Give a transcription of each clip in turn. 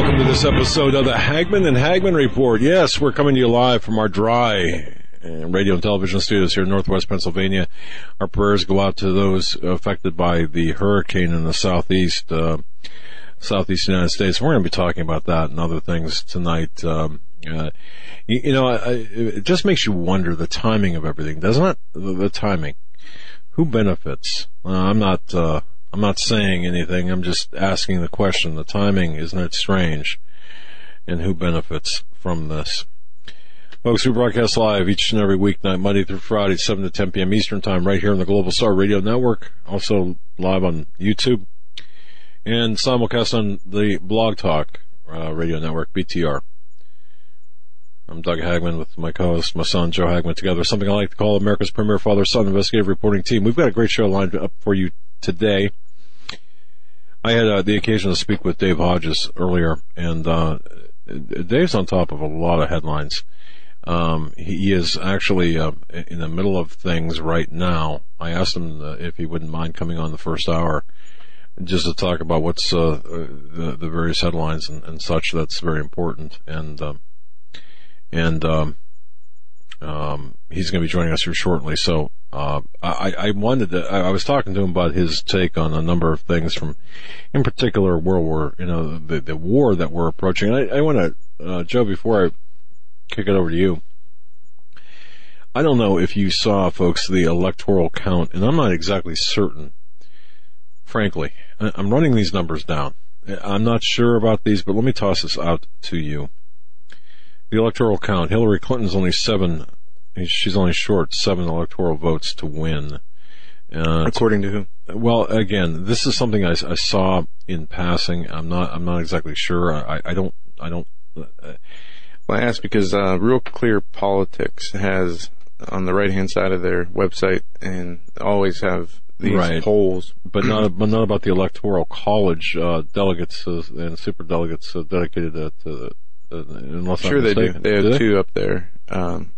Welcome to this episode of the Hagmann and Hagmann Report. Yes, we're coming to you live from our dry uh, radio and television studios here in Northwest Pennsylvania. Our prayers go out to those affected by the hurricane in the southeast, uh, southeast United States. We're going to be talking about that and other things tonight. Um, uh, you, you know, I, I, it just makes you wonder the timing of everything, doesn't it? The, the timing. Who benefits? Uh, I'm not. I'm not saying anything. I'm just asking the question. The timing, isn't it strange? And who benefits from this? Folks, we broadcast live each and every weeknight, Monday through Friday, 7 to 10 p.m. Eastern Time, right here on the Global Star Radio Network. Also live on YouTube and simulcast on the Blog Talk uh, Radio Network, BTR. I'm Doug Hagmann with my co-host, my son Joe Hagmann, together. Something I like to call America's premier father-son investigative reporting team. We've got a great show lined up for you today. I had uh, the occasion to speak with Dave Hodges earlier, and uh, Dave's on top of a lot of headlines. Um, he is actually uh, in the middle of things right now. I asked him uh, if he wouldn't mind coming on the first hour just to talk about what's uh, the, the various headlines and, and, such. That's very important, and um, and um, um, he's going to be joining us here shortly. So uh, I, I wanted to. I was talking to him about his take on a number of things from, in particular, World War. You know, the the war that we're approaching. I, I want to, uh, Joe, before I kick it over to you. I don't know if you saw, folks, the electoral count, and I'm not exactly certain. Frankly, I'm running these numbers down. I'm not sure about these, but let me toss this out to you. The electoral count. Hillary Clinton's only seven she's only short seven electoral votes to win. Uh, According to who? Well, again, this is something I, I, saw in passing. I'm not. I'm not exactly sure. I, I don't. I don't. Uh, well, I ask because uh, Real Clear Politics has on the right hand side of their website and always have these right. polls, but not but not about the electoral college uh, delegates uh, and super delegates uh, dedicated to. to unless sure, they do. They have do two up there. Um,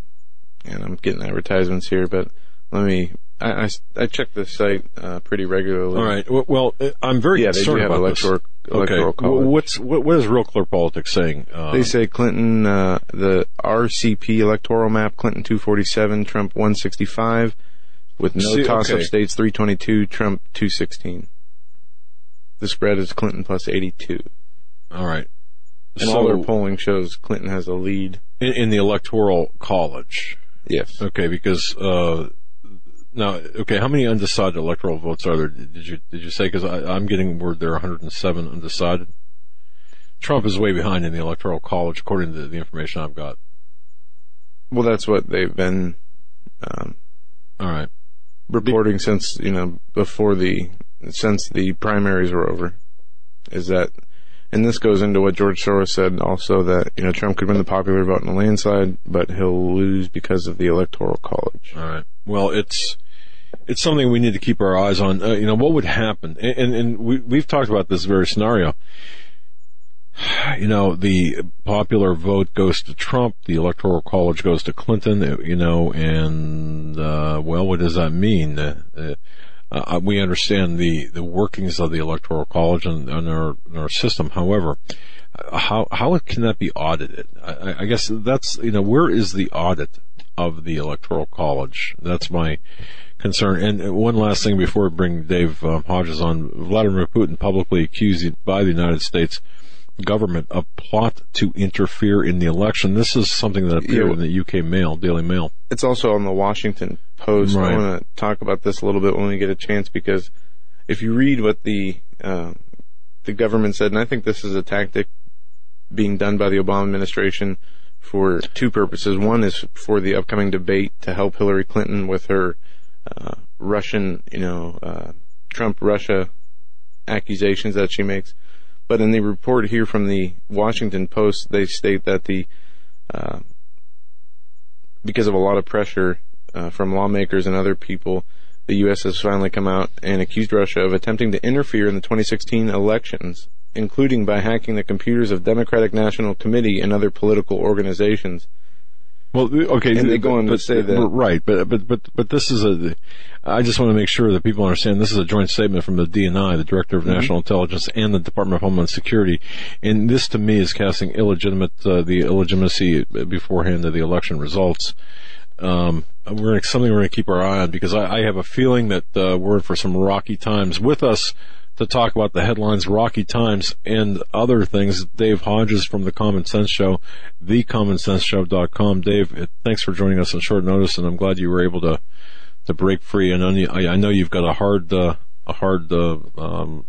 and I'm getting advertisements here, but let me. I, I, I check the site uh, pretty regularly. All right. Well, uh, I'm very yeah, concerned they do have about electoral, this. Electoral okay. College. What's what, what is Real Clear Politics saying? Uh, they say Clinton, uh, the RCP electoral map, Clinton 247, Trump 165, with no see, toss-up okay. states 322, Trump 216. The spread is Clinton plus 82. All right. And so, all their polling shows Clinton has a lead in, in the electoral college. Yes. Okay, because uh, now, okay, how many undecided electoral votes are there? Did you did you say? Because I'm getting word there are 107 undecided. Trump is way behind in the electoral college, according to the information I've got. Well, that's what they've been. Um, All right. Reporting since you know before the since the primaries were over, is that and this goes into what George Soros said also that, you know, Trump could win the popular vote in a landslide, but he'll lose because of the electoral college. All right. Well, it's, it's something we need to keep our eyes on. Uh, you know, what would happen? And, and, we, we've talked about this very scenario. You know, the popular vote goes to Trump, the electoral college goes to Clinton, uh, you know, and, uh, well, what does that mean? Uh, uh uh, we understand the, the workings of the electoral college and, and our, our system. However, how how can that be audited? I, I, guess that's you know where is the audit of the electoral college? That's my concern. And one last thing before we bring Dave um, Hodges on, Vladimir Putin publicly accused by the United States government a plot to interfere in the election. This is something that appeared yeah. in the UK Mail, Daily Mail. It's also on the Washington Post. Right. I want to talk about this a little bit when we get a chance because if you read what the uh, the government said, and I think this is a tactic being done by the Obama administration for two purposes. One is for the upcoming debate to help Hillary Clinton with her uh, Russian, you know, uh, Trump Russia accusations that she makes. But in the report here from the Washington Post, they state that the uh, because of a lot of pressure uh, from lawmakers and other people, the U.S. has finally come out and accused Russia of attempting to interfere in the 2016 elections, including by hacking the computers of Democratic National Committee and other political organizations. Well, okay, and they go on but, to say that right, but but but but this is a. I just want to make sure that people understand this is a joint statement from the DNI, the Director of mm-hmm. National Intelligence, and the Department of Homeland Security, and this to me is casting illegitimate uh, the illegitimacy beforehand of the election results. Um, we're gonna, something we're going to keep our eye on because I, I have a feeling that uh, we're in for some rocky times. With us to talk about the headlines, rocky times, and other things, Dave Hodges from the Common Sense Show, thecommonsenseshow.com. Dave, thanks for joining us on short notice, and I'm glad you were able to to break free. And I, know you've got a hard uh, a hard uh, um,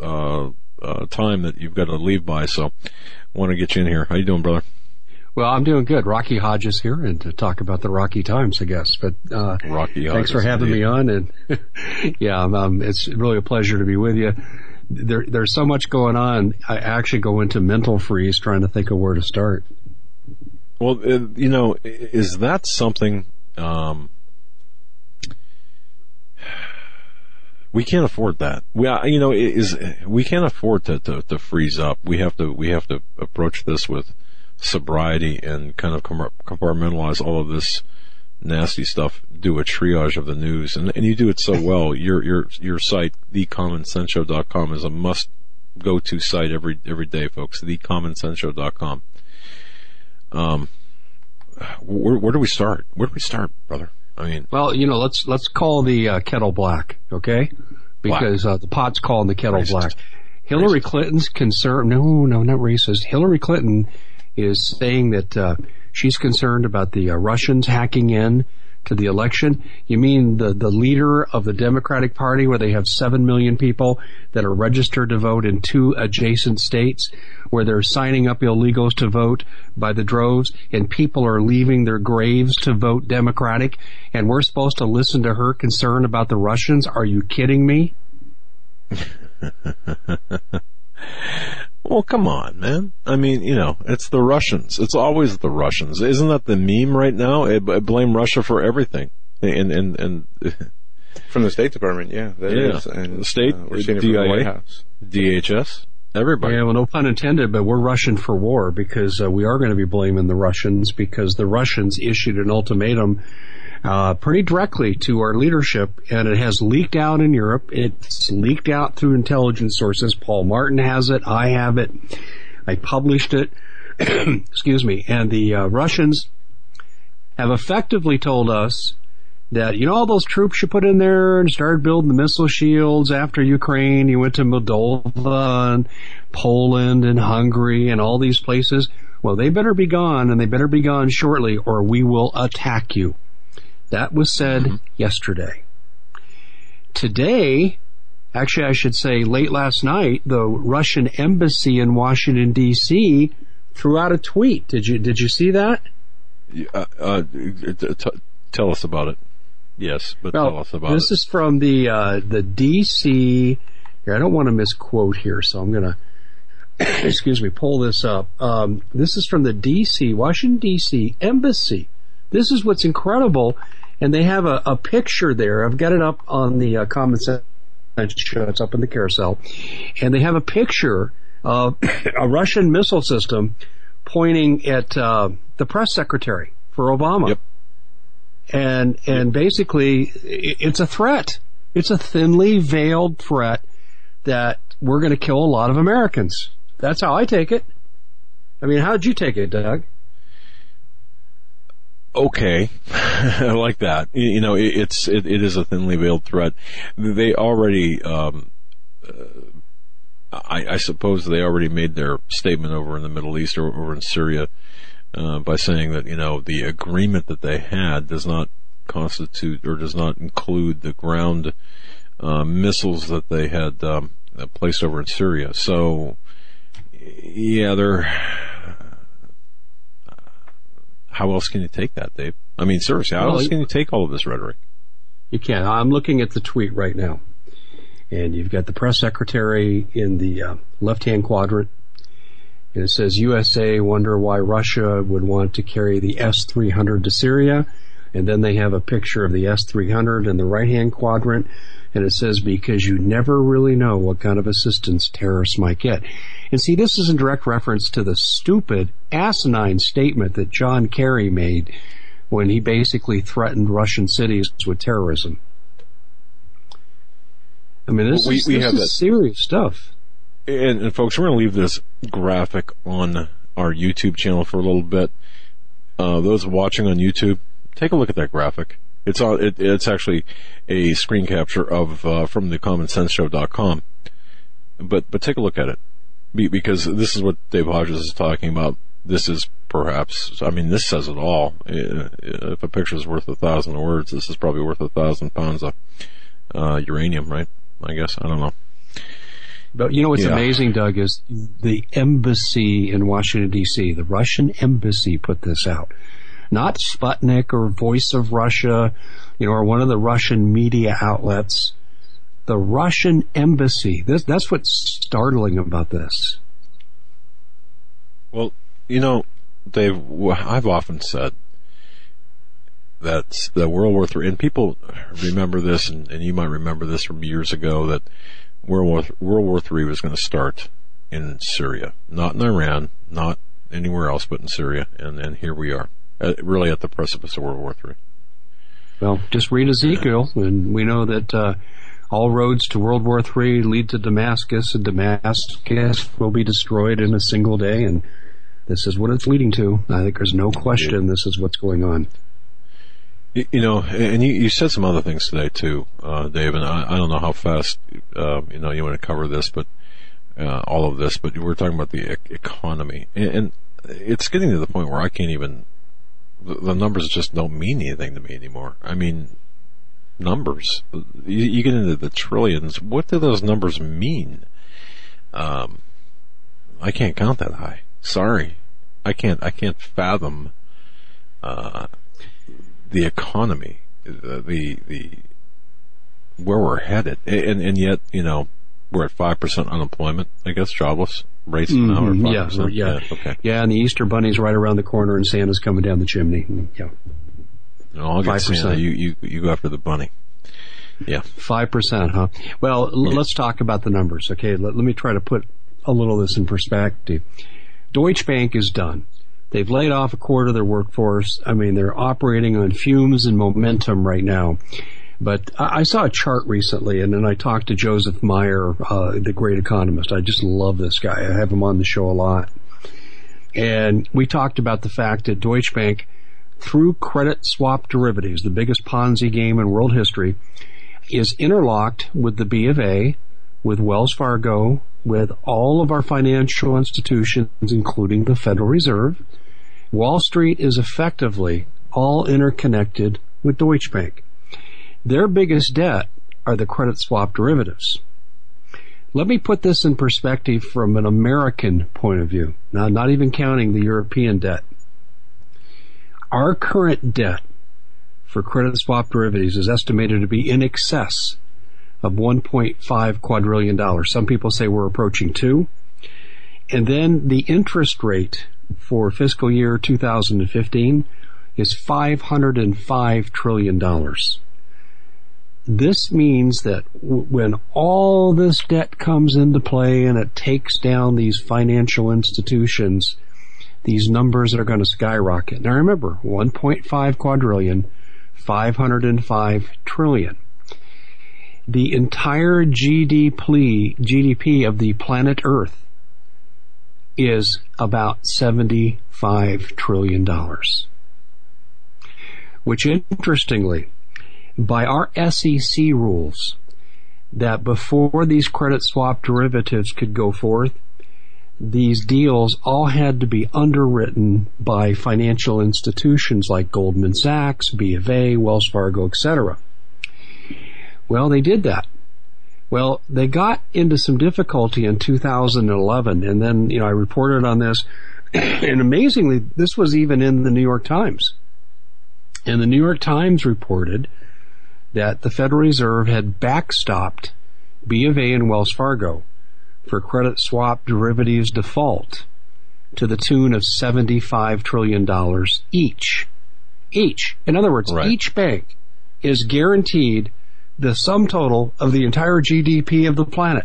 uh, uh, time that you've got to leave by, so I want to get you in here. How you doing, brother? Well, I'm doing good. Rocky Hodges here, and to talk about the Rocky Times, I guess. But uh, Rocky, thanks for having indeed. me on, and yeah, um, it's really a pleasure to be with you. There, there's so much going on. I actually go into mental freeze trying to think of where to start. Well, uh, you know, is that something? Um, we can't afford that. We, uh, you know, is we can't afford to, to, to freeze up. We have to we have to approach this with sobriety and kind of compartmentalize all of this nasty stuff, do a triage of the news, and, and you do it so well. Your your your site, thecommonsenseshow.com, is a must go to site every every day, folks. Thecommonsenseshow.com. Um, where, where do we start? Where do we start, brother? I mean, well, you know, let's let's call the uh, kettle black, okay? Because uh, the pot's calling the kettle Racist. black. Hillary Racist. Clinton's concern. No, no, not racist. Hillary Clinton is saying that uh, she's concerned about the uh, Russians hacking in to the election. You mean the, the leader of the Democratic Party where they have 7 million people that are registered to vote in two adjacent states where they're signing up illegals to vote by the droves and people are leaving their graves to vote Democratic and we're supposed to listen to her concern about the Russians? Are you kidding me? Well, come on, man. I mean, you know, it's the Russians. It's always the Russians. Isn't that the meme right now? I, blame Russia for everything. And, and, and. From the State Department, yeah. That yeah. Is. And, the State, uh, we're seeing it from the White House. DHS, everybody. Yeah, well, no pun intended, but we're Russian for war because uh, we are going to be blaming the Russians because the Russians issued an ultimatum uh, pretty directly to our leadership, and it has leaked out in Europe. It's leaked out through intelligence sources. Paul Martin has it. I have it. I published it. Excuse me. And the uh, Russians have effectively told us that you know all those troops you put in there and started building the missile shields after Ukraine. You went to Moldova and Poland and Hungary and all these places. Well, they better be gone, and they better be gone shortly, or we will attack you. That was said mm-hmm. yesterday. Today, actually I should say late last night, the Russian embassy in Washington DC threw out a tweet. Did you, did you see that? Uh, uh, t- tell us about it. Yes, but well, tell us about this it. This is from the, uh, the DC, here, I don't want to misquote here, so I'm gonna, excuse me, pull this up. Um, this is from the DC, Washington DC embassy. This is what's incredible and they have a, a picture there. I've got it up on the uh, Common Sense show. It's up in the carousel, and they have a picture of a Russian missile system pointing at uh, the press secretary for Obama. Yep. And and basically, it's a threat. It's a thinly veiled threat that we're going to kill a lot of Americans. That's how I take it. I mean, how did you take it, Doug? Okay. I like that. You know, it, it's it, it is a thinly veiled threat. They already, um, uh, I, I, suppose, they already made their statement over in the Middle East or over in Syria uh, by saying that you know the agreement that they had does not constitute or does not include the ground uh, missiles that they had um, placed over in Syria. So, yeah, they're how else can you take that, Dave? I mean, seriously, how well, else can you take all of this rhetoric? You can't. I'm looking at the tweet right now. And you've got the press secretary in the uh, left-hand quadrant. And it says USA wonder why Russia would want to carry the S-300 to Syria. And then they have a picture of the S-300 in the right-hand quadrant. And it says because you never really know what kind of assistance terrorists might get. And see, this is in direct reference to the stupid, asinine statement that John Kerry made when he basically threatened Russian cities with terrorism. I mean, this, we, is, we this have is serious stuff. And, and folks, we're going to leave this graphic on our YouTube channel for a little bit. Uh, those watching on YouTube, take a look at that graphic. It's on. It, it's actually a screen capture of uh, from the commonsenseshow.com. But but take a look at it, because this is what Dave Hodges is talking about. This is perhaps. I mean, this says it all. If a picture is worth a thousand words, this is probably worth a thousand pounds of uh, uranium, right? I guess I don't know. But you know what's yeah. amazing, Doug, is the embassy in Washington D.C. The Russian embassy put this out, not Sputnik or Voice of Russia, you know, or one of the Russian media outlets. The Russian embassy. This, that's what's startling about this. Well, you know, Dave, I've often said that the World War III, and people remember this, and, and you might remember this from years ago, that World War, World War III was going to start in Syria, not in Iran, not anywhere else but in Syria, and, and here we are, uh, really at the precipice of World War III. Well, just read Ezekiel, and we know that uh, all roads to World War III lead to Damascus, and Damascus will be destroyed in a single day, and this is what it's leading to. I think there's no question this is what's going on. You, you know, and you, you said some other things today too, uh, Dave, and I, I don't know how fast, uh, you know, you want to cover this, but, uh, all of this, but we're talking about the e- economy and, and, it's getting to the point where I can't even, the, numbers just don't mean anything to me anymore. I mean, numbers, you, get into the trillions. What do those numbers mean? Um, I can't count that high. Sorry. I can't, I can't fathom, uh, the economy, the, the, the where we're headed, and and yet you know we're at five percent unemployment. I guess jobless rates mm-hmm. now are 5%. Yeah, yeah, yeah, okay. Yeah, and the Easter Bunny's right around the corner, and Santa's coming down the chimney. Yeah. No, I'll get 5%. Santa. You you you go after the bunny. Yeah. Five percent, huh? Well, yeah. let's talk about the numbers. Okay, let, let me try to put a little of this in perspective. Deutsche Bank is done. They've laid off a quarter of their workforce. I mean, they're operating on fumes and momentum right now. But I saw a chart recently, and then I talked to Joseph Meyer, uh, the great economist. I just love this guy. I have him on the show a lot. And we talked about the fact that Deutsche Bank, through credit swap derivatives, the biggest Ponzi game in world history, is interlocked with the B of A, with Wells Fargo, with all of our financial institutions, including the Federal Reserve, Wall Street is effectively all interconnected with Deutsche Bank. Their biggest debt are the credit swap derivatives. Let me put this in perspective from an American point of view. Now, not even counting the European debt. Our current debt for credit swap derivatives is estimated to be in excess of 1.5 quadrillion dollars. Some people say we're approaching two. And then the interest rate for fiscal year 2015 is $505 trillion. This means that w- when all this debt comes into play and it takes down these financial institutions, these numbers are going to skyrocket. Now remember, 1.5 quadrillion, 505 trillion. The entire GDP, GDP of the planet Earth is about $75 trillion. Which interestingly, by our SEC rules, that before these credit swap derivatives could go forth, these deals all had to be underwritten by financial institutions like Goldman Sachs, B of A, Wells Fargo, etc. Well, they did that. Well, they got into some difficulty in 2011, and then, you know, I reported on this, and amazingly, this was even in the New York Times. And the New York Times reported that the Federal Reserve had backstopped B of A and Wells Fargo for credit swap derivatives default to the tune of $75 trillion each. Each. In other words, right. each bank is guaranteed the sum total of the entire GDP of the planet.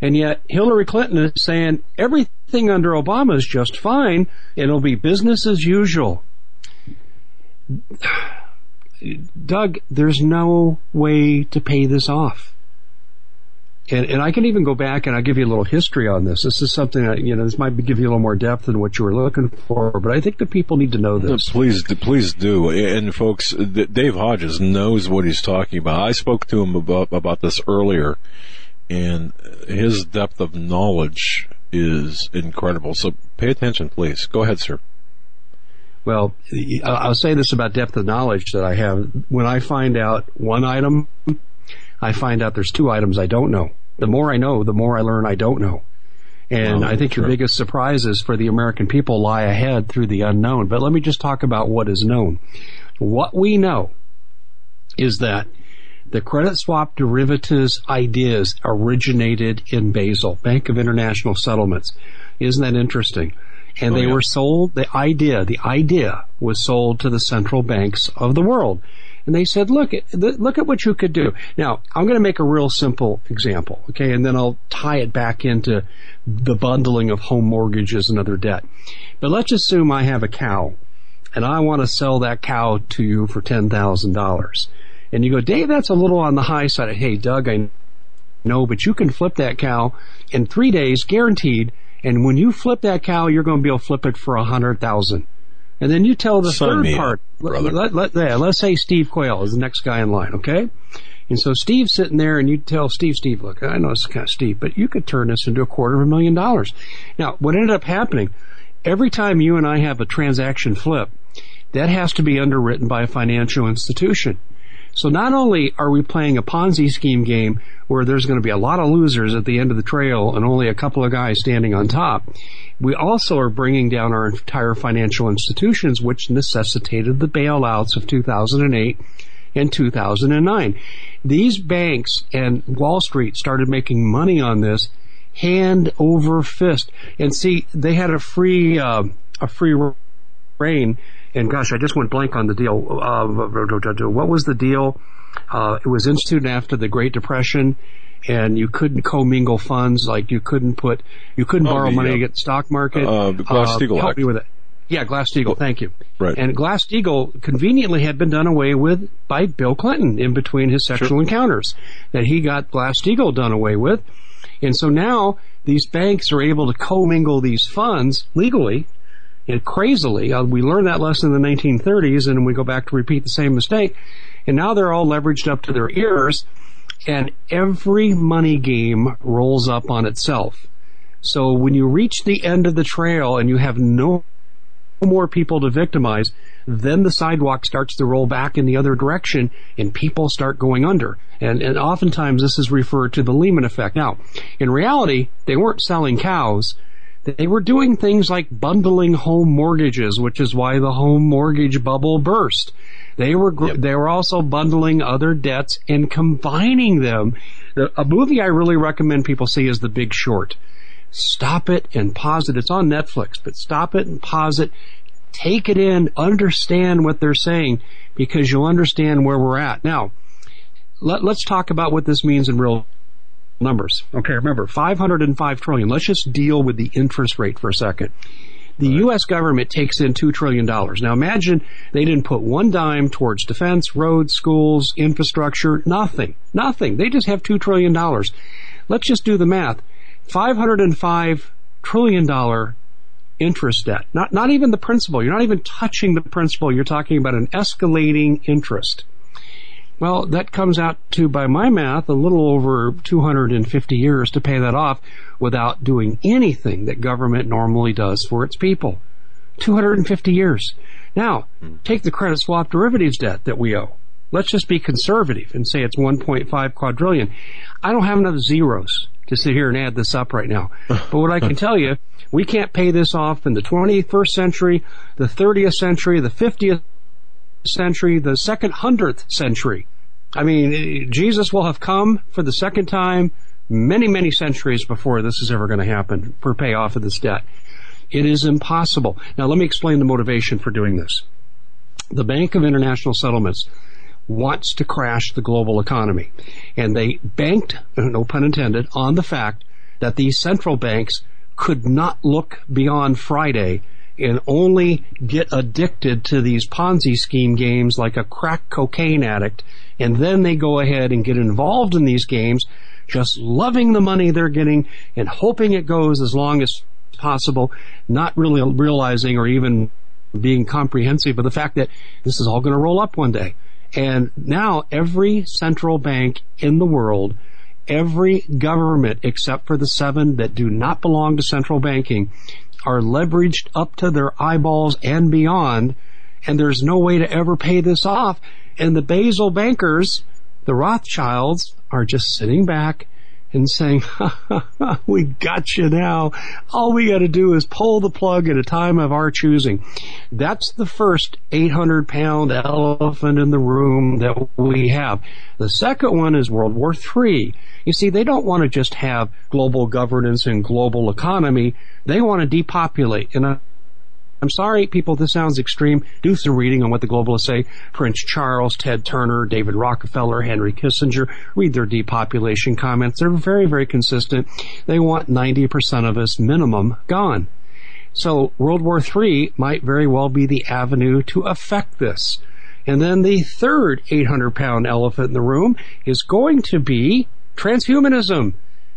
And yet Hillary Clinton is saying everything under Obama is just fine. It'll be business as usual. Doug, there's no way to pay this off. And, and I can even go back and I'll give you a little history on this. This is something that, you know, this might give you a little more depth than what you were looking for, but I think the people need to know this. Please, please do. And folks, Dave Hodges knows what he's talking about. I spoke to him about, about this earlier and his depth of knowledge is incredible. So pay attention, please. Go ahead, sir. Well, I'll say this about depth of knowledge that I have. When I find out one item, I find out there's two items I don't know. The more I know, the more I learn I don't know. And well, I think your biggest surprises for the American people lie ahead through the unknown. But let me just talk about what is known. What we know is that the credit swap derivatives ideas originated in Basel, Bank of International Settlements. Isn't that interesting? And oh, they yeah. were sold, the idea, the idea was sold to the central banks of the world. And they said, look, at look at what you could do. Now, I'm going to make a real simple example, okay? And then I'll tie it back into the bundling of home mortgages and other debt. But let's assume I have a cow and I want to sell that cow to you for $10,000. And you go, Dave, that's a little on the high side. Hey, Doug, I know, but you can flip that cow in three days, guaranteed. And when you flip that cow, you're going to be able to flip it for a hundred thousand. And then you tell the third part. Up, let, let, yeah, let's say Steve Quayle is the next guy in line, okay? And so Steve's sitting there and you tell Steve, Steve, look, I know it's kind of steep, but you could turn this into a quarter of a million dollars. Now, what ended up happening, every time you and I have a transaction flip, that has to be underwritten by a financial institution. So not only are we playing a Ponzi scheme game where there's going to be a lot of losers at the end of the trail and only a couple of guys standing on top, we also are bringing down our entire financial institutions, which necessitated the bailouts of 2008 and 2009. These banks and Wall Street started making money on this hand over fist. And see, they had a free, uh, a free reign. And gosh, I just went blank on the deal. Uh, what was the deal? Uh, it was instituted after the Great Depression and you couldn't commingle funds, like you couldn't put, you couldn't oh, borrow the, money uh, to get the stock market. Uh, Glass-Steagall uh, help me with it. Yeah, Glass-Steagall. Thank you. Right. And Glass-Steagall conveniently had been done away with by Bill Clinton in between his sexual sure. encounters. That he got Glass-Steagall done away with. And so now these banks are able to commingle these funds legally and crazily. Uh, we learned that lesson in the 1930s and we go back to repeat the same mistake. And now they're all leveraged up to their ears and every money game rolls up on itself. So when you reach the end of the trail and you have no more people to victimize, then the sidewalk starts to roll back in the other direction and people start going under. And, and oftentimes this is referred to the Lehman effect. Now, in reality, they weren't selling cows. They were doing things like bundling home mortgages, which is why the home mortgage bubble burst. They were yep. they were also bundling other debts and combining them. The, a movie I really recommend people see is The Big Short. Stop it and pause it. It's on Netflix, but stop it and pause it. Take it in, understand what they're saying, because you'll understand where we're at. Now, let, let's talk about what this means in real numbers. Okay, remember, 505 trillion. Let's just deal with the interest rate for a second. The right. U.S. government takes in $2 trillion. Now imagine they didn't put one dime towards defense, roads, schools, infrastructure, nothing. Nothing. They just have $2 trillion. Let's just do the math. $505 trillion interest debt. Not, not even the principal. You're not even touching the principal. You're talking about an escalating interest. Well, that comes out to, by my math, a little over 250 years to pay that off without doing anything that government normally does for its people. 250 years. Now, take the credit swap derivatives debt that we owe. Let's just be conservative and say it's 1.5 quadrillion. I don't have enough zeros to sit here and add this up right now. But what I can tell you, we can't pay this off in the 21st century, the 30th century, the 50th century, the second hundredth century. I mean, Jesus will have come for the second time many, many centuries before this is ever going to happen for payoff of this debt. It is impossible. Now let me explain the motivation for doing this. The Bank of International Settlements wants to crash the global economy. And they banked, no pun intended, on the fact that these central banks could not look beyond Friday and only get addicted to these Ponzi scheme games like a crack cocaine addict. And then they go ahead and get involved in these games, just loving the money they're getting and hoping it goes as long as possible, not really realizing or even being comprehensive of the fact that this is all going to roll up one day. And now every central bank in the world, every government except for the seven that do not belong to central banking are leveraged up to their eyeballs and beyond. And there's no way to ever pay this off. And the Basel bankers, the Rothschilds, are just sitting back and saying, we got you now. All we got to do is pull the plug at a time of our choosing. That's the first 800 pound elephant in the room that we have. The second one is World War III. You see, they don't want to just have global governance and global economy. They want to depopulate. And I'm sorry, people, this sounds extreme. Do some reading on what the globalists say. Prince Charles, Ted Turner, David Rockefeller, Henry Kissinger. Read their depopulation comments. They're very, very consistent. They want 90% of us minimum gone. So World War III might very well be the avenue to affect this. And then the third 800 pound elephant in the room is going to be transhumanism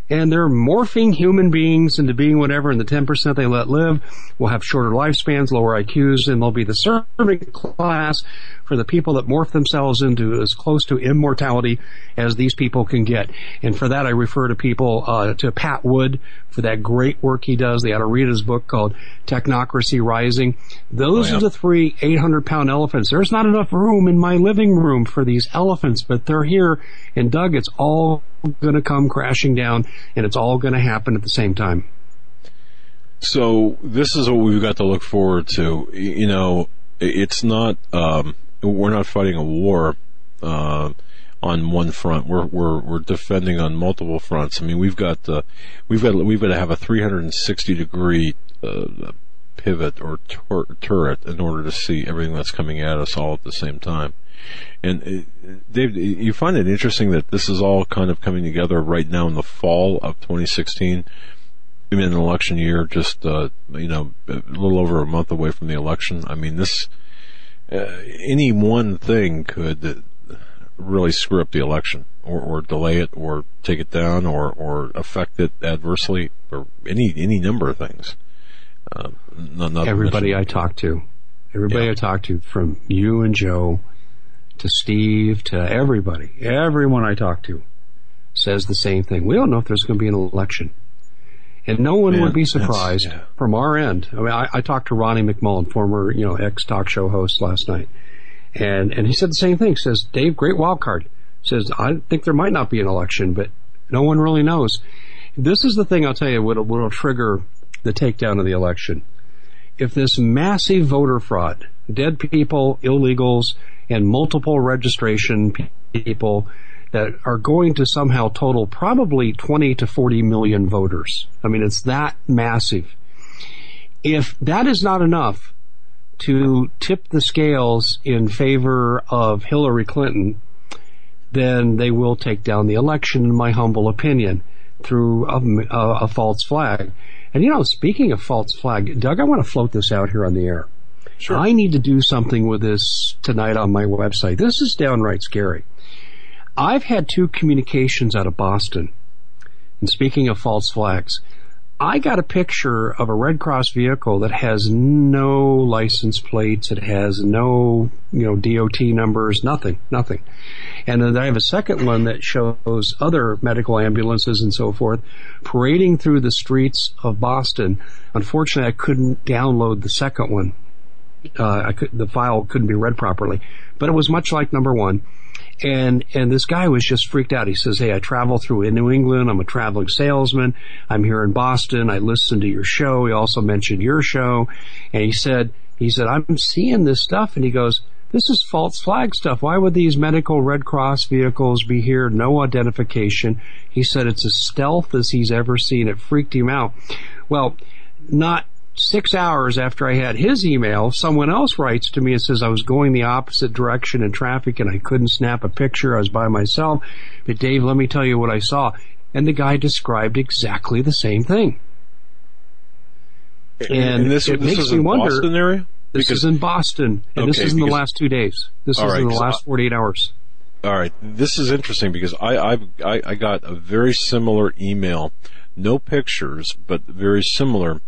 and they're morphing human beings into being whatever, and the 10% they let live will have shorter lifespans, lower IQs, and they'll be the servant class for the people that morph themselves into as close to immortality as these people can get. And for that, I refer to people, uh, to Pat Wood for that great work he does. They ought to read his book called Technocracy Rising. Those oh, yeah. are the three 800 pound elephants. There's not enough room in my living room for these elephants, but they're here. And Doug, it's all going to come crashing down and it's all going to happen at the same time. So this is what we've got to look forward to. You know, it's not, um, we're not fighting a war uh, on one front. We're we're we're defending on multiple fronts. I mean, we've got uh, we've got we've got to have a 360 degree uh, pivot or tur- turret in order to see everything that's coming at us all at the same time. And uh, Dave, you find it interesting that this is all kind of coming together right now in the fall of 2016. I mean, an election year, just uh, you know, a little over a month away from the election. I mean, this uh, any one thing could really screw up the election or, or delay it or take it down or, or affect it adversely or any, any number of things. Uh, not, not everybody I talk to, everybody yeah. I talk to from you and Joe to Steve to everybody, everyone I talk to says the same thing. We don't know if there's going to be an election. And no one Man, would be surprised yeah. from our end. I mean, I, I, talked to Ronnie McMullen, former, you know, ex talk show host last night. And, and he said the same thing. Says, Dave, great wild card. Says, I think there might not be an election, but no one really knows. This is the thing I'll tell you what will trigger the takedown of the election. If this massive voter fraud, dead people, illegals, and multiple registration people that are going to somehow total probably 20 to 40 million voters. I mean, it's that massive. If that is not enough to tip the scales in favor of Hillary Clinton, then they will take down the election, in my humble opinion, through a, a, a false flag. And you know, speaking of false flag, Doug, I want to float this out here on the air. Sure. I need to do something with this tonight on my website. This is downright scary. I've had two communications out of Boston. And speaking of false flags, I got a picture of a Red Cross vehicle that has no license plates. It has no, you know, DOT numbers, nothing, nothing. And then I have a second one that shows other medical ambulances and so forth parading through the streets of Boston. Unfortunately, I couldn't download the second one. Uh, I could, the file couldn't be read properly, but it was much like number one. And, and this guy was just freaked out. He says, Hey, I travel through New England. I'm a traveling salesman. I'm here in Boston. I listened to your show. He also mentioned your show. And he said, he said, I'm seeing this stuff. And he goes, this is false flag stuff. Why would these medical Red Cross vehicles be here? No identification. He said it's as stealth as he's ever seen. It freaked him out. Well, not six hours after I had his email, someone else writes to me and says I was going the opposite direction in traffic and I couldn't snap a picture. I was by myself. But Dave, let me tell you what I saw. And the guy described exactly the same thing. And, and this, it this makes me wonder. Boston area? This because, is in Boston, and okay, this is in the last two days. This is right, in the last 48 hours. All right, this is interesting because I I've, I I got a very similar email, no pictures, but very similar,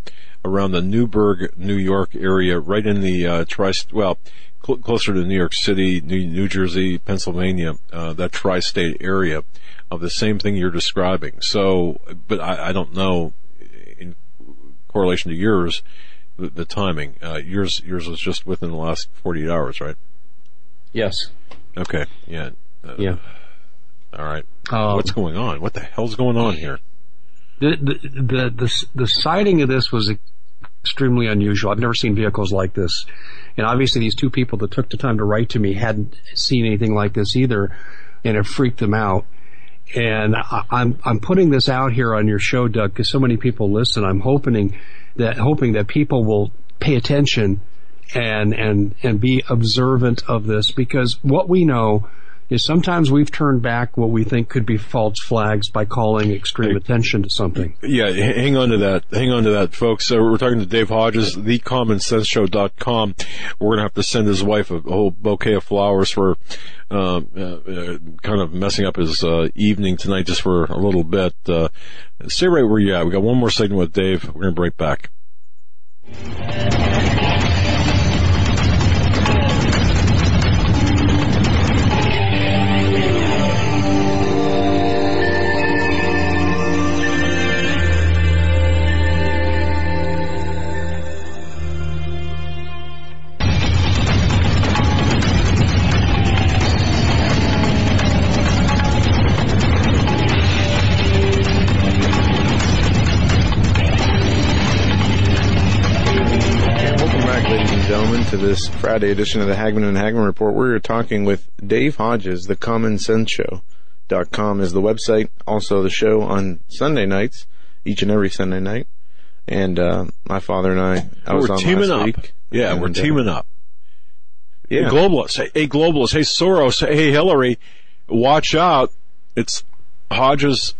around the Newburgh, New York area, right in the uh, tri well, cl- closer to New York City, New, New Jersey, Pennsylvania, uh, that tri-state area of the same thing you're describing. So, but I, I don't know in correlation to yours the, the timing. Uh, yours yours was just within the last 48 hours, right? Yes. Okay. Yeah. Uh, yeah. All right. Um, What's going on? What the hell's going on here? The, the the the the sighting of this was extremely unusual. I've never seen vehicles like this, and obviously these two people that took the time to write to me hadn't seen anything like this either, and it freaked them out. And I, I'm I'm putting this out here on your show, Doug, because so many people listen. I'm hoping that hoping that people will pay attention and and and be observant of this because what we know is sometimes we've turned back what we think could be false flags by calling extreme attention to something. Yeah, hang on to that. Hang on to that, folks. So we're talking to Dave Hodges, thecommonsenseshow.com. We're going to have to send his wife a whole bouquet of flowers for um, uh, uh, kind of messing up his uh, evening tonight just for a little bit. Uh, stay right where you're at. We got one more segment with Dave. We're going to break back. To this Friday edition of the Hagmann and Hagmann Report. We're talking with Dave Hodges, the Common Sense Show. Dot com is the website. Also, the show on Sunday nights, each and every Sunday night. And uh, my father and I, I we're teaming up. Week, yeah, and, we're teaming uh, up. Yeah, hey, globalists. Hey, hey, globalists. Hey, Soros. Hey, Hillary. Watch out! It's Hodges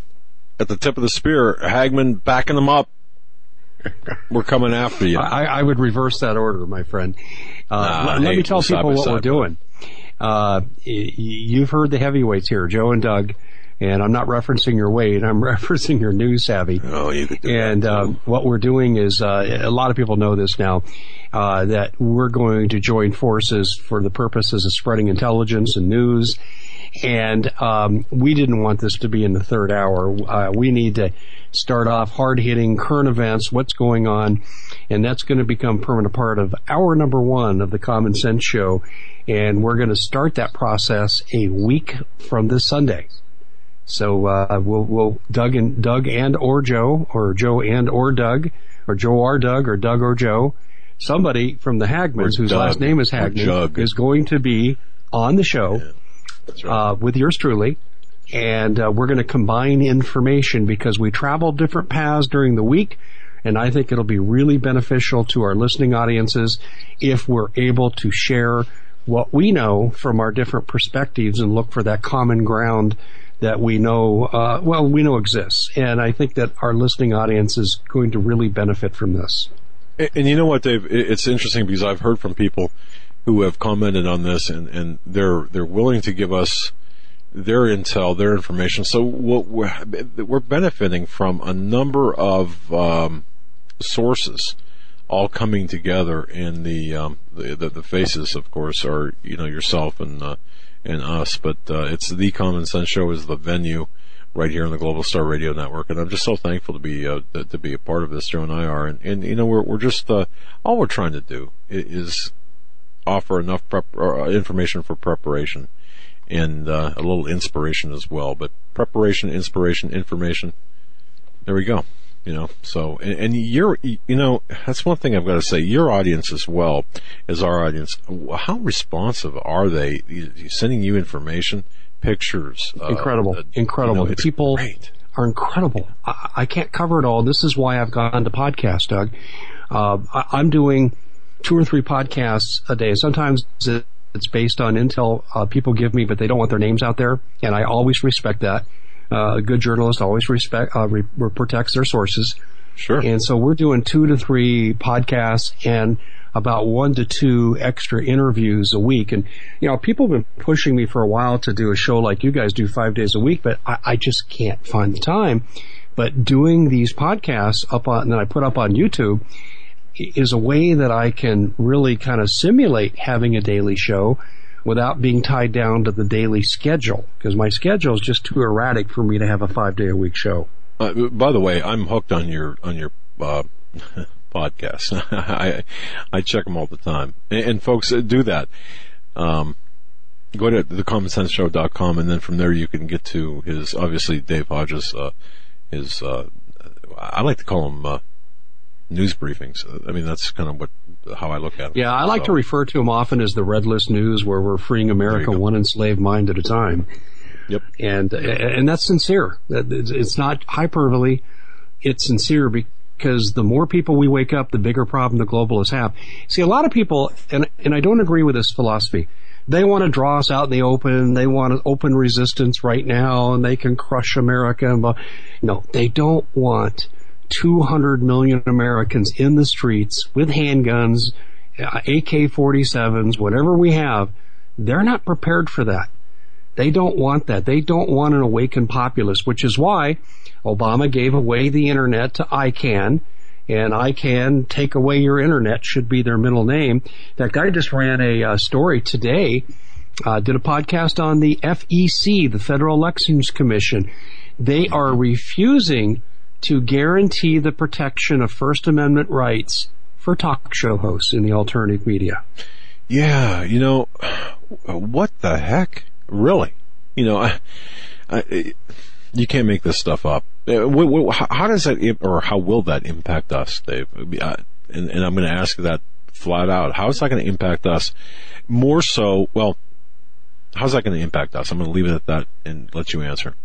at the tip of the spear. Hagmann backing them up we're coming after you. I, I, would reverse that order, my friend. Uh, nah, let, hey, me tell people what we're doing. Uh, you've heard the heavyweights here, Joe and Doug, and I'm not referencing your weight. I'm referencing your news savvy. Oh, you could do And um, what we're doing is, uh, a lot of people know this now, uh, that we're going to join forces for the purposes of spreading intelligence and news. And um, we didn't want this to be in the third hour. Uh, we need to start off hard hitting current events, what's going on, and that's going to become permanent part of hour number one of the Common Sense Show. And we're going to start that process a week from this Sunday. So uh, we'll, we'll Doug and Doug and or Joe, or Joe and or Doug, or Joe or Doug, or Doug or Joe. Somebody from the Hagmanns, whose Doug, last name is Hagmann, is going to be on the show yeah, right. uh, with yours truly and uh, we're going to combine information because we travel different paths during the week and I think it'll be really beneficial to our listening audiences if we're able to share what we know from our different perspectives and look for that common ground that we know, uh, well, we know exists. And I think that our listening audience is going to really benefit from this. And, and you know what, Dave? It's interesting because I've heard from people who have commented on this and, and they're, they're willing to give us their intel, their information. So we're, we're benefiting from a number of um, sources all coming together in the, um, the, the, the faces, of course, are you know yourself and uh, and us. But uh, it's the Common Sense Show is the venue right here on the Global Star Radio Network, and I'm just so thankful to be uh, to be a part of this. Joe and I are, and, and you know we're we're just uh, all we're trying to do is offer enough prep, uh, information for preparation and uh, a little inspiration as well. But preparation, inspiration, information. There we go. You know, so and, and you're, you know, that's one thing I've got to say. Your audience as well as our audience. How responsive are they? Sending you information, pictures, incredible, uh, incredible. You know, People great. are incredible. I, I, can't cover it all. This is why I've gone to podcast, Doug. Uh, I, I'm doing two or three podcasts a day. Sometimes it's based on intel uh, people give me, but they don't want their names out there, and I always respect that. Uh, a good journalist always respect uh, re- protects their sources. Sure. And so we're doing two to three podcasts and about one to two extra interviews a week. And, you know, people have been pushing me for a while to do a show like you guys do five days a week, but I, I just can't find the time. But doing these podcasts up on, that I put up on YouTube is a way that I can really kind of simulate having a daily show without being tied down to the daily schedule because my schedule is just too erratic for me to have a five day a week show. Uh, by the way, I'm hooked on your on your uh. I I check them all the time, and, and folks uh, do that. Um, go to thecommonsenseshow.com, and then from there you can get to his obviously Dave Hodges. Uh, his uh, I like to call him uh, news briefings. I mean, that's kind of what how I look at it. Yeah, I like so. to refer to them often as the Red List News, where we're freeing America one enslaved mind at a time. Yep. And and that's sincere. It's not hyperbole. It's sincere because the more people we wake up, the bigger problem the globalists have. See, a lot of people, and and I don't agree with this philosophy. They want to draw us out in the open. They want open resistance right now, and they can crush America. And no, they don't want 200 million Americans in the streets with handguns, uh, AK-47s, whatever we have, they're not prepared for that. They don't want that. They don't want an awakened populace, which is why Obama gave away the internet to ICANN, and ICANN, take away your internet, should be their middle name. That guy just ran a uh, story today, uh, did a podcast on the FEC, the Federal Elections Commission. They are refusing to guarantee the protection of First Amendment rights for talk show hosts in the alternative media. Yeah, you know, what the heck? Really? You know, I, I, you can't make this stuff up. Uh, how does that, or how will that impact us, Dave? And, and I'm going to ask that flat out. How is that going to impact us? More so, well, how's that going to impact us? I'm going to leave it at that and let you answer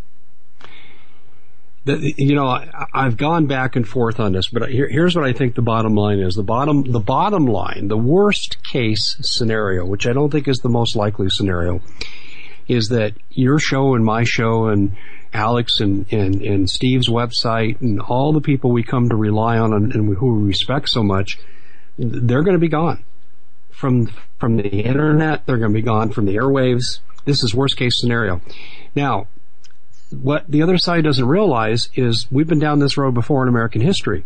you know, I, have gone back and forth on this, but here, here's what I think the bottom line is. The bottom, the bottom line, the worst case scenario, which I don't think is the most likely scenario, is that your show and my show and Alex and, and, and Steve's website and all the people we come to rely on and, and who we respect so much, they're going to be gone from from the internet. They're going to be gone from the airwaves. This is worst case scenario. Now, what the other side doesn't realize is we've been down this road before in American history.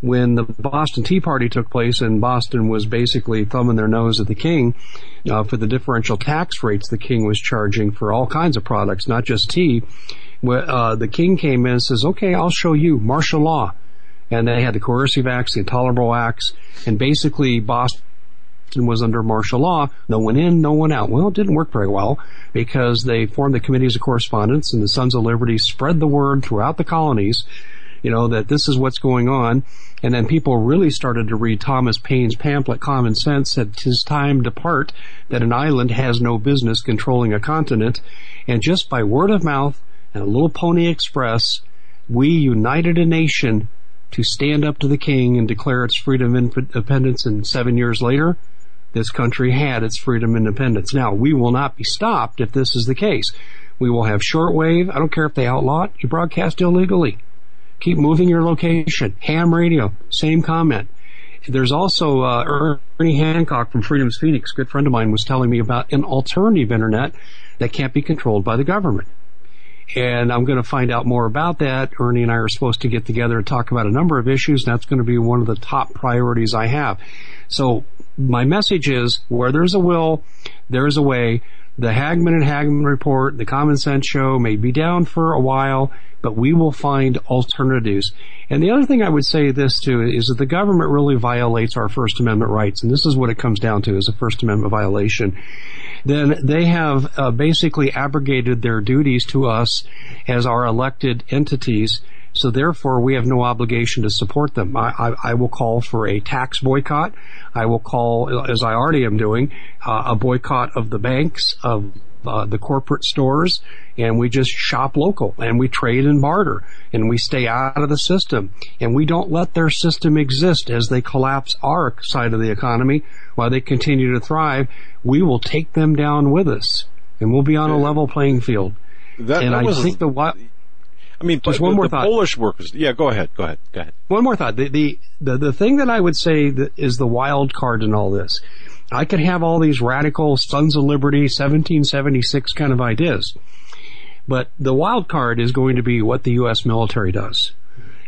When the Boston Tea Party took place and Boston was basically thumbing their nose at the king uh, for the differential tax rates the king was charging for all kinds of products, not just tea, uh, the king came in and says, okay, I'll show you martial law. And they had the coercive acts, the intolerable acts, and basically Boston was under martial law. No one in, no one out. Well, it didn't work very well because they formed the committees of correspondence and the Sons of Liberty spread the word throughout the colonies, you know, that this is what's going on. And then people really started to read Thomas Paine's pamphlet, Common Sense, that tis time depart, that an island has no business controlling a continent. And just by word of mouth and a little pony express, we united a nation to stand up to the king and declare its freedom and independence. And seven years later, this country had its freedom and independence. Now, we will not be stopped if this is the case. We will have shortwave. I don't care if they outlaw it. You broadcast illegally. Keep moving your location. Ham radio, same comment. There's also uh, Ernie Hancock from Freedom's Phoenix, good friend of mine, was telling me about an alternative internet that can't be controlled by the government. And I'm going to find out more about that. Ernie and I are supposed to get together and talk about a number of issues. And that's going to be one of the top priorities I have. So my message is where there's a will, there is a way. The Hagmann and Hagmann report, the Common Sense Show may be down for a while, but we will find alternatives. And the other thing I would say this to is that the government really violates our First Amendment rights, and this is what it comes down to is a First Amendment violation. Then they have uh, basically abrogated their duties to us as our elected entities So therefore, we have no obligation to support them. I, I, I will call for a tax boycott. I will call, as I already am doing, uh, a boycott of the banks, of uh, the corporate stores, and we just shop local and we trade and barter and we stay out of the system and we don't let their system exist as they collapse our side of the economy while they continue to thrive. We will take them down with us and we'll be on a level playing field. That, and that I was, think the what. I mean, Just the, one more the thought. Polish workers. Yeah, go ahead. Go ahead. Go ahead. One more thought. The, the, the, the thing that I would say that is the wild card in all this. I could have all these radical Sons of Liberty 1776 kind of ideas. But the wild card is going to be what the U.S. military does.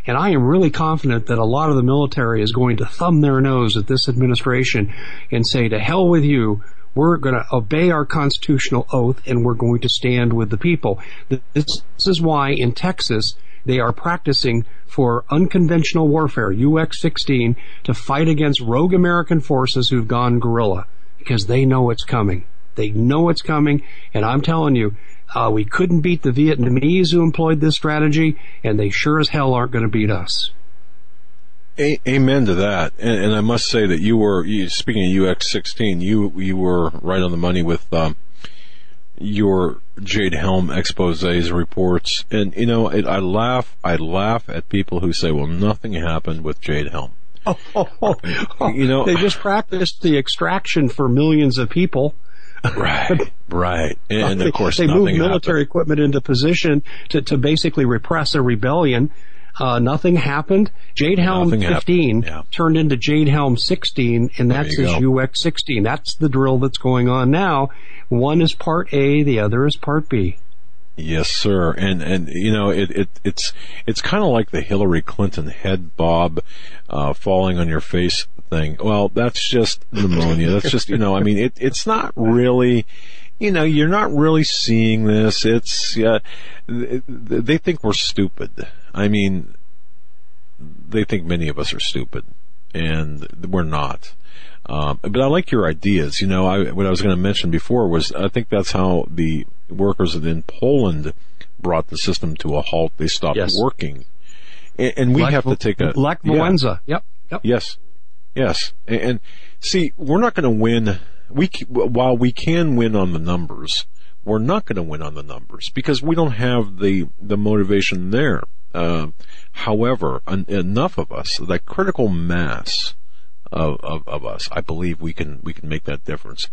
And I am really confident that a lot of the military is going to thumb their nose at this administration and say, to hell with you, we're going to obey our constitutional oath and we're going to stand with the people. This, is why in Texas they are practicing for unconventional warfare, UX-16, to fight against rogue American forces who've gone guerrilla because they know it's coming. They know it's coming, and I'm telling you, uh, we couldn't beat the Vietnamese who employed this strategy, and they sure as hell aren't going to beat us. A- amen to that. And, and, I must say that you were you, speaking of UX16. You you were right on the money with um, your Jade Helm exposés reports. And you know, it, I laugh. I laugh at people who say, "Well, nothing happened with Jade Helm." Oh, oh, oh, you know, they just practiced the extraction for millions of people. right, right, and, of course they moved military happened. equipment into position to, to basically repress a rebellion. Uh, nothing happened. Jade Helm Nothing 15 yeah. turned into Jade Helm 16, and that's his go. UX 16. That's the drill that's going on now. One is part A, the other is part B. Yes, sir. And and you know it, it it's it's kind of like the Hillary Clinton head bob uh, falling on your face thing. Well, that's just pneumonia. That's just you know. I mean, it it's not really. You know, you're not really seeing this. It's uh, they think we're stupid. I mean, they think many of us are stupid, and we're not. Um, but I like your ideas. You know, I, what I was going to mention before was I think that's how the workers in Poland brought the system to a halt. They stopped Yes. working, and, and we have to take a Lech yeah. Yep. Yep. Yes, yes, and, and see, we're not going to win. We while we can win on the numbers, we're not going to win on the numbers because we don't have the the motivation there. Uh, however, en- enough of us, that critical mass of, of, of us, I believe we can we can make that difference.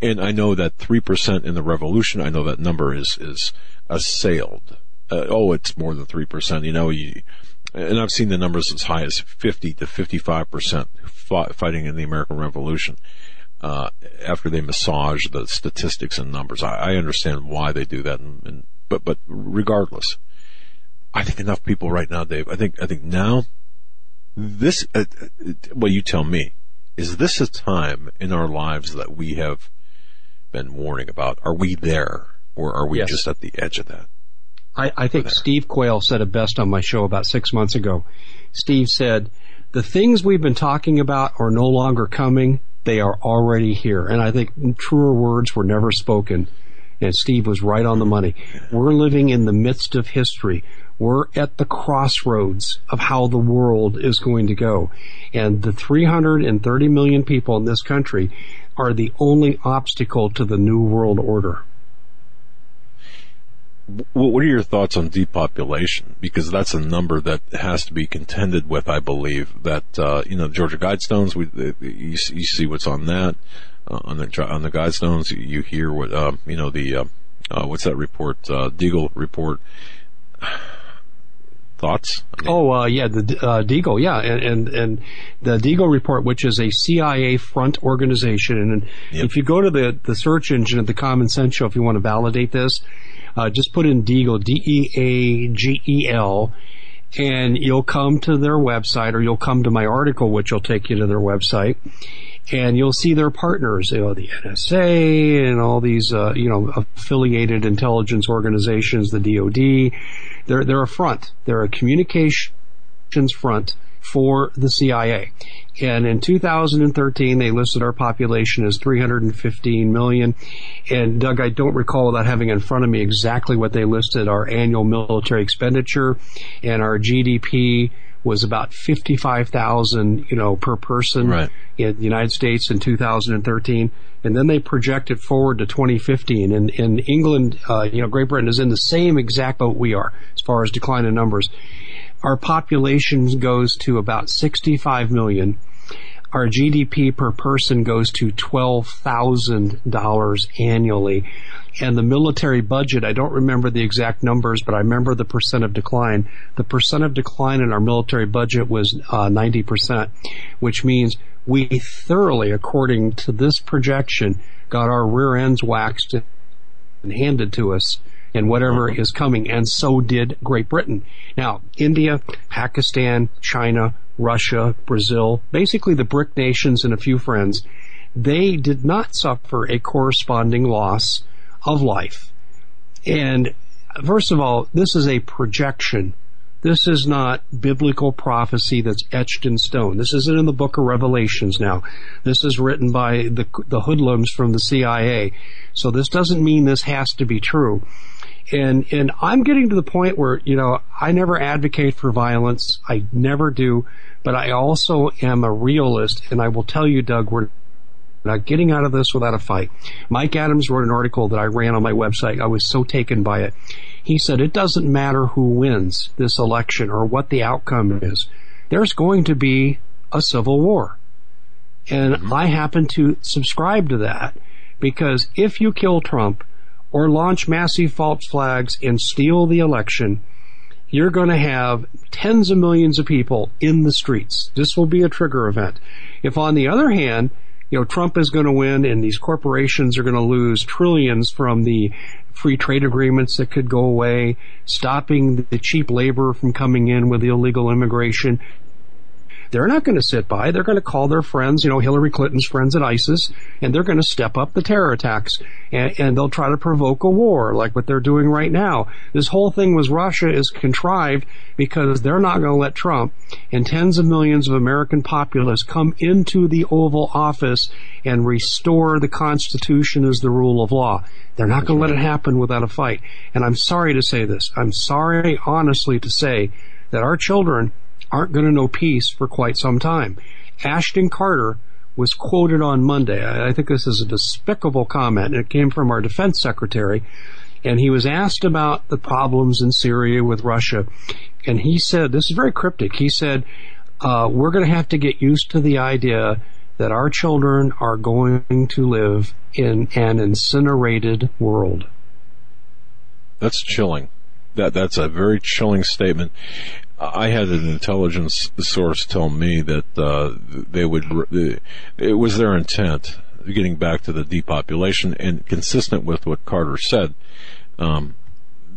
And I know that three percent in the revolution. I know that number is is assailed. Uh, oh, it's more than three percent. You know, you, and I've seen the numbers as high as fifty to fifty-five percent fighting in the American Revolution. Uh, after they massage the statistics and numbers, I, I understand why they do that. And, and but but regardless, I think enough people right now, Dave. I think I think now this. Uh, uh, well, you tell me. Is this a time in our lives that we have been warning about? Are we there, or are we Yes. just at the edge of that? I, I think Steve Quayle said it best on my show about six months ago. Steve said, the things we've been talking about are no longer coming. They are already here. And I think truer words were never spoken. And Steve was right on the money. We're living in the midst of history. We're at the crossroads of how the world is going to go. And the 330 million people in this country are the only obstacle to the new world order. What are your thoughts on depopulation? Because that's a number that has to be contended with. I believe that uh, you know Georgia Guidestones. We you, see- you see what's on that uh, on the on the Guidestones. You, hear what uh, you know the uh, uh, what's that report? Uh, Deagle report. Thoughts? I mean, Oh, uh, yeah, the uh, Deagle, yeah, and, and and the Deagle report, which is a CIA front organization, and Yep. if you go to the the search engine at the Common Sense Show, if you want to validate this, uh, just put in Deagle, D E A G E L, and you'll come to their website, or you'll come to my article, which will take you to their website, and you'll see their partners, you know, the NSA and all these, uh, you know, affiliated intelligence organizations, the DoD. They're they're a front. They're a communications front for the CIA. And in 2013, they listed our population as 315 million. And Doug, I don't recall without having in front of me exactly what they listed our annual military expenditure and our GDP was about 55,000, you know, per person right. in the United States in 2013. And then they projected forward to 2015. And in England, uh, you know, Great Britain is in the same exact boat we are as far as decline in numbers. Our population goes to about 65 million our GDP per person goes to $12,000 annually. And the military budget, I don't remember the exact numbers, but I remember the percent of decline. The percent of decline in our military budget was uh, 90%, which means we thoroughly, according to this projection, got our rear ends waxed and handed to us and whatever is coming, and so did Great Britain. Now, India, Pakistan, China, Russia, Brazil, basically the BRIC nations and a few friends, they did not suffer a corresponding loss of life. And first of all, this is a projection. This is not biblical prophecy that's etched in stone. This isn't in the book of Revelations now. This is written by the, the hoodlums from the CIA. So this doesn't mean this has to be true. And, and I'm getting to the point where, you know, I never advocate for violence. I never do but I also am a realist, and I will tell you, Doug, we're not getting out of this without a fight. Mike Adams wrote an article that I ran on my website. I was so taken by it. He said it doesn't matter who wins this election or what the outcome is. There's going to be a civil war. And mm-hmm. I happen to subscribe to that because if you kill Trump or launch massive false flags and steal the election, you're going to have tens of millions of people in the streets. This will be a trigger event. If on the other hand, you know, Trump is going to win and these corporations are going to lose trillions from the free trade agreements that could go away, stopping the cheap labor from coming in with illegal immigration, they're not going to sit by. They're going to call their friends, you know, Hillary Clinton's friends at ISIS, and they're going to step up the terror attacks. And, and they'll try to provoke a war like what they're doing right now. This whole thing with Russia is contrived because they're not going to let Trump and tens of millions of American populace come into the Oval Office and restore the Constitution as the rule of law. They're not going to let it happen without a fight. And I'm sorry to say this. I'm sorry, honestly, to say that our children aren't going to know peace for quite some time. Ashton Carter was quoted on Monday. I think this is a despicable comment, it came from our defense secretary. And he was asked about the problems in Syria with Russia. And he said, this is very cryptic. He said, uh, we're going to have to get used to the idea that our children are going to live in an incinerated world. That's chilling. That that's a very chilling statement. I had an intelligence source tell me that uh, they would. It was their intent, getting back to the depopulation, and consistent with what Carter said. Um,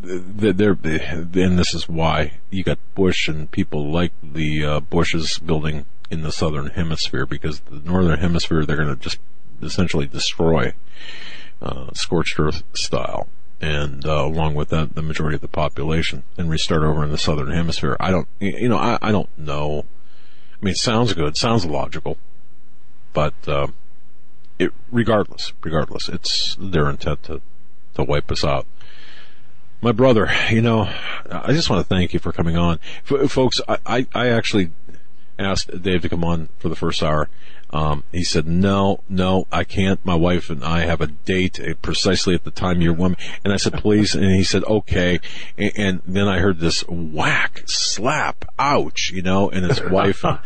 they're, and this is why you got Bush and people like the uh, Bushes building in the southern hemisphere because the northern hemisphere they're going to just essentially destroy, uh, scorched earth style and uh, along with that, the majority of the population, and restart over in the southern hemisphere. I don't, you know, I, I don't know. I mean, it sounds good, sounds logical, but uh, it, regardless, regardless, it's their intent to to wipe us out. My brother, you know, I just want to thank you for coming on, F- folks. I, I, I actually asked Dave to come on for the first hour um, he said, no, no, I can't. My wife and I have a date precisely at the time you're woman. And I said, please. And he said, okay. And, and then I heard this whack, slap, ouch, you know, and his wife, and,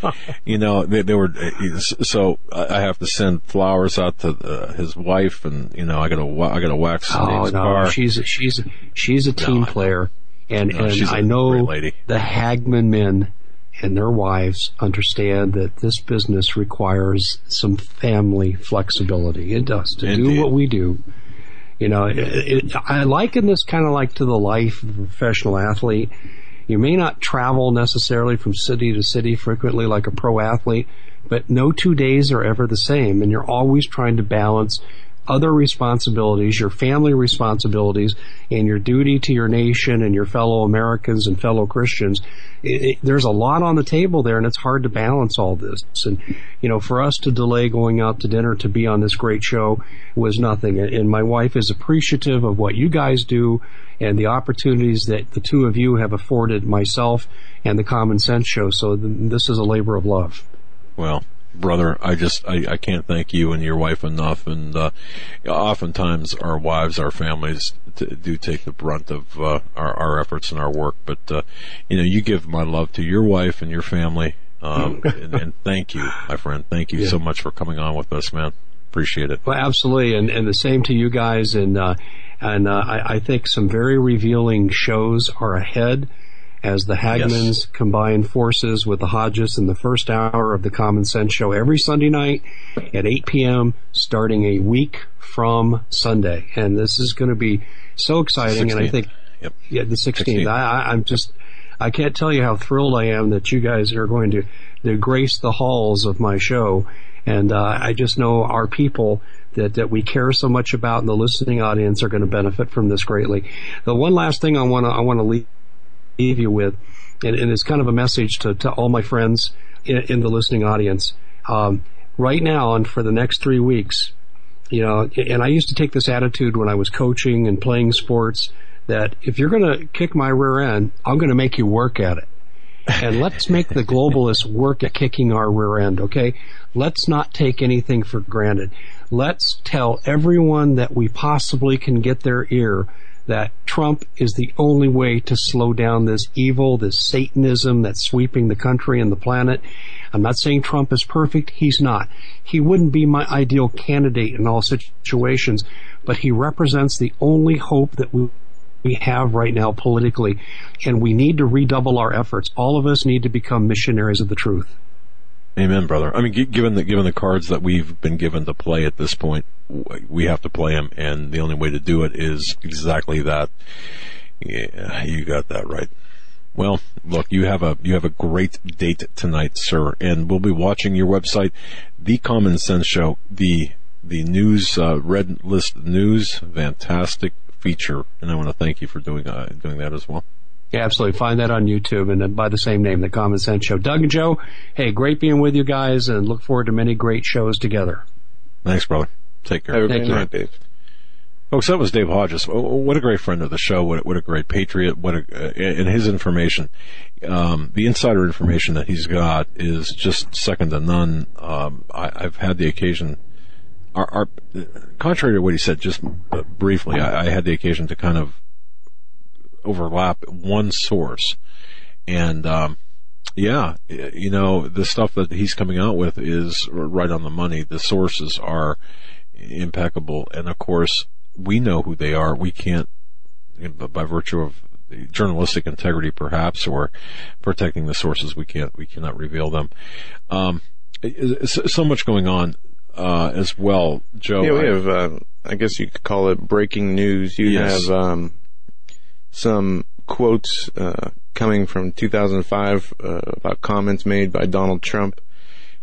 you know, they, they were, so I have to send flowers out to uh, his wife and, you know, I gotta, I gotta wax oh, no, car. She's, she's, she's a team no, player. And, no, and I know the Hagmann men and their wives understand that this business requires some family flexibility. It does to Indeed. do what we do. You know, it, it, I liken this kind of like to the life of a professional athlete. You may not travel necessarily from city to city frequently like a pro athlete, but no two days are ever the same, and you're always trying to balance other responsibilities, your family responsibilities, and your duty to your nation and your fellow Americans and fellow Christians, it, it, there's a lot on the table there, and it's hard to balance all this. And you know, for us to delay going out to dinner to be on this great show was nothing. And my wife is appreciative of what you guys do and the opportunities that the two of you have afforded myself and the Common Sense Show. So th- this is a labor of love. Well, brother, I just I, I can't thank you and your wife enough. And uh, oftentimes our wives, our families t- do take the brunt of uh, our, our efforts and our work. But uh, you know, you give my love to your wife and your family. Um, and, and, thank you, my friend. Thank you yeah. so much for coming on with us, man. Appreciate it. Well, absolutely, and and the same to you guys. And uh, and uh, I, I think some very revealing shows are ahead as the Hagmanns yes. combine forces with the Hodges in the first hour of the Common Sense Show every Sunday night at 8 p.m. starting a week from Sunday. And this is going to be so exciting. And I think, yep. yeah, the 16th. 16th. I, I'm just, I can't tell you how thrilled I am that you guys are going to, to grace the halls of my show. And uh, I just know our people that, that we care so much about and the listening audience are going to benefit from this greatly. The one last thing I want to I want to leave leave you with, and, and it's kind of a message to, to all my friends in, in the listening audience. Um, right now and for the next three weeks, you know, and I used to take this attitude when I was coaching and playing sports that if you're going to kick my rear end, I'm going to make you work at it. and let's make the globalists work at kicking our rear end, okay? Let's not take anything for granted. Let's tell everyone that we possibly can get their ear that Trump is the only way to slow down this evil, this Satanism that's sweeping the country and the planet. I'm not saying Trump is perfect. He's not. He wouldn't be my ideal candidate in all situations, but he represents the only hope that we we have right now politically, and we need to redouble our efforts. All of us need to become missionaries of the truth. Amen, brother. I mean, given the given the cards that we've been given to play at this point, we have to play them, and the only way to do it is exactly that. Yeah, you got that right. Well, look, you have a you have a great date tonight, sir, and we'll be watching your website, The Common Sense Show, the the news uh, red list news, fantastic feature, and I want to thank you for doing uh, doing that as well. Yeah, absolutely. Find that on YouTube and by the same name, The Common Sense Show. Doug and Joe, hey, great being with you guys and look forward to many great shows together. Thanks, brother. Take care. Have a great night, Dave. Folks, that was Dave Hodges. What a great friend of the show. What, what a great patriot. What a, uh, and his information, um, the insider information that he's got is just second to none. Um, I, have had the occasion, our, our, contrary to what he said, just briefly, I, I had the occasion to kind of overlap one source. And, um, yeah, you know, the stuff that he's coming out with is right on the money. The sources are impeccable. And of course, we know who they are. We can't, by virtue of journalistic integrity, perhaps, or protecting the sources, we can't, we cannot reveal them. Um, so much going on, uh, as well, Joe. Yeah, we have, uh, I guess you could call it breaking news. You yes. have, um, some quotes uh, coming from 2005 uh, about comments made by Donald Trump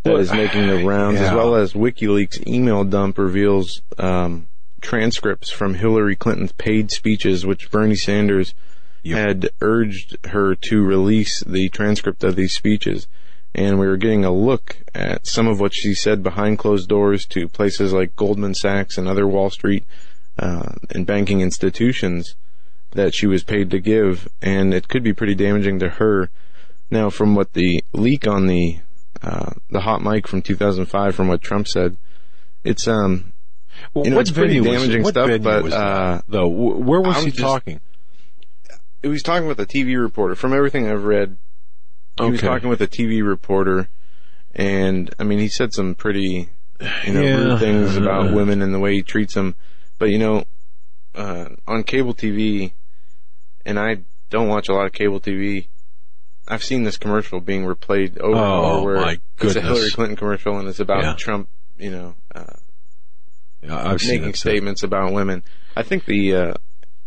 that is making the rounds, yeah. as well as WikiLeaks email dump reveals um, transcripts from Hillary Clinton's paid speeches, which Bernie Sanders yep. had urged her to release the transcript of these speeches. And we were getting a look at some of what she said behind closed doors to places like Goldman Sachs and other Wall Street uh, and banking institutions that she was paid to give, and it could be pretty damaging to her. Now, from what the leak on the uh, the hot mic from 2005, from what Trump said, it's um, well, you know, it's pretty damaging was, stuff. But uh, though, where was he just, talking? He was talking with a TV reporter. From everything I've read, he okay. was talking with a TV reporter, and I mean, he said some pretty, you know, yeah. rude things about women and the way he treats them. But you know, uh, on cable TV, and I don't watch a lot of cable TV. I've seen this commercial being replayed over oh, and over where it's a Hillary Clinton commercial and it's about yeah. Trump, you know, uh, yeah, making statements about women. I think the uh,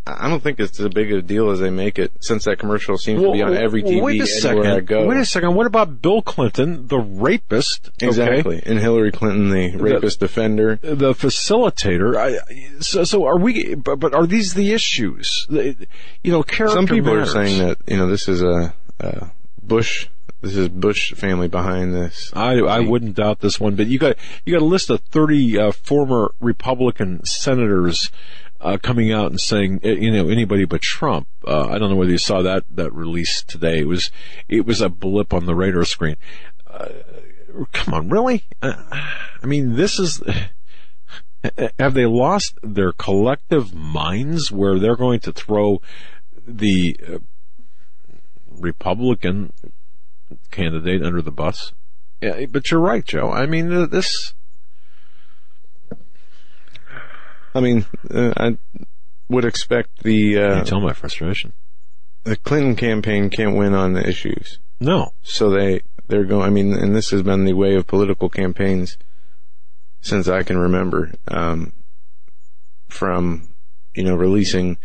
I don't think it's as big a deal as they make it since that commercial seems well, to be on every TV wait a second. I go. Wait a second. What about Bill Clinton, the rapist? Exactly. Okay? And Hillary Clinton, the rapist the, defender. The facilitator. I, so, so are we, but, but are these the issues? You know, character Some people matters. are saying that, you know, this is a, a Bush this is Bush family behind this. I I wouldn't doubt this one, but you got you got a list of thirty uh, former Republican senators uh, coming out and saying eh, you know anybody but Trump. Uh, I don't know whether you saw that that release today. It was it was a blip on the radar screen. Uh, come on, really? Uh, I mean, this is. Have they lost their collective minds where they're going to throw the uh, Republican candidate under the bus. Yeah, but you're right, Joe. I mean, this. I mean, uh, I would expect the. Uh, tell my frustration. The Clinton campaign can't win on the issues. No. So they they're going. I mean, and this has been the way of political campaigns since I can remember. Um, from you know releasing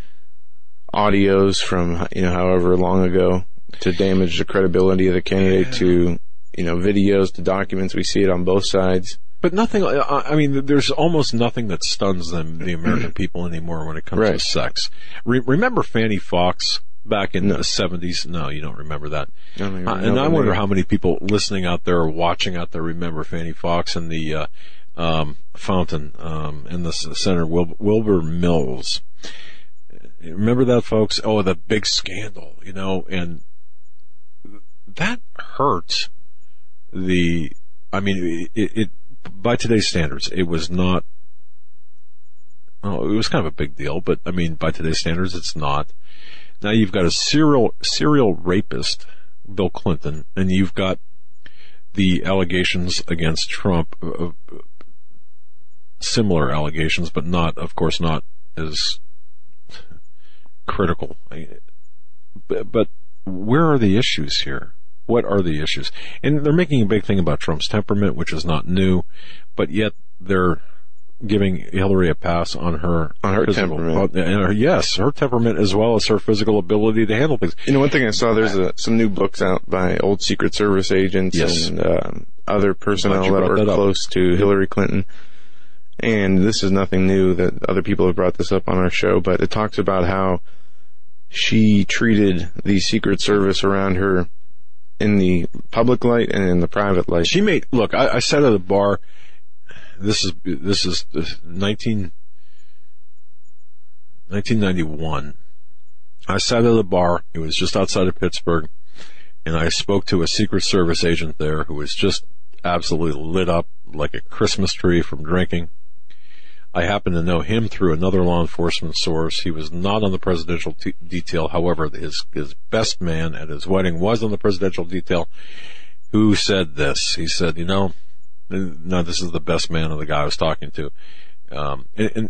audios from you know however long ago to damage the credibility of the candidate yeah. to, you know, videos to documents. We see it on both sides. But nothing, I mean, there's almost nothing that stuns them, the American people anymore when it comes right. to sex. Re- remember Fanne Foxe back in no. the 70s? No, you don't remember that. I don't uh, and I wonder how many people listening out there or watching out there remember Fanne Foxe and the, uh, um, fountain, um, in the center, Wil- Wilbur Mills. Remember that, folks? Oh, the big scandal, you know, and that hurt the, I mean, it, it, by today's standards, it was not, oh, it was kind of a big deal, but I mean, by today's standards, it's not. Now you've got a serial, serial rapist, Bill Clinton, and you've got the allegations against Trump, uh, uh similar allegations, but not, of course, not as critical. But where are the issues here? What are the issues? And they're making a big thing about Trump's temperament, which is not new, but yet they're giving Hillary a pass on her on her physical, temperament. Uh, her, yes, her temperament as well as her physical ability to handle things. You know, one thing I saw there's a, some new books out by old Secret Service agents yes. and um, other personnel that were that close to Hillary Clinton. And this is nothing new that other people have brought this up on our show, but it talks about how she treated the Secret Service around her in the public light and in the private light. She made look. I, I sat at a bar. This is this is 19, 1991. I sat at a bar. It was just outside of Pittsburgh, and I spoke to a Secret Service agent there who was just absolutely lit up like a Christmas tree from drinking. I happen to know him through another law enforcement source. He was not on the presidential t- detail. However, his, his best man at his wedding was on the presidential detail who said this. He said, you know, no, this is the best man of the guy I was talking to. Um, and, and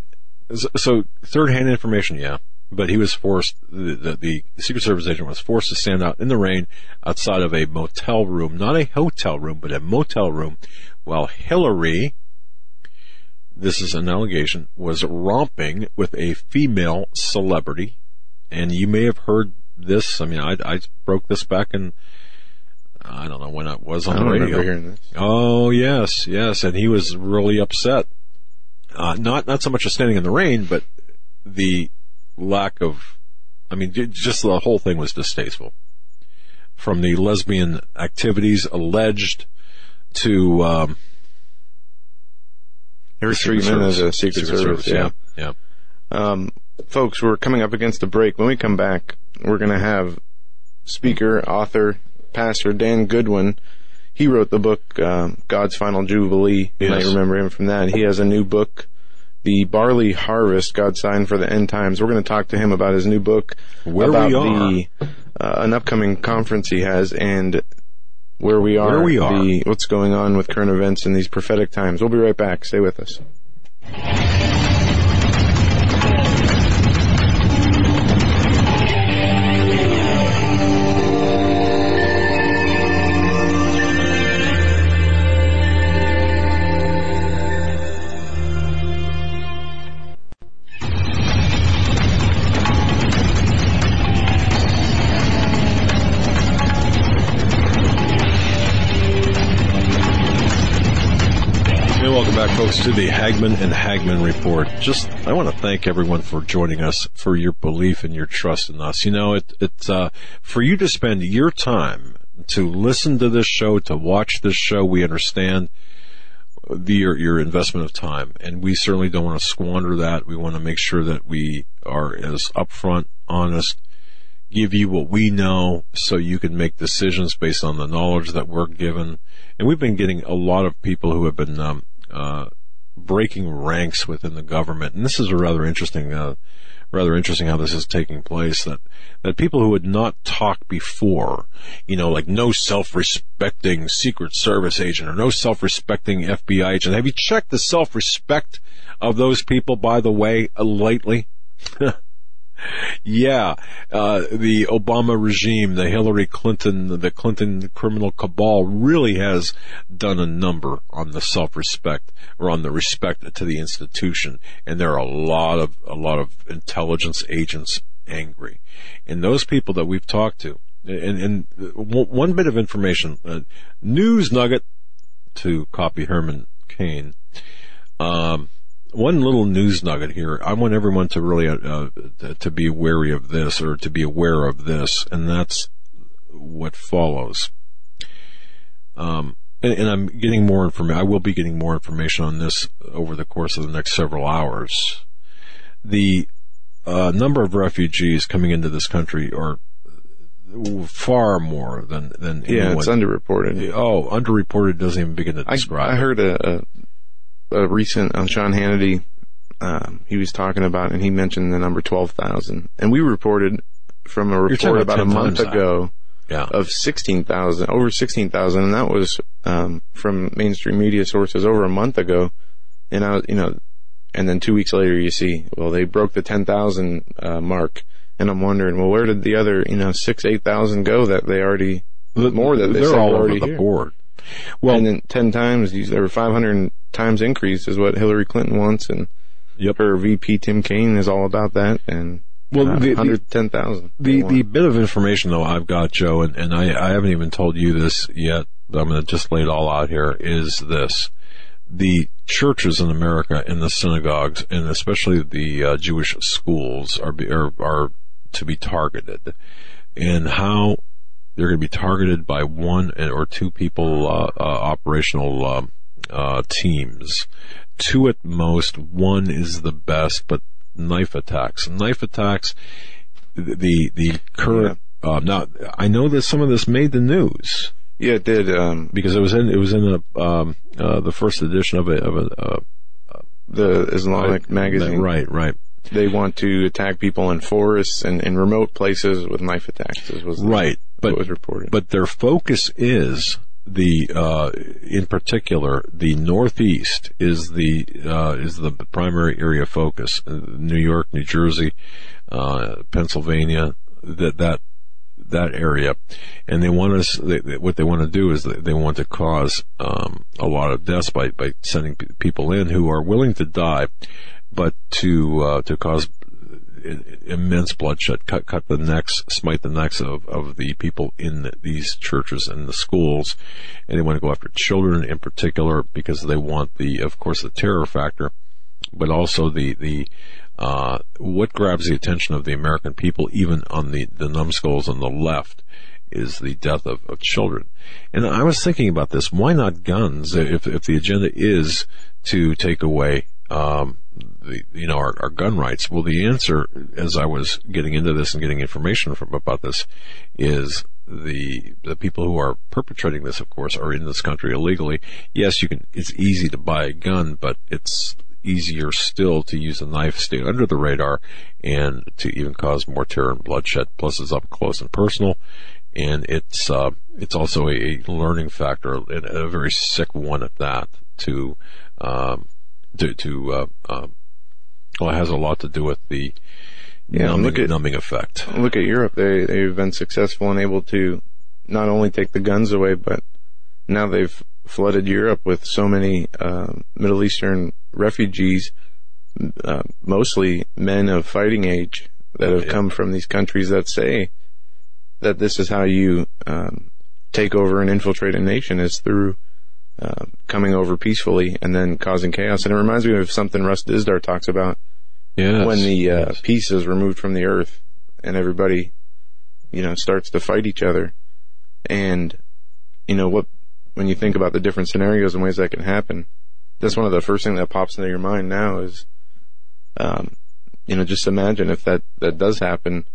so third hand information, yeah, but he was forced, the, the, the, Secret Service agent was forced to stand out in the rain outside of a motel room, not a hotel room, but a motel room while Hillary, this is an allegation, was romping with a female celebrity. And you may have heard this. I mean, I, I broke this back in, I don't know when it was on the radio. Oh, yes, yes. And he was really upset. Uh, not, not so much as standing in the rain, but the lack of, I mean, just the whole thing was distasteful. From the lesbian activities alleged to, um, her treatment as a Secret, Secret Service. Service yeah. yeah. Um, folks, we're coming up against a break. When we come back, we're going to have speaker, author, pastor Dan Goodwin. He wrote the book uh, God's Final Jubilee. You yes. might remember him from that. He has a new book, The Barley Harvest: God's Sign for the End Times. We're going to talk to him about his new book, Where about the uh, an upcoming conference he has, and where we are, where we are. The, what's going on with current events in these prophetic times. We'll be right back. Stay with us. Folks, to the Hagmann and Hagmann Report. Just, I want to thank everyone for joining us, for your belief and your trust in us. You know, it, it's, uh, for you to spend your time to listen to this show, to watch this show, we understand the, your, your investment of time. And we certainly don't want to squander that. We want to make sure that we are as upfront, honest, give you what we know so you can make decisions based on the knowledge that we're given. And we've been getting a lot of people who have been, um, uh, breaking ranks within the government. And this is a rather interesting, uh, rather interesting how this is taking place that, that people who had not talked before, you know, like no self-respecting Secret Service agent or no self-respecting FBI agent. Have you checked the self-respect of those people, by the way, uh, lately? yeah, uh, the Obama regime, the Hillary Clinton, the Clinton criminal cabal really has done a number on the self-respect or on the respect to the institution. And there are a lot of, a lot of intelligence agents angry. And those people that we've talked to, and, and one bit of information, uh, news nugget to copy Herman Cain, um, one little news nugget here. I want everyone to really uh, to be wary of this or to be aware of this, and that's what follows. Um, and, and, I'm getting more information. I will be getting more information on this over the course of the next several hours. The uh, number of refugees coming into this country are far more than than yeah, anyone. it's underreported. Oh, underreported doesn't even begin to describe. I, I heard a, a a recent on Sean Hannity. Um, he was talking about, and he mentioned the number twelve thousand, and we reported from a report about, about a month ago yeah. of sixteen thousand, over sixteen thousand, and that was um, from mainstream media sources over a month ago. And I, was, you know, and then two weeks later, you see, well, they broke the ten thousand uh, mark, and I'm wondering, well, where did the other, you know, six, eight thousand go that they already more that they they're all over the here. board. Well, and then ten times, there were 500 times increase is what Hillary Clinton wants, and yep. her VP Tim Kaine is all about that. And well, uh, 110,000. The the bit of information though I've got, Joe, and, and I, I haven't even told you this yet, but I'm going to just lay it all out here. Is this the churches in America and the synagogues, and especially the uh, Jewish schools, are, are are to be targeted, and how they're going to be targeted by one or two people, uh, uh, operational uh, uh, teams. Two at most. One is the best, but knife attacks. Knife attacks. The the current. Uh, now I know that some of this made the news. Yeah, it did. Um, because it was in it was in the um, uh, the first edition of a of a uh, the Islamic right, magazine. Right, right. They want to attack people in forests and in remote places with knife attacks. Was right, but was reported. But their focus is the uh, in particular the Northeast is the uh, is the primary area of focus. Uh, New York, New Jersey, uh, Pennsylvania, that that that area, and they want us. They, what they want to do is they want to cause um, a lot of deaths by by sending people in who are willing to die, but to uh, to cause immense bloodshed, cut cut the necks, smite the necks of, of the people in these churches and the schools, and they want to go after children in particular because they want the, of course, the terror factor, but also the the uh, what grabs the attention of the American people, even on the the numbskulls on the left, is the death of, of children. And I was thinking about this. Why not guns? If if the agenda is to take away um, you know, our, our, gun rights? Well, the answer, as I was getting into this and getting information from about this, is the the people who are perpetrating this, of course, are in this country illegally. Yes, you can. It's easy to buy a gun, but it's easier still to use a knife, stay under the radar, and to even cause more terror and bloodshed. Plus, it's up close and personal, and it's uh, it's also a, learning factor, and a very sick one at that. To um, to, to uh, um, well, it has a lot to do with the yeah, numbing, look at, numbing effect. Look at Europe; they they've been successful and able to not only take the guns away, but now they've flooded Europe with so many uh, Middle Eastern refugees, uh, mostly men of fighting age that have yeah. come from these countries that say that this is how you um, take over and infiltrate a nation is through uh, coming over peacefully and then causing chaos. And it reminds me of something Russ Dizdar talks about yes, when the uh, yes. peace is removed from the earth and everybody, you know, starts to fight each other. And, you know, what, when you think about the different scenarios and ways that can happen, that's one of the first thing that pops into your mind now is, um, you know, just imagine if that, that does happen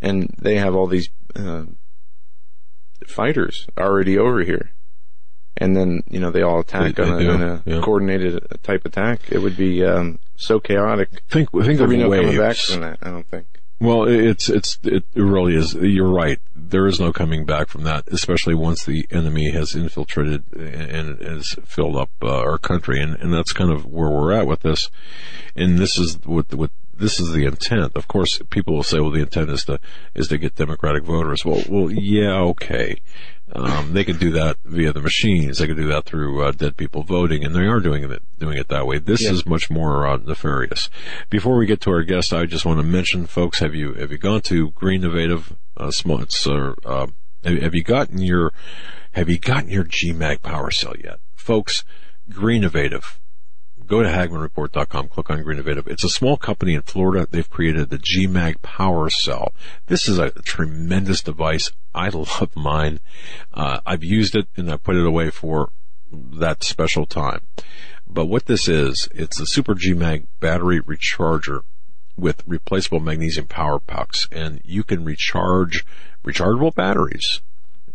and they have all these, uh, fighters already over here. And then, you know, they all attack They- they on a, do, in a yeah. coordinated type attack. It would be, um, so chaotic. think think There'd of be no waves. coming back from that, I don't think. Well, it's it's it really is. You're right. There is no coming back from that, especially once the enemy has infiltrated and has filled up uh, our country, and and that's kind of where we're at with this. And this is what what this is the intent. Of course, people will say, well, the intent is to is to get Democratic voters. Well, well, yeah, okay. Um, they can do that via the machines. They can do that through uh, dead people voting, and they are doing it doing it that way. This Yeah. is much more uh, nefarious. Before we get to our guest, I just want to mention, folks, have you have you gone to Green Innovative? Uh, small, it's, uh, have, have you gotten your have you gotten your GMAG power cell yet, folks? Green Innovative go to HagmannReport.com, click on Green Innovative. It's a small company in Florida. They've created the GMAG Power Cell. This is a tremendous device. I love mine. Uh, I've used it and I put it away for that special time. But what this is, it's a Super GMAG battery recharger with replaceable magnesium power pucks and you can recharge rechargeable batteries.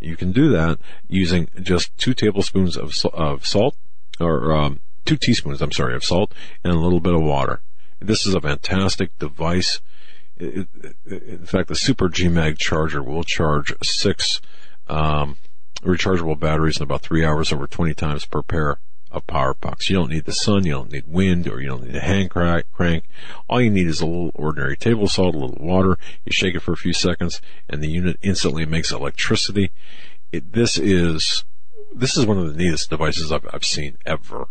You can do that using just two tablespoons of, of salt or, um, two teaspoons, I'm sorry, of salt and a little bit of water. This is a fantastic device. In fact, the Super GMAG charger will charge six um, rechargeable batteries in about three hours over 20 times per pair of power pucks. You don't need the sun, you don't need wind, or you don't need a hand crank. crank. All you need is a little ordinary table salt, a little water. You shake it for a few seconds, and the unit instantly makes electricity. It, this is this is one of the neatest devices I've, I've seen ever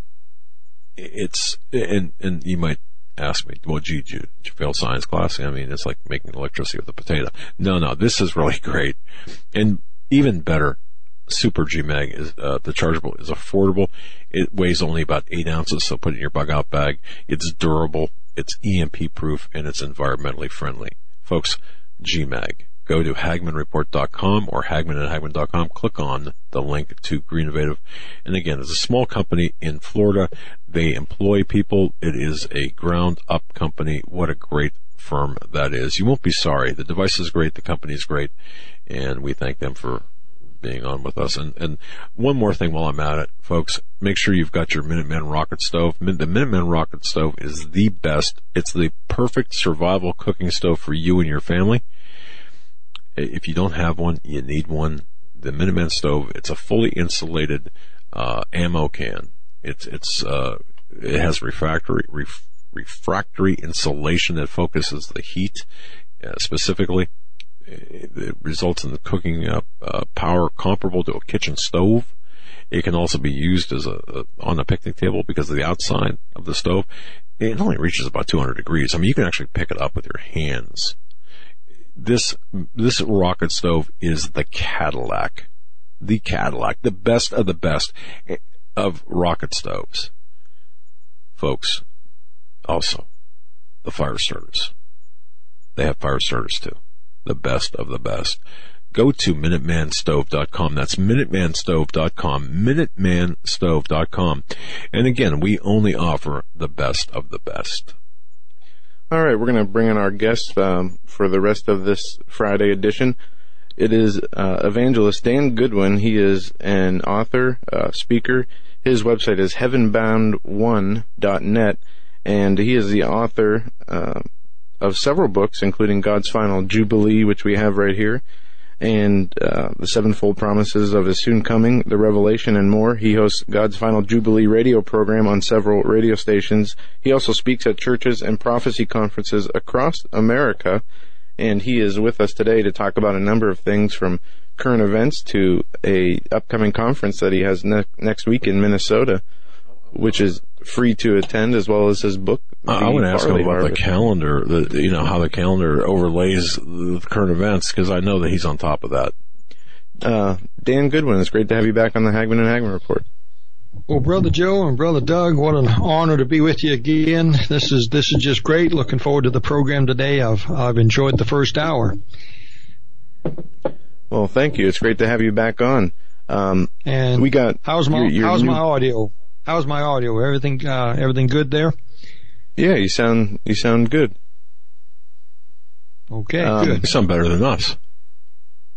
it's and and you might ask me, well, gee, did you, did you fail science class? I mean, it's like making electricity with a potato. No, no, this is really great, and even better. Super GMAG is uh, the chargeable is affordable. It weighs only about eight ounces, so put it in your bug out bag. It's durable, it's EMP proof, and it's environmentally friendly. Folks, GMAG. Go to HagmannReport.com or Hagmann at Hagmann.com. Click on the link to Green Innovative. And again, it's a small company in Florida. They employ people. It is a ground up company. What a great firm that is. You won't be sorry. The device is great. The company is great. And we thank them for being on with us. And, and one more thing while I'm at it, folks, make sure you've got your Minuteman rocket stove. The Minuteman rocket stove is the best. It's the perfect survival cooking stove for you and your family. If you don't have one, you need one. The Minuteman stove, it's a fully insulated, uh, ammo can. It's, it's, uh, it has refractory, ref, refractory insulation that focuses the heat, uh, specifically it results in the cooking uh, power comparable to a kitchen stove. It can also be used as a, a on a picnic table because of the outside of the stove. It only reaches about 200 degrees. I mean, you can actually pick it up with your hands. This this rocket stove is the Cadillac, the Cadillac, the best of the best eh, of rocket stoves, folks. Also, the fire starters. They have fire starters too the best of the best. Go to MinutemanStove.com. That's MinutemanStove.com. MinutemanStove.com. And again, we only offer the best of the best. All right, we're going to bring in our guest um, for the rest of this Friday edition. It is uh, evangelist Dan Goodwin. He is an author, uh, speaker. His website is heavenbound1.net, and he is the author uh, of several books, including God's Final Jubilee, which we have right here, and uh, the Sevenfold Promises of His Soon Coming, The Revelation, and more. He hosts God's Final Jubilee radio program on several radio stations. He also speaks at churches and prophecy conferences across America, and he is with us today to talk about a number of things from current events to a upcoming conference that he has ne- next week in Minnesota, which is free to attend, as well as his book. I The want to ask him Barley about the calendar, the, you know, how the calendar overlays the current events, because I know that he's on top of that. Uh, Dan Goodwin, it's great to have you back on the Hagmann and Hagmann Report. Well, brother Joe and brother Doug, what an honor to be with you again. This is this is just great. Looking forward to the program today. I've I've enjoyed the first hour. Well, thank you. It's great to have you back on. Um, and we got how's my your, your how's new, my audio? How's my audio? Everything uh, everything good there? Yeah, you sound you sound good. Okay, um, good. You sound better than us.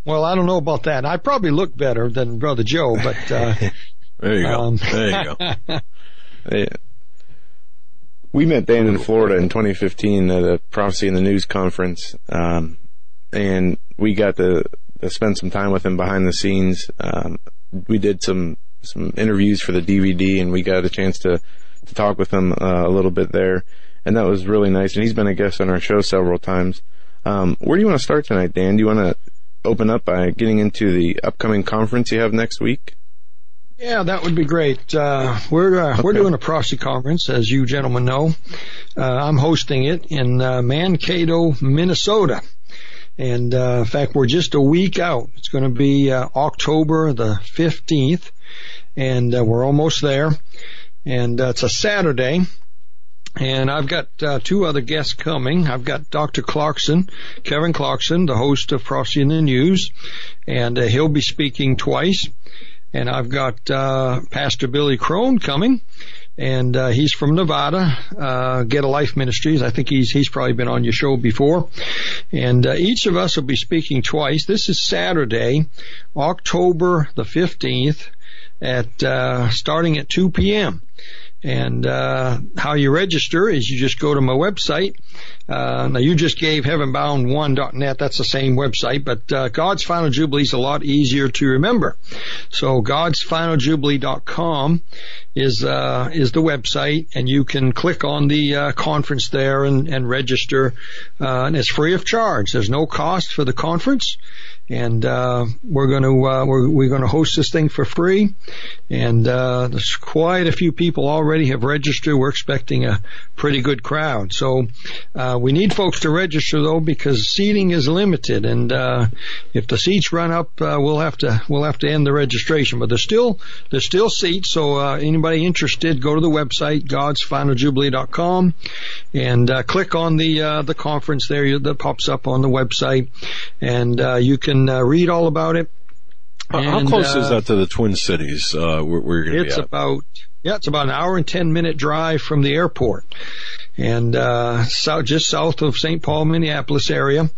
Well, I don't know about that. I probably look better than Brother Joe, but uh, there you go. Um, there you go. yeah. We met Dan in Florida in 2015 at a Prophecy in the News conference, um, and we got to, to, spend some time with him behind the scenes. Um, we did some some interviews for the DVD, and we got a chance to to talk with him uh, a little bit there, and that was really nice. And he's been a guest on our show several times. Um, where do you want to start tonight, Dan? Do you want to open up by getting into the upcoming conference you have next week? Yeah, that would be great. Uh, we're uh, okay. we're doing a proxy conference, as you gentlemen know. Uh, I'm hosting it in uh, Mankato, Minnesota, and uh, in fact, we're just a week out. It's going to be uh, October the 15th, and we're almost there. And it's a Saturday, and I've got uh, two other guests coming. I've got Dr. Clarkson, Kevin Clarkson, the host of Prophecy in the News, and uh, he'll be speaking twice. And I've got uh, Pastor Billy Crone coming, and uh, he's from Nevada, uh, Get a Life Ministries. I think he's he's probably been on your show before. And uh, each of us will be speaking twice. This is Saturday, October the fifteenth, at uh, starting at two p.m. And uh, how you register is you just go to my website. Uh, now you just gave heavenbound1.net. That's the same website, but uh, God's Final Jubilee is a lot easier to remember. So godsfinaljubilee.com is uh, is the website, and you can click on the uh, conference there and, and register. Uh, and it's free of charge. There's no cost for the conference and uh, we're going to uh, we're, we're going to host this thing for free. And uh, there's quite a few people already have registered. We're expecting a pretty good crowd. So uh, we need folks to register though because seating is limited, and uh, if the seats run up, we'll have to we'll have to end the registration. But there's still there's still seats. So uh, anybody interested, go to the website godsfinaljubilee.com and uh, click on the uh, the conference there that pops up on the website, and uh, you can uh, read all about it. And, How close is uh, that to the Twin Cities? Uh, where, where, you're going to be? It's about yeah, it's about an hour and ten minute drive from the airport, and uh, south, just south of St. Paul, Minneapolis area.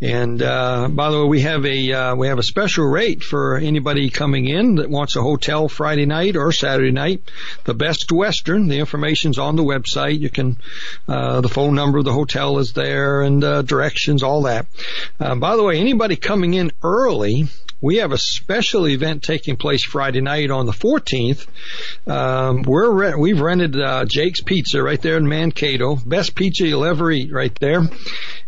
And uh, by the way, we have a uh, we have a special rate for anybody coming in that wants a hotel Friday night or Saturday night. The Best Western. The information's on the website. You can uh, the phone number of the hotel is there and uh, directions, all that. Uh, by the way, anybody coming in early we have a special event taking place Friday night on the 14th. Um, we're re- we've rented uh, Jake's Pizza right there in Mankato, best pizza you'll ever eat right there,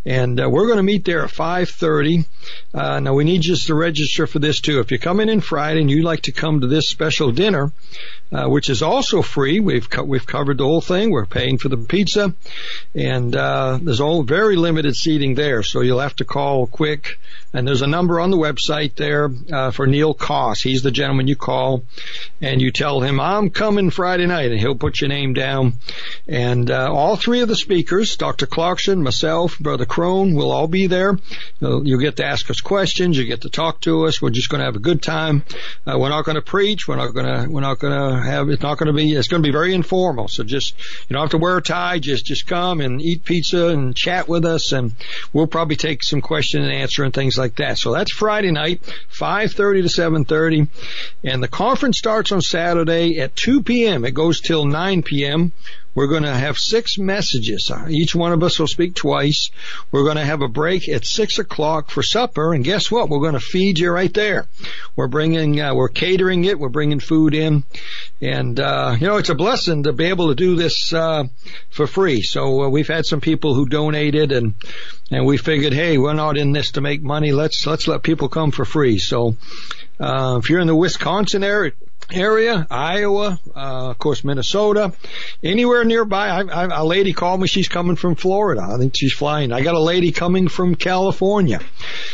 and uh, we're going to meet there at 5:30. Uh, now we need you to register for this too. If you're coming in Friday and you'd like to come to this special dinner, uh, which is also free, we've co- we've covered the whole thing. We're paying for the pizza, and uh, there's all very limited seating there, so you'll have to call quick. And there's a number on the website there uh, for Neil Koss. He's the gentleman you call, and you tell him I'm coming Friday night, and he'll put your name down. And uh, all three of the speakers, Dr. Clarkson, myself, Brother Crone, will all be there. You'll, you'll get to ask us questions. You get to talk to us. We're just going to have a good time. Uh, we're not going to preach. We're not going to. We're not going to have. It's not going to be. It's going to be very informal. So just you don't have to wear a tie. Just just come and eat pizza and chat with us, and we'll probably take some question and answer and things like like that. So that's Friday night, 5.30 to 7.30. And the conference starts on Saturday at 2 p.m. It goes till 9 p.m. We're going to have six messages. Each one of us will speak twice. We're going to have a break at six o'clock for supper, and guess what? We're going to feed you right there. We're bringing, uh, we're catering it. We're bringing food in, and uh, you know it's a blessing to be able to do this uh, for free. So uh, we've had some people who donated, and and we figured, hey, we're not in this to make money. Let's let's let people come for free. So uh, if you're in the Wisconsin area, area, Iowa, uh, of course, Minnesota, anywhere nearby. I, I, a lady called me. She's coming from Florida. I think she's flying. I got a lady coming from California.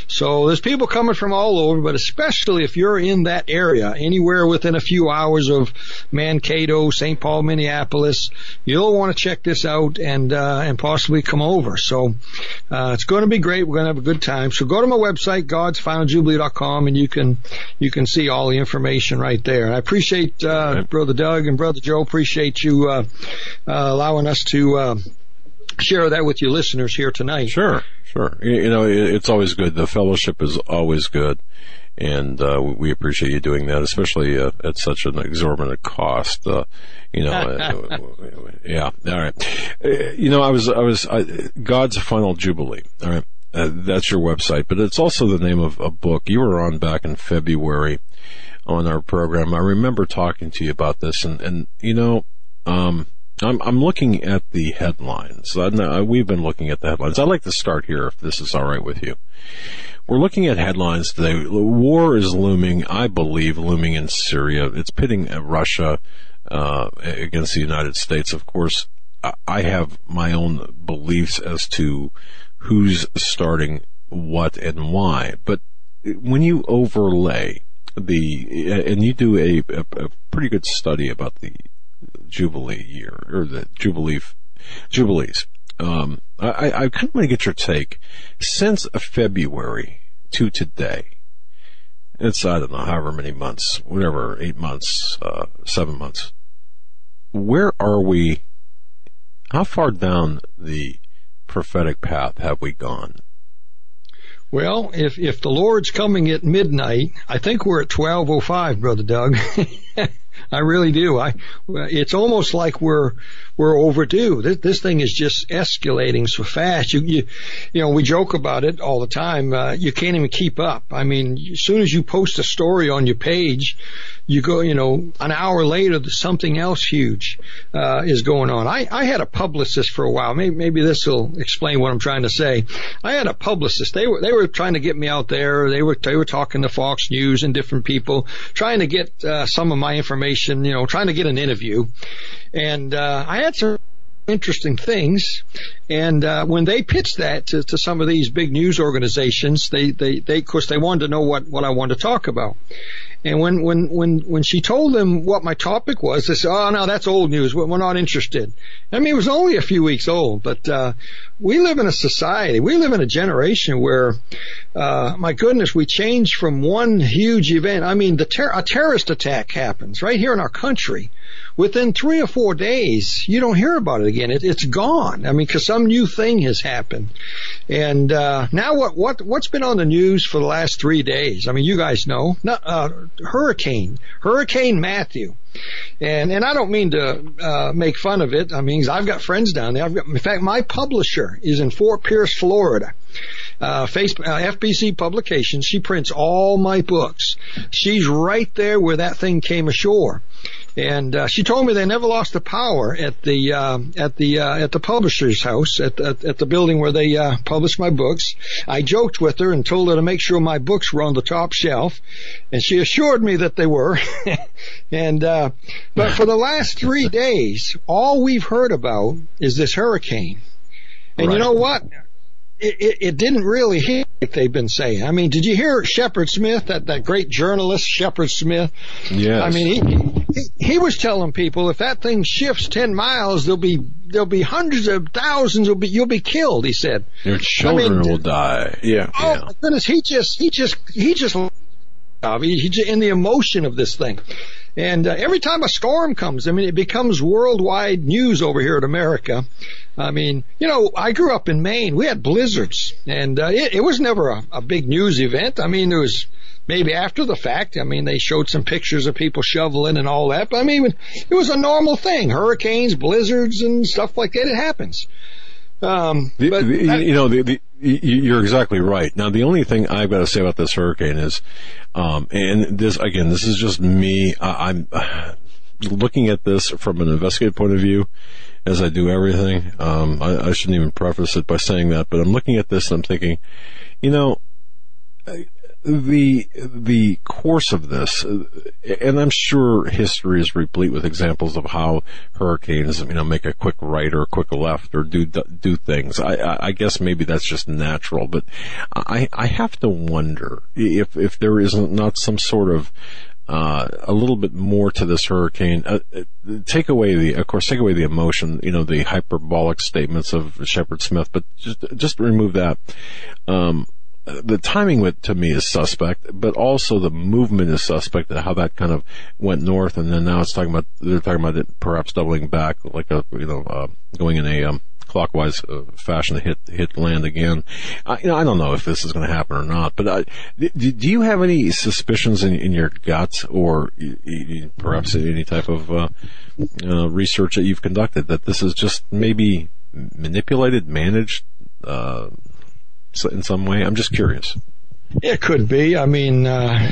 So there's people coming from all over, but especially if you're in that area, anywhere within a few hours of Mankato, St. Paul, Minneapolis, you'll want to check this out and, uh, and possibly come over. So, uh, it's going to be great. We're going to have a good time. So go to my website, godsfinaljubilee.com and you can, you can see all the information right there. I appreciate uh, Brother Doug and Brother Joe. Appreciate you uh, uh, allowing us to uh, share that with your listeners here tonight. Sure, sure. You know, it's always good. The fellowship is always good. And uh, we appreciate you doing that, especially uh, at such an exorbitant cost. you know, yeah. All right. you know, I was, I was, I, God's final jubilee. All right. Uh, that's your website, but it's also the name of a book you were on back in February on our program. I remember talking to you about this, and and you know, um, I'm I'm looking at the headlines. I, we've been looking at the headlines. I'd like to start here, if this is all right with you. We're looking at headlines today. War is looming, I believe, looming in Syria. It's pitting Russia uh, against the United States. Of course, I have my own beliefs as to who's starting what and why. But when you overlay the and you do a, a, a pretty good study about the Jubilee year or the Jubilee Jubilees. Um, I, I kind of want to get your take since February to today. It's I don't know however many months, whatever, eight months, uh, seven months. Where are we? How far down the prophetic path have we gone? Well, if if the Lord's coming at midnight, I think we're at twelve oh five, brother Doug. I really do. I it's almost like we're we're overdue. This, this thing is just escalating so fast. You you you know we joke about it all the time. Uh, you can't even keep up. I mean, as soon as you post a story on your page, you go, you know, an hour later, something else huge uh, is going on. I, I had a publicist for a while. Maybe, maybe this will explain what I'm trying to say. I had a publicist. They were they were trying to get me out there. They were they were talking to Fox News and different people, trying to get uh, some of my information. You know, trying to get an interview. And uh, I had some interesting things. And uh, when they pitched that to, to some of these big news organizations, they, they, they, of course, they wanted to know what, what I wanted to talk about. And when, when, when, when she told them what my topic was, they said, oh, no, that's old news. We're not interested. I mean, it was only a few weeks old, but, uh, we live in a society, we live in a generation where, uh, my goodness, we change from one huge event. I mean, the ter- a terrorist attack happens right here in our country within three or four days, you don't hear about it again. It, has gone. I mean, because some new thing has happened. And uh, now, what what what's been on the news for the last three days? I mean, you guys know, not, uh, hurricane, Hurricane Matthew. And and I don't mean to uh, make fun of it. I mean, I've got friends down there. I've got, in fact, my publisher is in Fort Pierce, Florida. Uh, Facebook, uh, FBC Publications. She prints all my books. She's right there where that thing came ashore. And uh, she told me they never lost the power at the uh, at the uh, at the publisher's house at, at, at the building where they uh, published my books. I joked with her and told her to make sure my books were on the top shelf, and she assured me that they were. and uh, but for the last three days, all we've heard about is this hurricane. And right. you know what? it, it, it, didn't really hit like they've been saying. I mean, did you hear Shepard Smith, that, that great journalist, Shepard Smith? Yes. I mean, he, he, he was telling people if that thing shifts 10 miles, there'll be, there'll be hundreds of thousands will be, you'll be killed, he said. Your children I mean, will die. Yeah. Oh yeah. my goodness, he just, he just, he just, he, he, in the emotion of this thing. And uh, every time a storm comes, I mean, it becomes worldwide news over here in America. I mean, you know, I grew up in Maine. We had blizzards, and uh, it, it was never a, a big news event. I mean, there was maybe after the fact. I mean, they showed some pictures of people shoveling and all that. But I mean, it was a normal thing. Hurricanes, blizzards, and stuff like that. It happens. Um, the, the, you know, the, the, you're exactly right. Now, the only thing I've got to say about this hurricane is, um, and this again, this is just me. I, I'm looking at this from an investigative point of view, as I do everything. Um, I, I shouldn't even preface it by saying that, but I'm looking at this and I'm thinking, you know, the the course of this, and I'm sure history is replete with examples of how hurricanes, you know, make a quick right or a quick left or do do things. I, I guess maybe that's just natural, but I I have to wonder if if there isn't not some sort of uh, a little bit more to this hurricane. Uh, take away the, of course, take away the emotion, you know, the hyperbolic statements of Shepard Smith, but just just remove that. Um, the timing with, to me is suspect, but also the movement is suspect. How that kind of went north, and then now it's talking about they're talking about it perhaps doubling back, like a you know uh, going in a um, clockwise uh, fashion to hit hit land again. I, you know, I don't know if this is going to happen or not, but uh, do, do, you have any suspicions in, in your gut, or perhaps any type of uh, uh, research that you've conducted that this is just maybe manipulated, managed uh, in some way? I'm just curious. It could be. I mean, uh,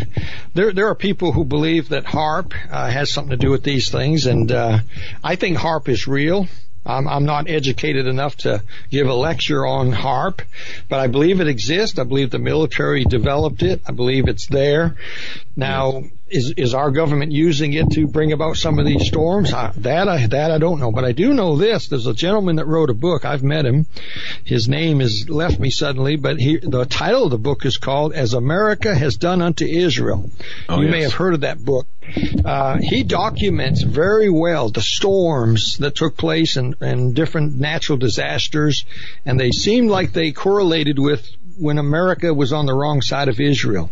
there there are people who believe that HAARP uh, has something to do with these things, and uh, I think HAARP is real. I'm, I'm not educated enough to give a lecture on HAARP, but I believe it exists. I believe the military developed it. I believe it's there. Now, is is our government using it to bring about some of these storms? I, that I that I don't know, but I do know this. There's a gentleman that wrote a book. I've met him. His name has left me suddenly, but he, the title of the book is called "As America Has Done Unto Israel." Oh, you yes. may have heard of that book. Uh, he documents very well the storms that took place and, and different natural disasters, and they seemed like they correlated with when America was on the wrong side of Israel.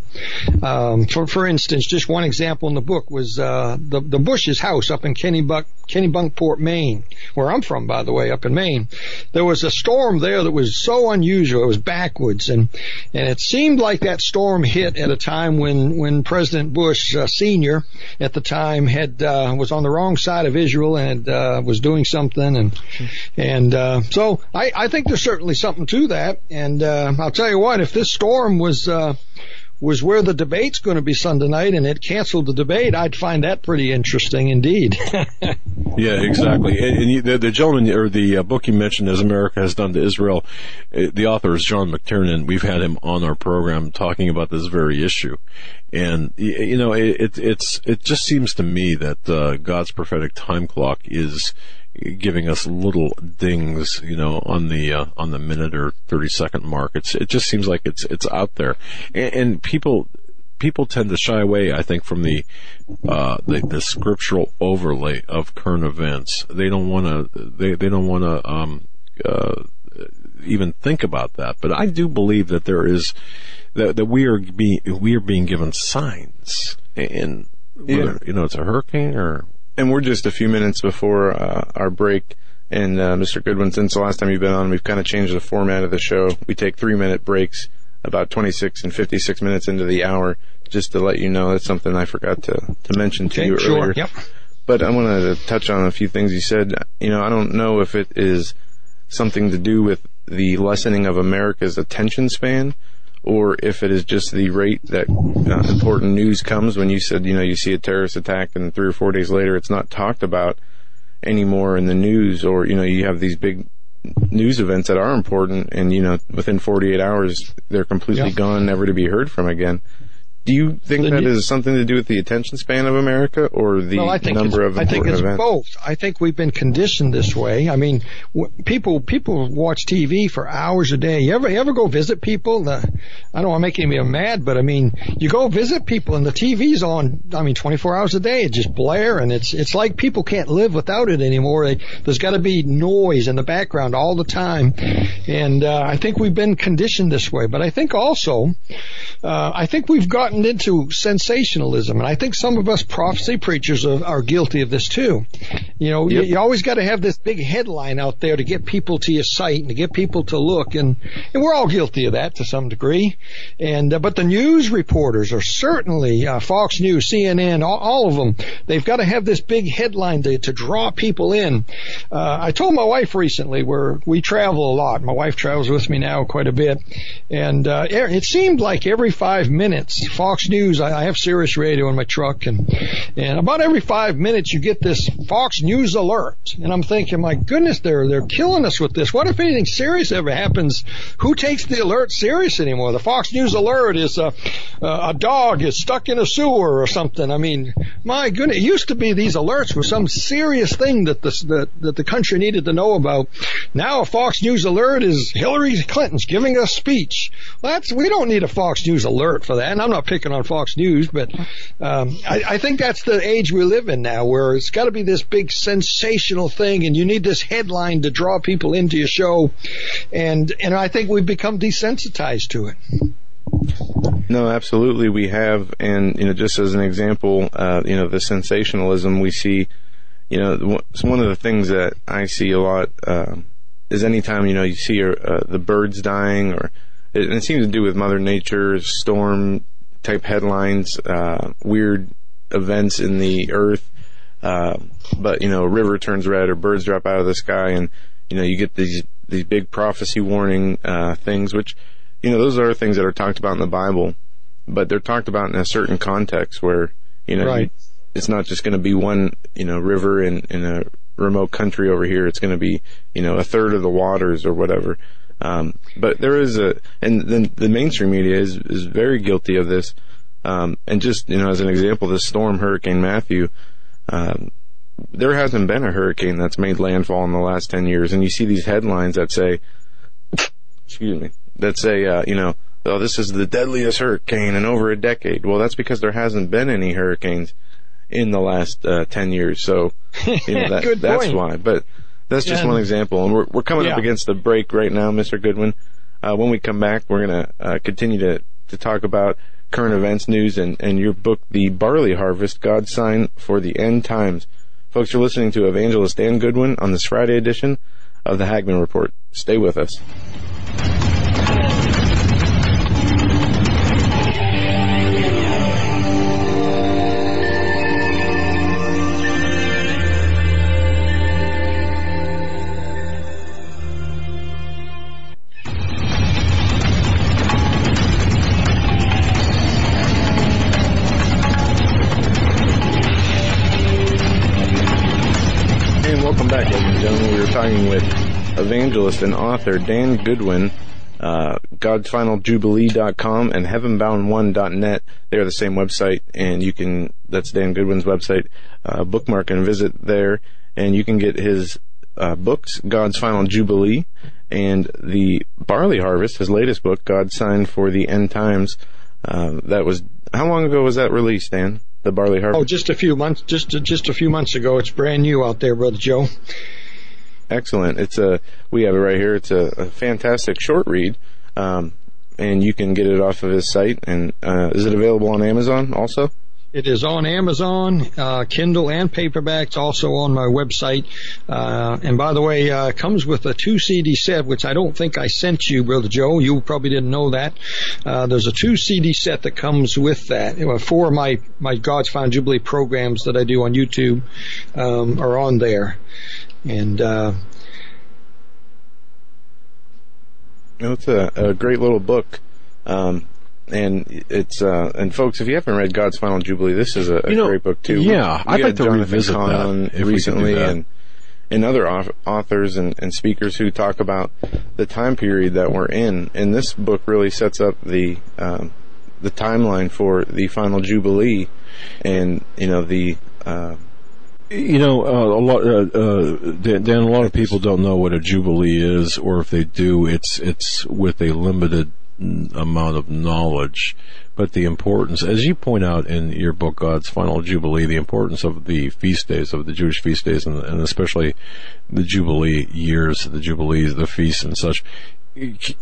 Um, for, for instance, just one example in the book was uh, the, the Bush's house up in Kennebuck, Kennebunkport, Maine, where I'm from, by the way, up in Maine. There was a storm there that was so unusual. It was backwards, and and it seemed like that storm hit at a time when when President Bush uh, Senior at the time had uh, was on the wrong side of Israel and uh, was doing something, and and uh, so I, I think there's certainly something to that. And uh, I'll tell you what, if this storm was uh, was where the debate's going to be Sunday night and it canceled the debate, I'd find that pretty interesting indeed. yeah, exactly. And, and you, the, the, gentleman or the uh, book you mentioned, As America Has Done to Israel, uh, the author is John McTernan. We've had him on our program talking about this very issue. And, you know, it, it it's, it just seems to me that uh, God's prophetic time clock is giving us little dings, you know, on the uh, on the minute or thirty second mark. It's it just seems like it's it's out there, and, and people people tend to shy away, I think, from the uh, the, the, scriptural overlay of current events. They don't want to. They they don't want to um, uh, even think about that. But I do believe that there is that, that we are being we are being given signs, and whether, you know, it's a hurricane or and we're just a few minutes before uh, our break. And uh, Mr. Goodwin, since the last time you've been on, we've kind of changed the format of the show. We take three minute breaks, about 26 and 56 minutes into the hour, just to let you know. That's something I forgot to, to mention to okay, you sure. earlier. Yep. But I wanted to touch on a few things you said. You know, I don't know if it is something to do with the lessening of America's attention span or if it is just the rate that uh, important news comes when you said, you know, you see a terrorist attack and three or four days later it's not talked about anymore in the news or, you know, you have these big news events that are important and, you know, within 48 hours they're completely yeah. gone, never to be heard from again. Do you think the, that is something to do with the attention span of America or the well, I think number of I think it's events? both. I think we've been conditioned this way. I mean, w- people people watch TV for hours a day. You ever you ever go visit people? I don't want to make me mad, but I mean, you go visit people and the TV's on. I mean, 24 hours a day. It just blare, and it's it's like people can't live without it anymore. They, there's got to be noise in the background all the time, and uh, I think we've been conditioned this way. But I think also, uh, I think we've gotten gotten into sensationalism, and I think some of us prophecy preachers are, are guilty of this too. You know, yep. you, you, always got to have this big headline out there to get people to your site and to get people to look, and and we're all guilty of that to some degree. And uh, but the news reporters are certainly uh, Fox News, CNN, all, all, of them. They've got to have this big headline to, to draw people in. Uh, I told my wife recently where we travel a lot. My wife travels with me now quite a bit, and uh, it seemed like every five minutes. Fox News. I, I have Sirius Radio in my truck, and and about every five minutes you get this Fox News alert, and I'm thinking, my goodness, they're they're killing us with this. What if anything serious ever happens? Who takes the alert serious anymore? The Fox News alert is a a dog is stuck in a sewer or something. I mean, my goodness, it used to be these alerts were some serious thing that the that, that the country needed to know about. Now a Fox News alert is Hillary Clinton's giving a speech. Well, that's we don't need a Fox News alert for that. And I'm not on Fox News, but um, I, I think that's the age we live in now, where it's got to be this big sensational thing, and you need this headline to draw people into your show, and and I think we've become desensitized to it. No, absolutely, we have, and you know, just as an example, uh, you know, the sensationalism we see, you know, it's one of the things that I see a lot uh, is anytime you know you see uh, the birds dying, or it, it, seems to do with Mother Nature, storm type headlines, uh, weird events in the earth, uh, but you know, a river turns red or birds drop out of the sky, and you know, you get these these big prophecy warning uh, things, which you know, those are things that are talked about in the Bible, but they're talked about in a certain context where you know, right. it's not just going to be one you know river in in a remote country over here. It's going to be you know a third of the waters or whatever. Um, but there is a, and then the mainstream media is is very guilty of this. Um, and just you know, as an example, this storm, Hurricane Matthew, um, there hasn't been a hurricane that's made landfall in the last 10 years. And you see these headlines that say, excuse me, that say, uh, you know, oh, this is the deadliest hurricane in over a decade. Well, that's because there hasn't been any hurricanes in the last uh, 10 years. So, you know, that, that's why. But that's just one example. And we're, we're coming yeah. up against the break right now, Mr. Goodwin. Uh, when we come back, we're going to uh, continue to, to talk about current events news and, and your book, The Barley Harvest, God's Sign for the End Times. Folks, you're listening to Evangelist Dan Goodwin on this Friday edition of the Hagmann Report. Stay with us. Evangelist and author Dan Goodwin, uh, God'sFinalJubilee.com and HeavenBound1.net. They are the same website, and you can, that's Dan Goodwin's website, uh, bookmark and visit there, and you can get his uh, books, God's Final Jubilee, and the Barley Harvest, his latest book, God's Sign for the End Times. Uh, that was, how long ago was that released, Dan? The Barley Harvest? Oh, just a few months, just, just a few months ago. It's brand new out there, Brother Joe. Excellent. It's a we have it right here. It's a, a fantastic short read, um, and you can get it off of his site. And uh, is it available on Amazon also? It is on Amazon, uh, Kindle, and paperback. It's also on my website. Uh, and by the way, uh, comes with a two CD set, which I don't think I sent you, Brother Joe. You probably didn't know that. Uh, there's a two CD set that comes with that. Four of my, my God's Final Jubilee programs that I do on YouTube um, are on there. And uh, it's a, a great little book. Um, and it's uh, and folks, if you haven't read God's Final Jubilee, this is a, a you know, great book too. Yeah, we, we I'd like to Jonathan revisit Cahn that recently, and and other authors and, and speakers who talk about the time period that we're in. And this book really sets up the um, the timeline for the final Jubilee, and you know the uh, you know, uh, a lot, uh, uh, Dan, a lot of people don't know what a jubilee is, or if they do, it's it's with a limited amount of knowledge. But the importance, as you point out in your book, God's Final Jubilee, the importance of the feast days, of the Jewish feast days, and, and especially the Jubilee years, the Jubilees, the feasts, and such.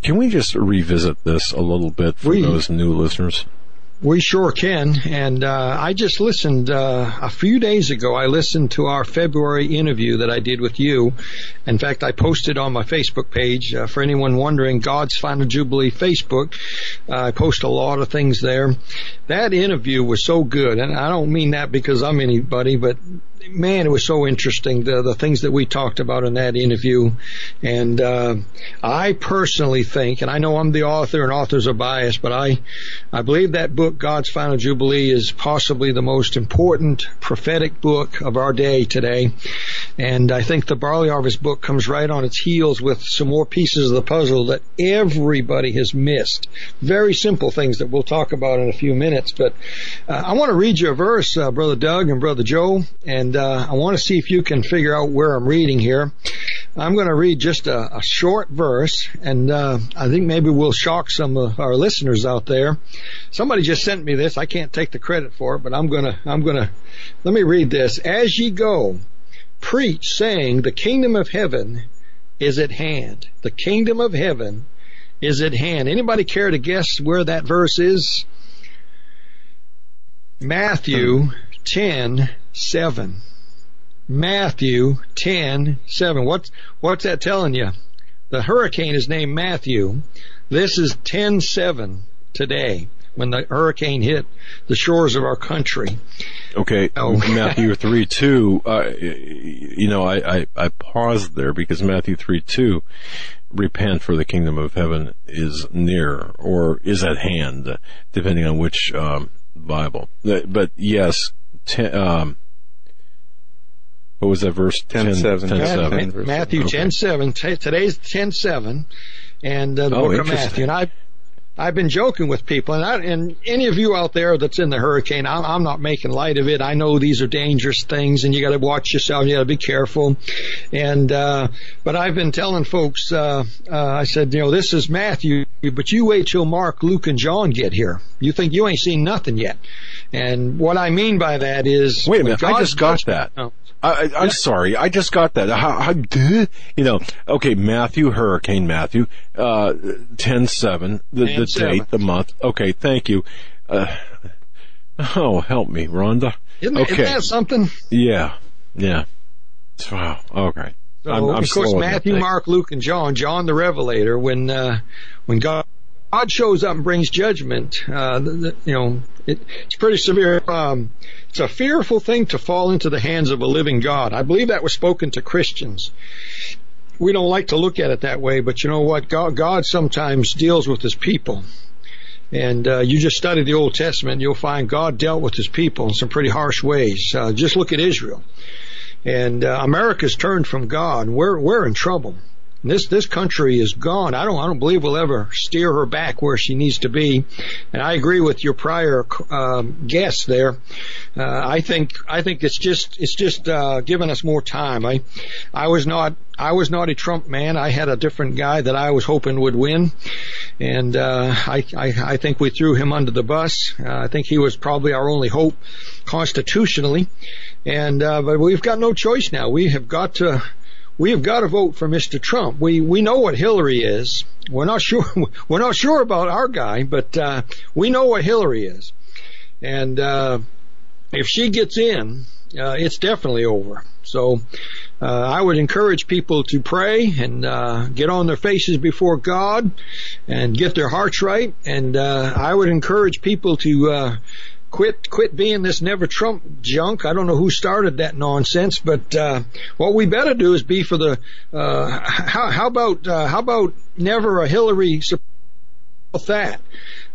Can we just revisit this a little bit for we, those new listeners? We sure can. And uh, I just listened uh, a few days ago. I listened to our February interview that I did with you. In fact, I posted on my Facebook page uh, for anyone wondering. God's Final Jubilee Facebook. I post a lot of things there. That interview was so good, and I don't mean that because I'm anybody, but man, it was so interesting the the things that we talked about in that interview, and uh, I personally think, and I know I'm the author and authors are biased, but I I believe that book, God's Final Jubilee, is possibly the most important prophetic book of our day today, and I think the Barley Harvest book comes right on its heels with some more pieces of the puzzle that everybody has missed. Very simple things that we'll talk about in a few minutes, but uh, I want to read you a verse, uh, Brother Doug and Brother Joe, and uh, I want to see if you can figure out where I'm reading here. I'm going to read just a, a short verse, and uh, I think maybe we'll shock some of our listeners out there. Somebody just sent me this. I can't take the credit for it, but I'm gonna I'm gonna let me read this. As ye go, preach, saying, the kingdom of heaven is at hand. The kingdom of heaven is at hand. Anybody care to guess where that verse is? Matthew 10, 7. Matthew 10, 7. What's, what's that telling you? The hurricane is named Matthew. This is 10, 7 today when the hurricane hit the shores of our country. Okay, oh. Matthew 3 2, uh, you know, I, I, I paused there because Matthew 3 2, repent for the kingdom of heaven is near or is at hand, depending on which um, Bible. But yes, ten, um, what was that verse? 10, 10 7. 10, 7. Matthew okay. 10 7. T- today's 10 7. And uh, the oh, book of Matthew. And I I've been joking with people, and, I, and any of you out there that's in the hurricane, I'm, I'm not making light of it. I know these are dangerous things, and you got to watch yourself. You got to be careful. And uh, but I've been telling folks, uh, uh, I said, you know, this is Matthew, but you wait till Mark, Luke, and John get here. You think you ain't seen nothing yet. And what I mean by that is, wait a minute, I just got that. Oh. I, am sorry. I just got that. How, how, you know, okay, Matthew, Hurricane Matthew, uh, 10-7, the, the date, the month. Okay, thank you. Uh, oh, help me, Rhonda. Isn't, okay. isn't that something? Yeah, yeah. Wow, okay. So, I'm, I'm of course, Matthew, Mark, Luke, and John, John the Revelator, when, uh, when God God shows up and brings judgment, uh, the, the, you know, it, it's pretty severe. Um, it's a fearful thing to fall into the hands of a living God. I believe that was spoken to Christians. We don't like to look at it that way, but you know what? God, God sometimes deals with His people. And uh, you just study the Old Testament, you'll find God dealt with His people in some pretty harsh ways. Uh, just look at Israel. And uh, America's turned from God. We're we're in trouble. This this country is gone. I don't I don't believe we'll ever steer her back where she needs to be. And I agree with your prior um, there. Uh, I think I think it's just it's just uh, giving us more time. I I was not I was not a Trump man. I had a different guy that I was hoping would win, and uh, I, I I think we threw him under the bus. Uh, I think he was probably our only hope constitutionally, and uh, but we've got no choice now. We have got to we have got to vote for Mr. Trump. We we know what Hillary is. We're not sure we're not sure about our guy, but uh, we know what Hillary is. And uh, if she gets in, uh, it's definitely over. So uh, I would encourage people to pray and uh, get on their faces before God and get their hearts right. And uh, I would encourage people to uh, quit quit being this never Trump junk. I don't know who started that nonsense, but uh, what we better do is be for the. Uh, how, how about uh, how about never a Hillary that?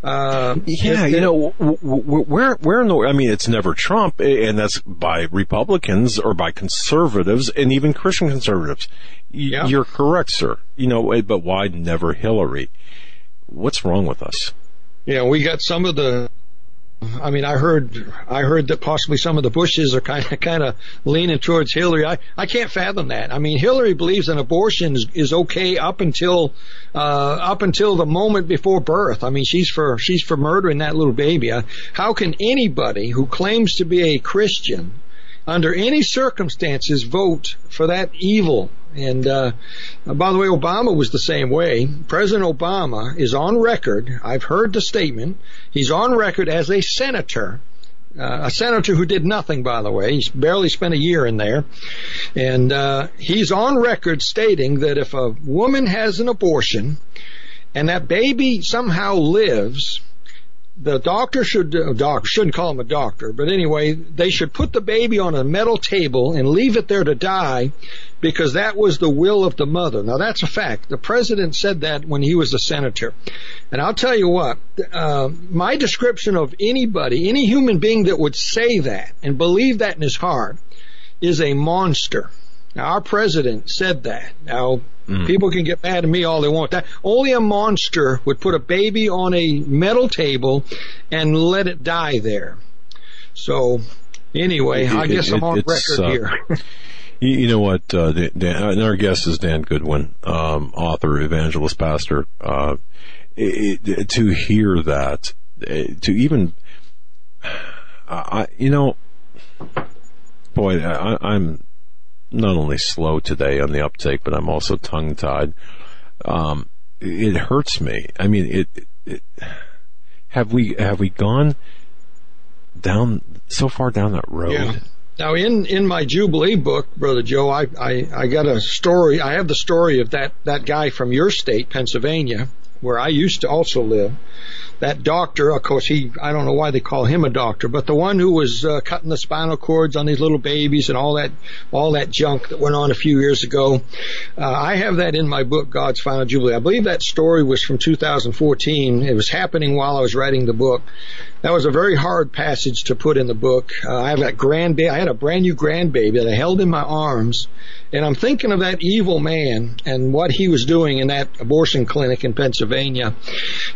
Uh, yeah, you know, where where in the I mean, it's never Trump, and that's by Republicans or by conservatives and even Christian conservatives. Yeah. You're correct, sir. You know, but why never Hillary? What's wrong with us? Yeah, we got some of the I mean, I heard, I heard that possibly some of the Bushes are kind of, kind of leaning towards Hillary. I, I can't fathom that. I mean, Hillary believes an abortion is, is okay up until, uh, up until the moment before birth. I mean, she's for, she's for murdering that little baby. Uh, how can anybody who claims to be a Christian under any circumstances vote for that evil and uh, by the way, Obama was the same way. President Obama is on record. I've heard the statement. He's on record as a senator. Uh, a senator who did nothing, by the way. He's barely spent a year in there. And uh, he's on record stating that if a woman has an abortion and that baby somehow lives, the doctor should uh, doc shouldn't call him a doctor, but anyway, they should put the baby on a metal table and leave it there to die because that was the will of the mother. Now that's a fact. The president said that when he was a senator. And I'll tell you what, uh, my description of anybody, any human being that would say that and believe that in his heart is a monster. Now our president said that. Now Mm. People can get mad at me all they want. That only a monster would put a baby on a metal table and let it die there. So anyway, it, I guess it, I'm on record uh, here. you, know what? Uh, Dan, and our guest is Dan Goodwin, um, author, evangelist, pastor. Uh, it, to hear that, to even, I, you know, boy, I, I'm not only slow today on the uptake, but I'm also tongue tied. Um, it hurts me. I mean, it, it, have we, have we gone down so far down that road? Yeah. Now, in, in my Jubilee book, Brother Joe, I, I, I got a story. I have the story of that, that guy from your state, Pennsylvania, where I used to also live that doctor, of course, he, I don't know why they call him a doctor, but the one who was uh, cutting the spinal cords on these little babies and all that, all that junk that went on a few years ago. Uh, I have that in my book, God's Final Jubilee. I believe that story was from 2014. It was happening while I was writing the book. That was a very hard passage to put in the book. Uh, I have that grandbaby. I had a brand new grandbaby that I held in my arms, and I'm thinking of that evil man and what he was doing in that abortion clinic in Pennsylvania,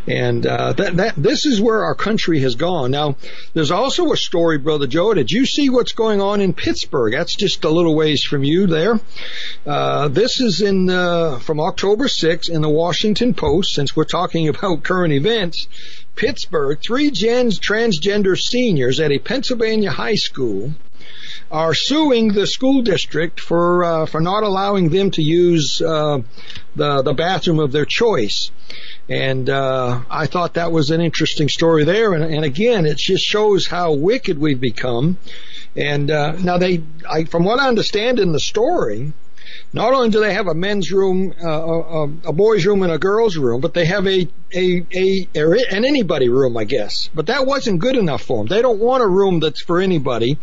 and uh, that that this is where our country has gone. Now, there's also a story, brother Joe. Did you see what's going on in Pittsburgh? That's just a little ways from you there. Uh, this is in uh, from October 6th in the Washington Post. Since we're talking about current events. Pittsburgh, three gens transgender seniors at a Pennsylvania high school are suing the school district for uh, for not allowing them to use uh, the the bathroom of their choice. And uh, I thought that was an interesting story there. And, and again, it just shows how wicked we've become. And uh, now they, I, from what I understand in the story, not only do they have a men's room, uh, a, a, boys' room, and a girls' room, but they have a, a, a, an anybody room, I guess. But that wasn't good enough for them. They don't want a room that's for anybody.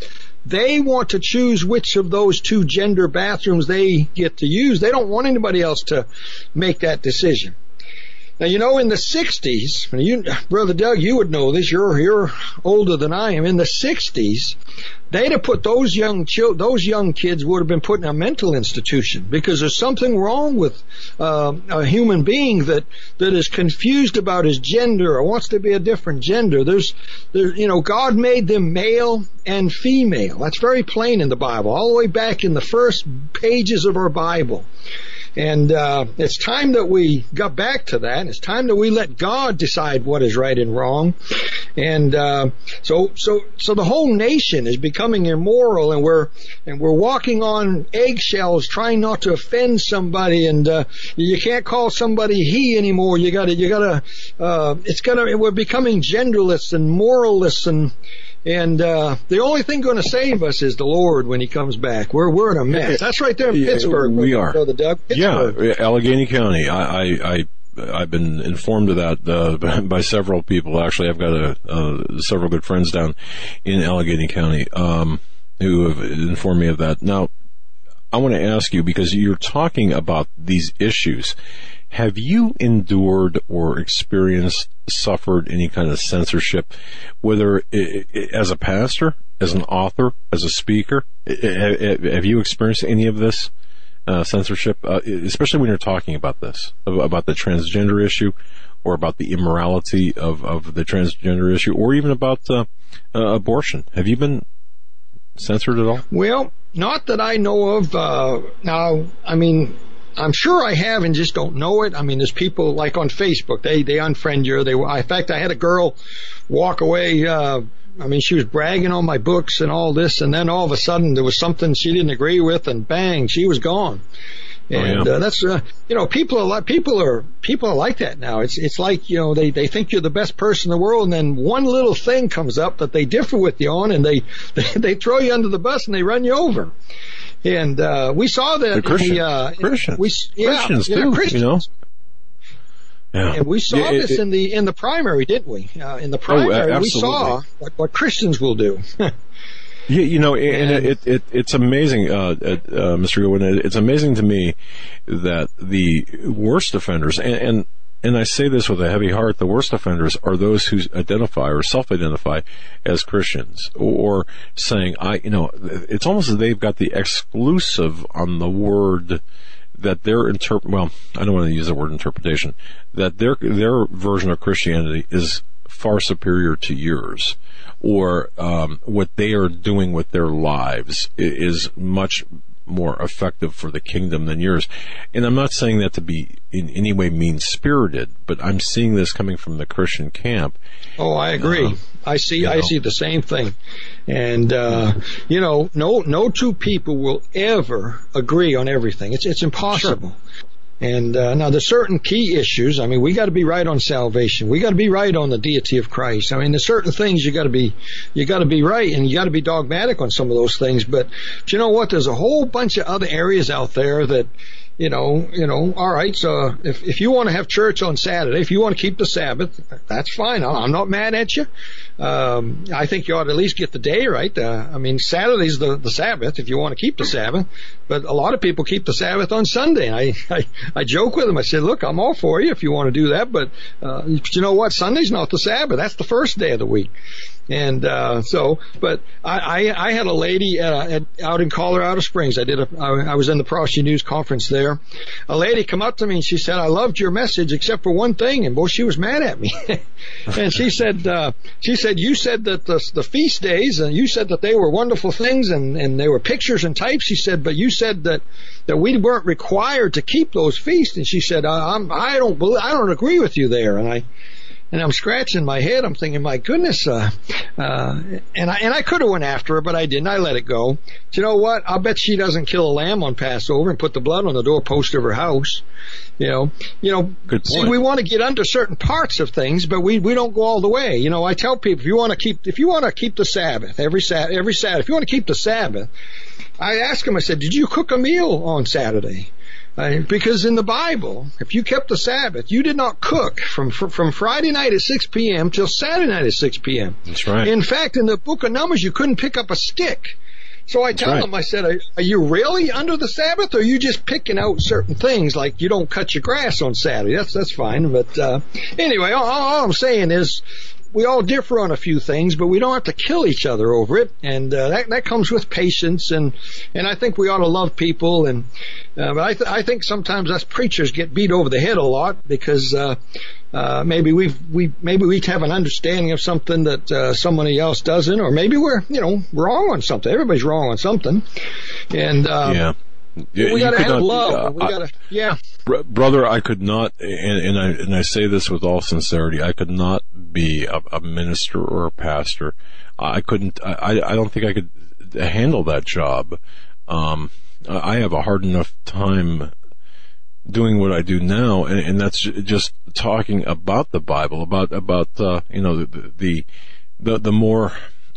They want to choose which of those two gender bathrooms they get to use. They don't want anybody else to make that decision. Now, you know, in the 60s, you, Brother Doug, you would know this, you're, you're older than I am. In the 60s, they'd have put those young children, those young kids would have been put in a mental institution because there's something wrong with uh, a human being that that is confused about his gender or wants to be a different gender. There's, there, you know, God made them male and female. That's very plain in the Bible, all the way back in the first pages of our Bible. And uh, it's time that we got back to that. It's time that we let God decide what is right and wrong. And uh, so, so, so the whole nation is becoming immoral, and we're and we're walking on eggshells, trying not to offend somebody. And uh, you can't call somebody he anymore. You got to, you got to. Uh, it's gonna. We're becoming genderless and moralless and and uh, the only thing going to save us is the Lord when He comes back. We're we're in a mess. That's right there in Pittsburgh. We are. The Doug. Yeah, Allegheny County. I, I, I I've been informed of that uh, by several people. Actually, I've got a, uh, several good friends down in Allegheny County um, who have informed me of that. Now, I want to ask you because you're talking about these issues. Have you endured or experienced, suffered any kind of censorship, whether as a pastor, as an author, as a speaker? Have you experienced any of this uh, censorship, uh, especially when you're talking about this, about the transgender issue, or about the immorality of, of the transgender issue, or even about uh, uh abortion? Have you been censored at all? Well, not that I know of. Uh, now, I mean, I'm sure I have and just don't know it. I mean, there's people like on Facebook, they, they unfriend you. They, in fact, I had a girl walk away, uh, I mean, she was bragging on my books and all this, and then all of a sudden there was something she didn't agree with, and bang, she was gone. And oh, yeah. uh, that's uh, you know people are like people are people are like that now. It's it's like you know they they think you're the best person in the world, and then one little thing comes up that they differ with you on, and they they, they throw you under the bus and they run you over. And uh, we saw that the Christian, the, uh, Christians, we, yeah, Christians yeah, too, Christians. you know. Yeah. And we saw yeah, it, this it, in the in the primary, didn't we? Uh, in the oh, primary, oh, we saw what, what Christians will do. Yeah, you know, and it, it, it's amazing, uh, uh, uh, Mr. Goodwin. It's amazing to me that the worst offenders, and, and and I say this with a heavy heart, the worst offenders are those who identify or self-identify as Christians or saying, I, you know, it's almost as they've got the exclusive on the word that their interp, well, I don't want to use the word interpretation, that their, their version of Christianity is far superior to yours or um, what they are doing with their lives is much more effective for the kingdom than yours. And I'm not saying that to be in any way mean spirited, but I'm seeing this coming from the Christian camp. Oh, I agree. Uh, I see. You know. I see the same thing. And uh, you know, no, no two people will ever agree on everything. It's it's impossible. Sure. And uh, now there's certain key issues. I mean, we got to be right on salvation. We got to be right on the deity of Christ. I mean, there's certain things you got to be, you got to be right, and you got to be dogmatic on some of those things. But, but you know what? There's a whole bunch of other areas out there that you know, you know, all right. So if if you want to have church on Saturday, if you want to keep the Sabbath, that's fine. I'm not mad at you. Um, I think you ought to at least get the day right. Uh, I mean, Saturday's the the Sabbath if you want to keep the Sabbath, but a lot of people keep the Sabbath on Sunday. I I, I joke with them. I said, look, I'm all for you if you want to do that, but uh, but you know what? Sunday's not the Sabbath. That's the first day of the week. And uh, so, but I, I, I had a lady uh, at, out in Colorado Springs. I did a I, I was in the Prophecy News conference there. A lady come up to me and she said, "I loved your message except for one thing." And boy, she was mad at me. and she said, uh, she said, "You said that the the feast days and you said that they were wonderful things and and they were pictures and types." She said, "But you said that that we weren't required to keep those feasts." And she said, I, "I'm I don't believe, I don't agree with you there." And I and I'm scratching my head. I'm thinking, my goodness, uh, uh, and I and I could have went after her, but I didn't. I let it go. But you know what? I'll bet she doesn't kill a lamb on Passover and put the blood on the doorpost of her house. You know, you know. Good point. See, we want to get under certain parts of things, but we we don't go all the way. You know, I tell people if you want to keep if you want to keep the Sabbath every Sat every Sabbath, if you want to keep the Sabbath, I ask them. I said, did you cook a meal on Saturday? Uh, because in the Bible, if you kept the Sabbath, you did not cook from from Friday night at 6 p.m. till Saturday night at 6 p.m. That's right. In fact, in the book of Numbers, you couldn't pick up a stick. So I tell right. them, I said, are, are, you really under the Sabbath, or are you just picking out certain things like you don't cut your grass on Saturday? That's that's fine. But uh, anyway, all, all I'm saying is, we all differ on a few things, but we don't have to kill each other over it, and uh, that that comes with patience, and and I think we ought to love people, and uh, but I th- I think sometimes us preachers get beat over the head a lot because uh, uh, maybe we we maybe we have an understanding of something that uh, somebody else doesn't, or maybe we're you know wrong on something. Everybody's wrong on something, and uh, yeah. We gotta have not, love. Uh, we gotta, yeah. Br- brother, I could not, and, and, I and I say this with all sincerity, I could not be a, a minister or a pastor. I couldn't. I I don't think I could handle that job. Um, I have a hard enough time doing what I do now, and, and that's just talking about the Bible, about about uh, you know the, the the the more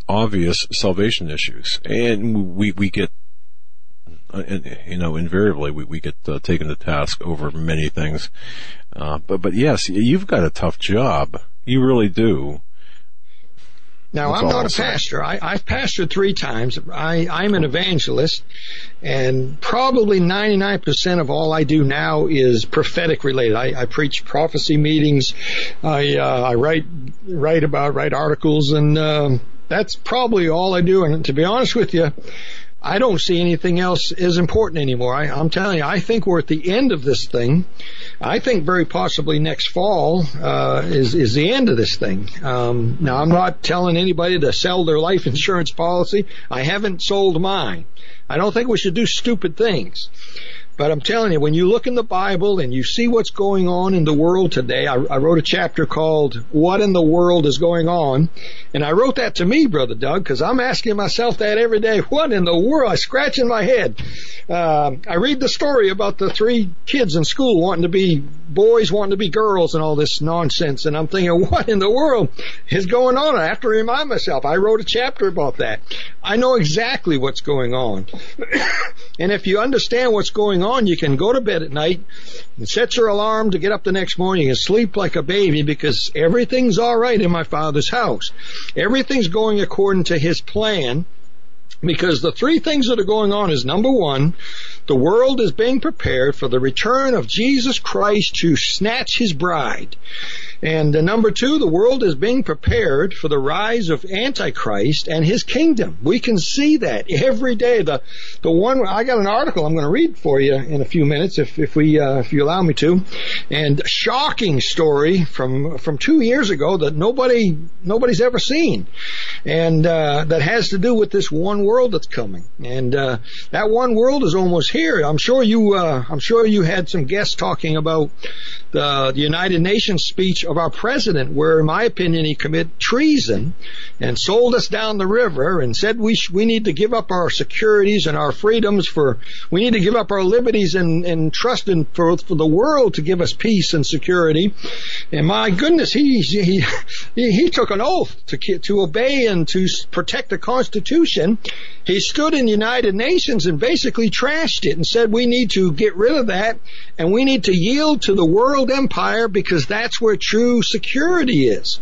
obvious salvation issues, and we we get you know, invariably we, we get uh, taken to task over many things. Uh, but, but yes, you've got a tough job. You really do. Now, That's I'm not a pastor. I, I've pastored three times. I, I'm an evangelist, and probably 99% of all I do now is prophetic related. I, I preach prophecy meetings. I, uh, I write, write about, write articles, and, um, that's probably all I do. And to be honest with you, I don't see anything else as important anymore. I, am telling you, I think we're at the end of this thing. I think very possibly next fall uh, is is the end of this thing. Um, now, I'm not telling anybody to sell their life insurance policy. I haven't sold mine. I don't think we should do stupid things. But I'm telling you, when you look in the Bible and you see what's going on in the world today, I, I, wrote a chapter called "What in the World is Going On," and I wrote that to me, brother Doug, because I'm asking myself that every day. What in the world? I scratch in my head. Uh, I read the story about the three kids in school wanting to be boys, wanting to be girls, and all this nonsense, and I'm thinking, what in the world is going on? I have to remind myself. I wrote a chapter about that. I know exactly what's going on, and if you understand what's going on, you can go to bed at night. And set your alarm to get up the next morning. And sleep like a baby because everything's all right in my father's house. Everything's going according to his plan because the three things that are going on is number one, the world is being prepared for the return of Jesus Christ to snatch his bride. And uh, number two, the world is being prepared for the rise of Antichrist and his kingdom. We can see that every day. The the one I got an article I'm going to read for you in a few minutes if if we uh, if you allow me to, and shocking story from from two years ago that nobody nobody's ever seen, and uh, that has to do with this one world that's coming. And uh, that one world is almost here. I'm sure you uh, I'm sure you had some guests talking about the, the United Nations speech of our president, where, in my opinion, he committed treason and sold us down the river and said we sh- we need to give up our securities and our freedoms for we need to give up our liberties and, and trust in for, for the world to give us peace and security. And my goodness, he he he, he took an oath to to obey and to protect the Constitution. He stood in the United Nations and basically trashed it and said we need to get rid of that and we need to yield to the world empire because that's where true security is.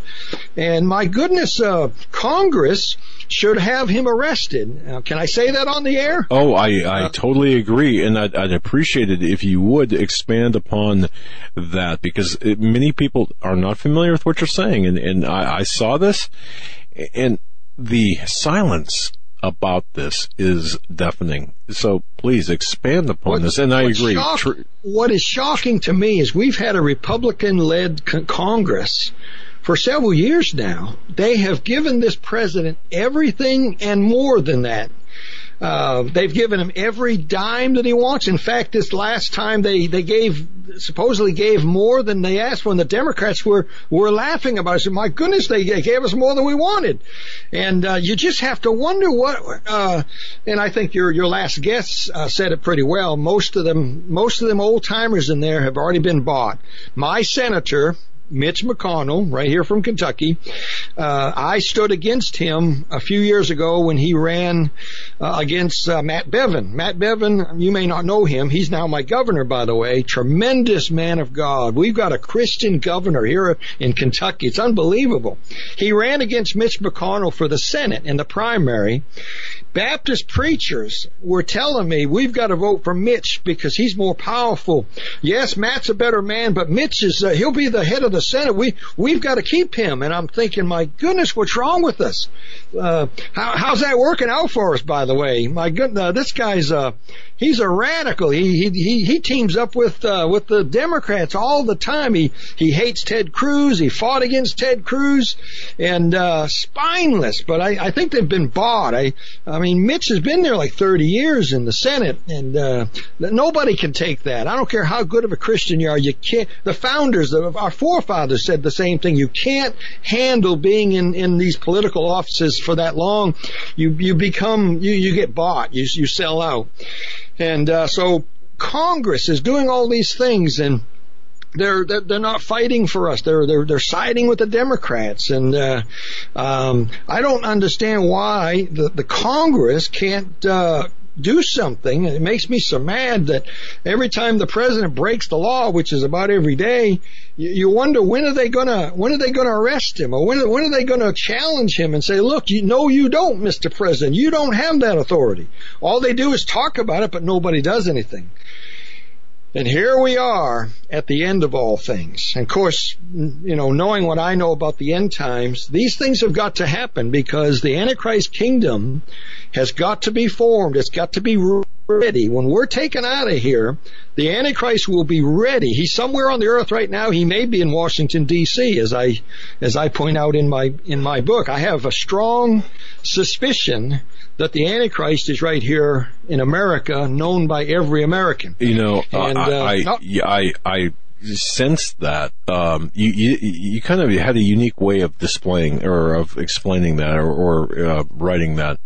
And my goodness, uh, Congress should have him arrested. Now, can I say that on the air? Oh, I, I uh, totally agree. And I'd, I'd, appreciate it if you would expand upon that because it, many people are not familiar with what you're saying. And, and I, I saw this and the silence about this is deafening. So please expand upon what, this. And I agree. Shock, what is shocking to me is we've had a Republican-led con- Congress for several years now. They have given this president everything and more than that. Uh, they've given him every dime that he wants. In fact, this last time they, they gave, supposedly gave more than they asked when the Democrats were, were laughing about it. I said, my goodness, they, gave us more than we wanted. And, uh, you just have to wonder what, uh, and I think your, your last guest, uh, said it pretty well. Most of them, most of them old timers in there have already been bought. My senator, Mitch McConnell, right here from Kentucky. Uh, I stood against him a few years ago when he ran uh, against uh, Matt Bevin. Matt Bevin, you may not know him. He's now my governor, by the way. Tremendous man of God. We've got a Christian governor here in Kentucky. It's unbelievable. He ran against Mitch McConnell for the Senate in the primary. Baptist preachers were telling me we've got to vote for Mitch because he's more powerful. Yes, Matt's a better man, but Mitch is, uh, he'll be the head of the Senate. We, we've got to keep him. And I'm thinking, my goodness, what's wrong with us? Uh, how, how's that working out for us, by the way? My goodness, uh, this guy's, uh, he's a radical. He, he, he, teams up with, uh, with the Democrats all the time. He, he hates Ted Cruz. He fought against Ted Cruz and, uh, spineless, but I, I think they've been bought. I, I mean, Mitch has been there like 30 years in the Senate and, uh, nobody can take that. I don't care how good of a Christian you are. You can't, the founders of our forefathers said the same thing. You can't handle being in, in these political offices for that long. You, you become, you, you get bought. You, you sell out. And uh, so Congress is doing all these things and they're, they're they're not fighting for us. They're they're they're siding with the Democrats, and uh, um, I don't understand why the the Congress can't uh, do something. It makes me so mad that every time the president breaks the law, which is about every day, you, you wonder when are they gonna when are they gonna arrest him or when when are they gonna challenge him and say, look, you no, you don't, Mr. President, you don't have that authority. All they do is talk about it, but nobody does anything. And here we are at the end of all things. And of course, you know, knowing what I know about the end times, these things have got to happen because the Antichrist kingdom has got to be formed. It's got to be ready. When we're taken out of here, the Antichrist will be ready. He's somewhere on the earth right now. He may be in Washington D.C. as I, as I point out in my, in my book. I have a strong suspicion that the Antichrist is right here in America, known by every American. You know, and, I, uh, I, I, I, sense that um, you, you, you kind of had a unique way of displaying or of explaining that or, or uh, writing that.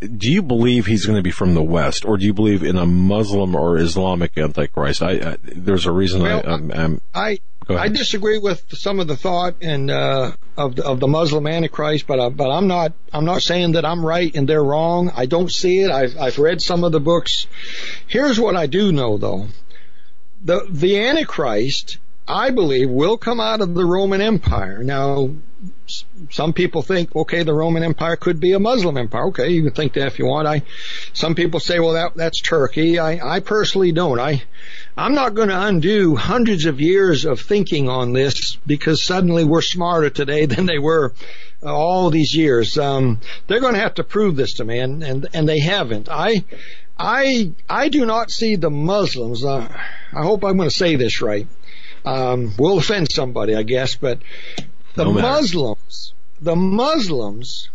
Do you believe he's going to be from the West, or do you believe in a Muslim or Islamic Antichrist? I, I there's a reason well, I, I'm, I'm I I disagree with some of the thought, and uh, of the, of the Muslim Antichrist, but uh, but I'm not I'm not saying that I'm right and they're wrong. I don't see it. I've I've read some of the books. Here's what I do know though: the the Antichrist, I believe, will come out of the Roman Empire. Now, some people think, okay, the Roman Empire could be a Muslim empire. Okay, you can think that if you want. I, some people say, well, that, that's Turkey. I, I personally don't. I, I'm not going to undo hundreds of years of thinking on this because suddenly we're smarter today than they were uh, all these years. Um, they're going to have to prove this to me, and, and, and they haven't. I, I, I do not see the Muslims, uh, I hope I'm going to say this right. Um, will offend somebody, I guess, but the no Muslims, the Muslims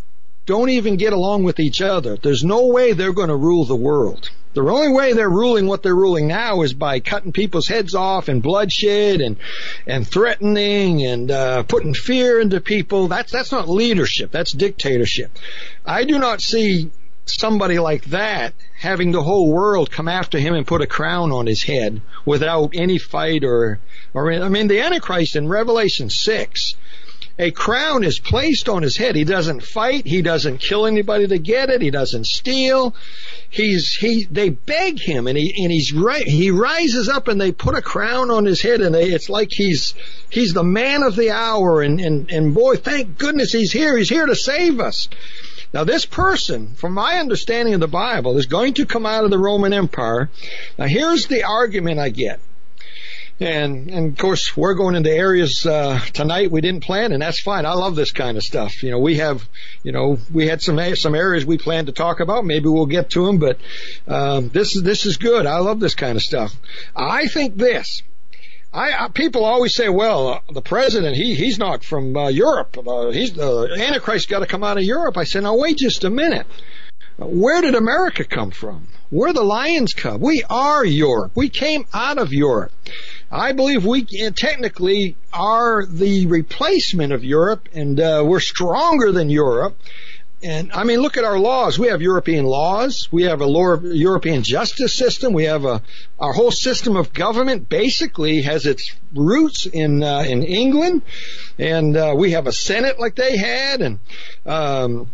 don't even get along with each other. There's no way they're going to rule the world. The only way they're ruling what they're ruling now is by cutting people's heads off and bloodshed and and threatening and uh, putting fear into people. That's that's not leadership. That's dictatorship. I do not see somebody like that having the whole world come after him and put a crown on his head without any fight or or I mean the Antichrist in Revelation six a crown is placed on his head. He doesn't fight. He doesn't kill anybody to get it. He doesn't steal. He's, he, they beg him and he, and he's right, he rises up and they put a crown on his head and they, it's like he's, he's the man of the hour and, and, and boy, thank goodness he's here. He's here to save us. Now this person, from my understanding of the Bible, is going to come out of the Roman Empire. Now here's the argument I get. And, and of course, we're going into areas, uh, tonight we didn't plan, and that's fine. I love this kind of stuff. You know, we have, you know, we had some, some areas we planned to talk about. Maybe we'll get to them, but, um, this is, this is good. I love this kind of stuff. I think this. I, I people always say, well, uh, the president, he, he's not from, uh, Europe. Uh, he's, the uh, Antichrist got to come out of Europe. I said, now wait just a minute. Where did America come from? We're the Lions Club. We are Europe. We came out of Europe. I believe we technically are the replacement of Europe, and uh, we're stronger than Europe. And I mean, look at our laws. We have European laws. We have a lower European justice system. We have a our whole system of government basically has its roots in uh, in England, and uh, we have a Senate like they had, and um,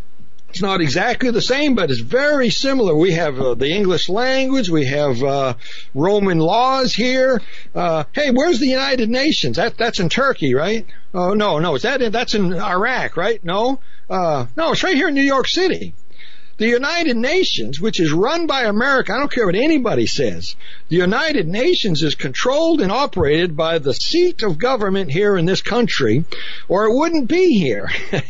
it's not exactly the same, but it's very similar. We have uh, the English language. We have uh, Roman laws here. Uh, hey, where's the United Nations? That that's in Turkey, right? Oh no, no, is that in, that's in Iraq, right? No, uh, no, it's right here in New York City. The United Nations, which is run by America, I don't care what anybody says, the United Nations is controlled and operated by the seat of government here in this country, or it wouldn't be here.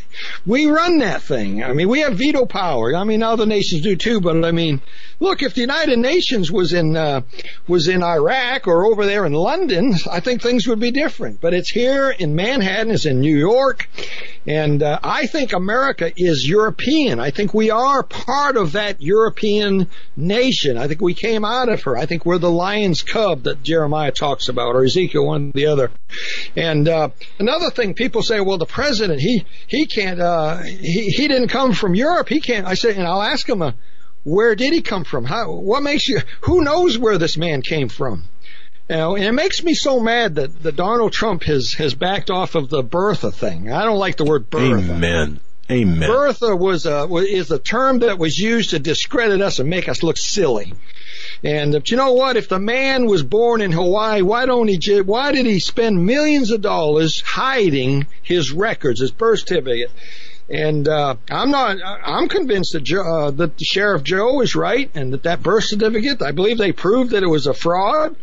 we run that thing. I mean, we have veto power. I mean, other nations do too, but I mean, look, if the United Nations was in, uh, was in Iraq or over there in London, I think things would be different. But it's here in Manhattan, it's in New York, and uh, I think America is European. I think we are part of that European nation. I think we came out of her. I think we're the lion's cub that Jeremiah talks about, or Ezekiel, one or the other. And uh, another thing, people say, well, the president, he he can't, uh, he he didn't come from Europe. He can't. I say, and I'll ask him, uh, where did he come from? How? What makes you? Who knows where this man came from? You know, and it makes me so mad that, that Donald Trump has has backed off of the birther thing. I don't like the word birther. Amen. Amen. birther was a is a term that was used to discredit us and make us look silly. And but you know what? If the man was born in Hawaii, why don't he? Why did he spend millions of dollars hiding his records, his birth certificate? And uh, I'm not. I'm convinced that uh, that sheriff Joe is right, and that that birth certificate. I believe they proved that it was a fraud.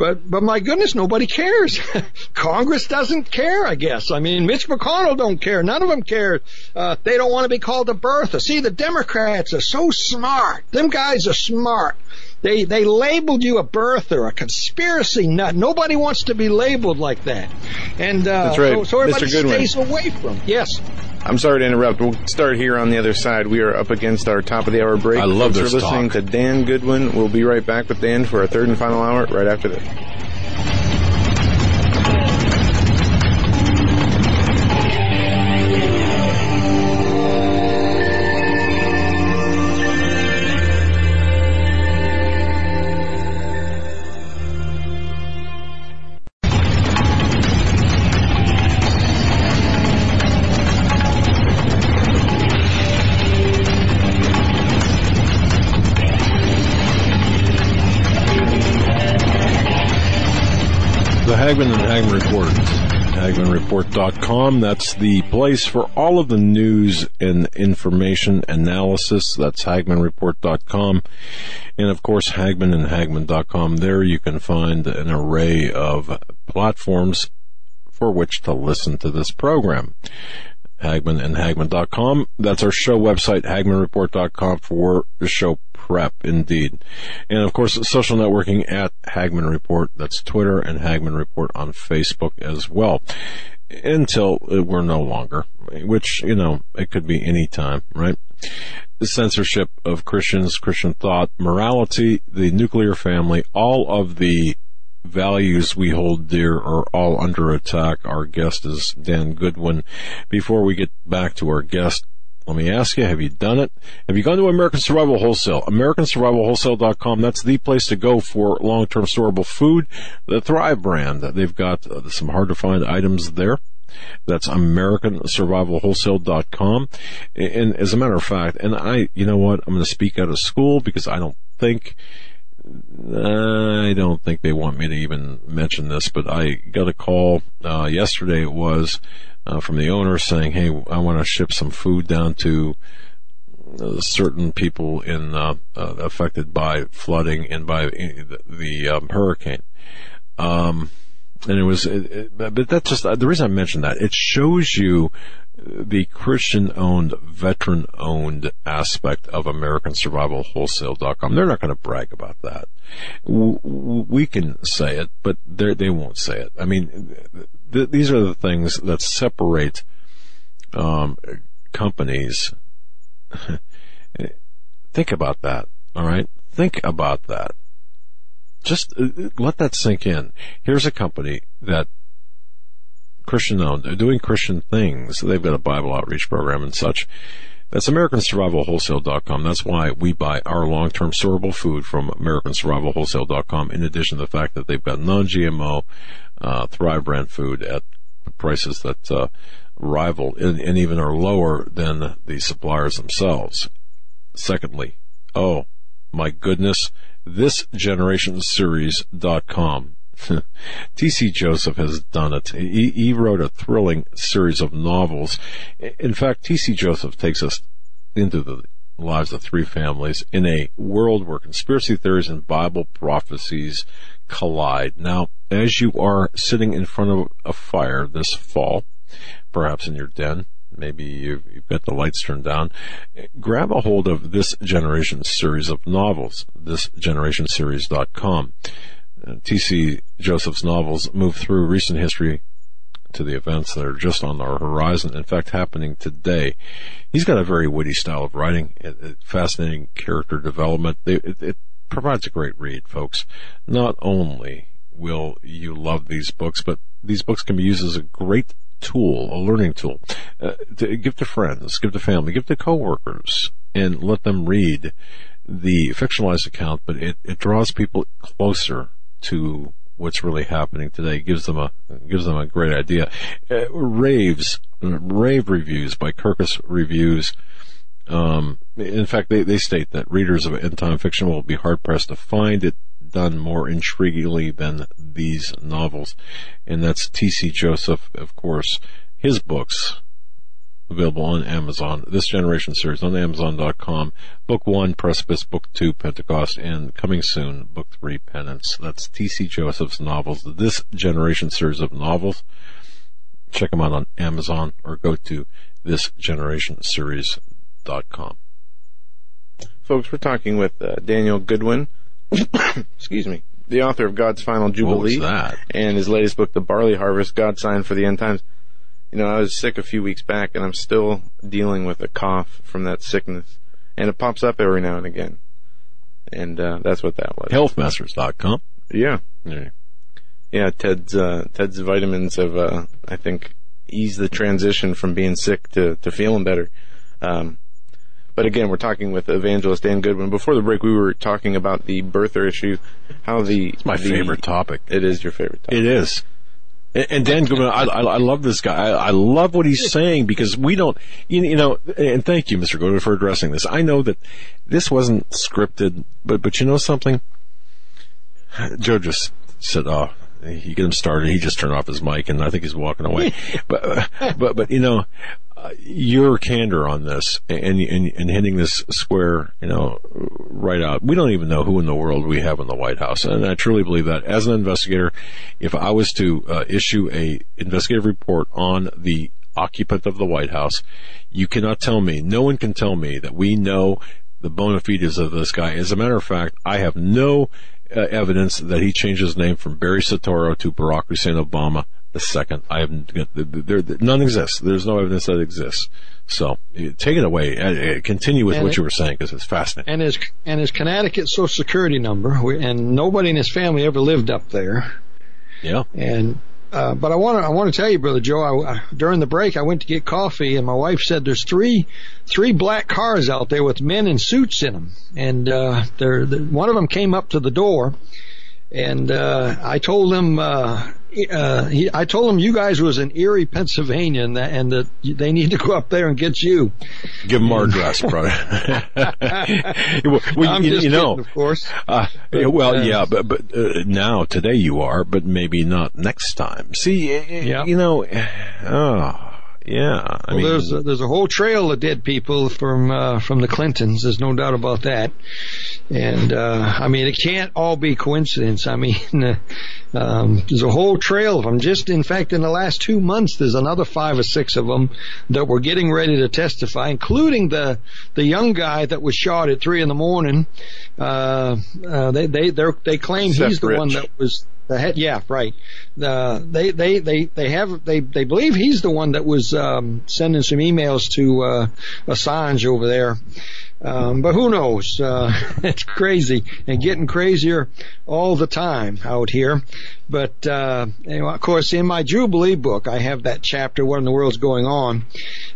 But but my goodness, nobody cares. Congress doesn't care, I guess. I mean, Mitch McConnell don't care. None of them care. Uh, they don't want to be called a birther. See, the Democrats are so smart. Them guys are smart. They they labeled you a birther, a conspiracy nut. Nobody wants to be labeled like that. And uh, That's right. so, so everybody Mr. Goodwin. stays away from. Yes. I'm sorry to interrupt. We'll start here on the other side. We are up against our top of the hour break. I love Thanks this for listening talk. to Dan Goodwin. We'll be right back with Dan for our third and final hour right after this. Report. HagmannReport.com. That's the place for all of the news and information analysis. That's HagmannReport.com. And of course, Hagmann and Hagmann.com. There you can find an array of platforms for which to listen to this program. Hagmann and Hagmann.com. That's our show website, HagmannReport.com for the show prep, indeed. And of course, social networking at Hagmann Report. That's Twitter and Hagmann Report on Facebook as well. Until we're no longer, which, you know, it could be any time, right? The censorship of Christians, Christian thought, morality, the nuclear family, all of the values we hold dear are all under attack. Our guest is Dan Goodwin. Before we get back to our guest, let me ask you, have you done it? Have you gone to American Survival Wholesale? AmericanSurvivalWholesale.com. That's the place to go for long-term storable food. The Thrive brand. They've got uh, some hard to find items there. That's AmericanSurvivalWholesale.com. And as a matter of fact, and I, you know what? I'm going to speak out of school because I don't think I don't think they want me to even mention this, but I got a call uh, yesterday. It was uh, from the owner saying, "Hey, I want to ship some food down to uh, certain people in uh, uh, affected by flooding and by the, the um, hurricane." Um, and it was, it, it, but that's just the reason I mentioned that. It shows you the Christian owned, veteran owned aspect of American Survival Wholesale.com. They're not going to brag about that. We can say it, but they won't say it. I mean, th- these are the things that separate um, companies. Think about that. All right. Think about that. Just uh, let that sink in. Here's a company that Christian owned. Doing Christian things. They've got a Bible outreach program and such. That's AmericanSurvivalWholesale.com. That's why we buy our long-term storable food from AmericanSurvivalWholesale.com. In addition to the fact that they've got non-GMO, uh, Thrive brand food at prices that uh, rival and, and even are lower than the suppliers themselves. Secondly, oh my goodness, this generation series.com T.C. Joseph has done it. He, he, wrote a thrilling series of novels. In fact, T.C. Joseph takes us into the lives of three families in a world where conspiracy theories and Bible prophecies collide. Now, as you are sitting in front of a fire this fall, perhaps in your den, maybe you've, you've, got the lights turned down, grab a hold of this generation series of novels, thisgenerationseries.com. Uh, T.C. Joseph's novels move through recent history to the events that are just on our horizon. In fact, happening today. He's got a very witty style of writing, fascinating character development. It, it provides a great read, folks. Not only will you love these books, but these books can be used as a great tool, a learning tool, uh, to give to friends, give to family, give to coworkers, and let them read the fictionalized account, but it, it draws people closer to what's really happening today. Gives them a gives them a great idea. Uh, raves, rave reviews by Kirkus Reviews. Um, in fact, they, they state that readers of end time fiction will be hard pressed to find it done more intriguingly than these novels. And that's T.C. Joseph, of course. His books, available on Amazon. This Generation series on Amazon.com. Book one, Precipice. Book two, Pentecost. And coming soon, Book three, Penance. That's T.C. Joseph's novels. This Generation series of novels. Check them out on Amazon or go to thisgenerationseries.com. Folks, we're talking with uh, Daniel Goodwin. Excuse me. The author of God's Final Jubilee. And his latest book, The Barley Harvest, God's Sign for the End Times. You know, I was sick a few weeks back and I'm still dealing with a cough from that sickness. And it pops up every now and again. And, uh, that's what that was. Healthmasters.com. Yeah. Yeah. Yeah, Ted's, uh, Ted's vitamins have, uh, I think, eased the transition from being sick to, to feeling better. Um, but again, we're talking with evangelist Dan Goodwin. Before the break, we were talking about the birther issue, how the it's my the, favorite topic. It is your favorite topic. It is. And Dan Goodwin, I, I, I, love this guy. I, I, love what he's saying because we don't, you, you, know, and thank you, Mr. Goodwin, for addressing this. I know that this wasn't scripted, but, but you know something? Joe just said, oh, you get him started. He just turned off his mic, and I think he's walking away. but but but you know, your candor on this and, and and hitting this square, you know, right out. We don't even know who in the world we have in the White House, and I truly believe that. As an investigator, if I was to uh, issue a investigative report on the occupant of the White House, you cannot tell me, no one can tell me that we know the bona fides of this guy. As a matter of fact, I have no uh, evidence that he changed his name from Barry Soetoro to Barack Hussein Obama the second. I have there, none exists. There's no evidence that exists. So take it away. Uh, continue with and what it, you were saying because it's fascinating. And his and his Connecticut Social Security number, and nobody in his family ever lived up there. Yeah. And uh, but I want to I want to tell you, brother Joe. I, during the break, I went to get coffee, and my wife said there's three three black cars out there with men in suits in them, and uh, they're, the, one of them came up to the door, and uh, I told them uh, uh, he, I told him you guys was in Erie, Pennsylvania, and that, and that they need to go up there and get you. Give them our address, brother. well, I'm you, just you know, kidding, of course. Uh, but, well, uh, yeah, but but uh, now today you are, but maybe not next time. See, yeah. you know, oh. Yeah, I well, mean, there's a, there's a whole trail of dead people from uh, from the Clintons. There's no doubt about that. And uh, I mean, it can't all be coincidence. I mean, um, there's a whole trail of them. Just in fact, in the last two months, there's another five or six of them that were getting ready to testify, including the the young guy that was shot at three in the morning. Uh, uh, they they they claim Seth he's the Rich. one that was the head, yeah, right. They, they, they, they have, they, they believe he's the one that was, um, sending some emails to, uh, Assange over there. Um, but who knows? Uh, it's crazy and getting crazier all the time out here. But, uh, anyway, of course, in my Jubilee book, I have that chapter, what in the world's going on?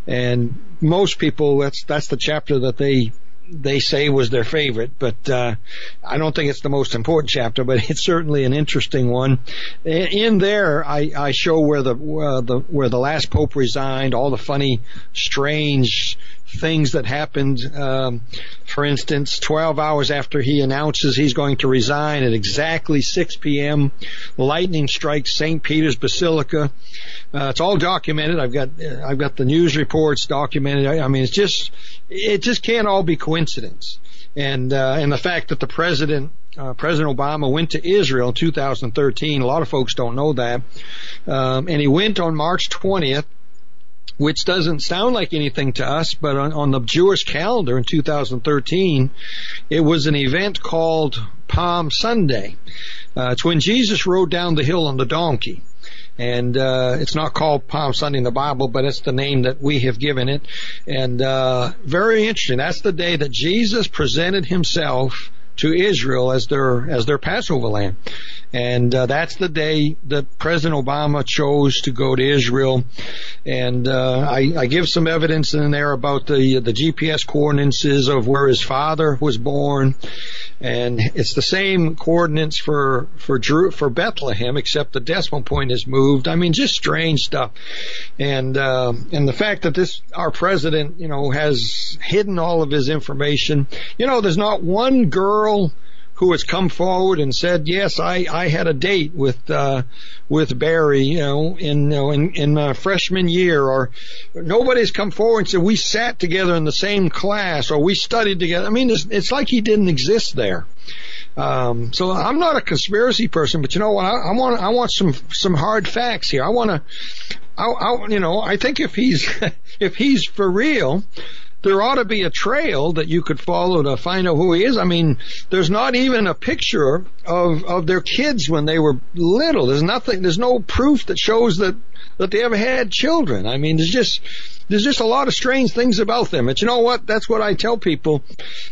And most people, that's, that's the chapter that they they say was their favorite, but uh, I don't think it's the most important chapter, but it's certainly an interesting one. In there, I, I show where the, uh, the where the last pope resigned, all the funny, strange things that happened. Um, for instance, 12 hours after he announces he's going to resign at exactly 6 p.m., lightning strikes St. Peter's Basilica. Uh, it's all documented. I've got uh, I've got the news reports documented. I, I mean, it's just it just can't all be coincidence. And uh, and the fact that the president uh, President Obama went to Israel in 2013. A lot of folks don't know that. Um, and he went on March 20th which doesn't sound like anything to us, but on, on, the Jewish calendar in 2013, it was an event called Palm Sunday. Uh, it's when Jesus rode down the hill on the donkey. And uh, it's not called Palm Sunday in the Bible, but it's the name that we have given it. And uh, very interesting. That's the day that Jesus presented himself to Israel as their as their Passover lamb, and uh, that's the day that President Obama chose to go to Israel. And uh, I, I give some evidence in there about the the GPS coordinates of where his father was born, and it's the same coordinates for for Drew, for Bethlehem, except the decimal point is moved. I mean, just strange stuff, and uh, and the fact that this our president, you know, has hidden all of his information. You know, there's not one girl who has come forward and said, "Yes, I, I had a date with uh, with Barry, you know, in you know, in, in my freshman year," or nobody's come forward and said we sat together in the same class or we studied together. I mean, it's, it's like he didn't exist there. Um, so I'm not a conspiracy person, but you know what? I, I want I want some some hard facts here. I want to, I, I you know, I think if he's if he's for real there ought to be a trail that you could follow to find out who he is. I mean, there's not even a picture of of their kids when they were little. There's nothing. There's no proof that shows that that they ever had children. I mean, there's just there's just a lot of strange things about them. But you know what? That's what I tell people.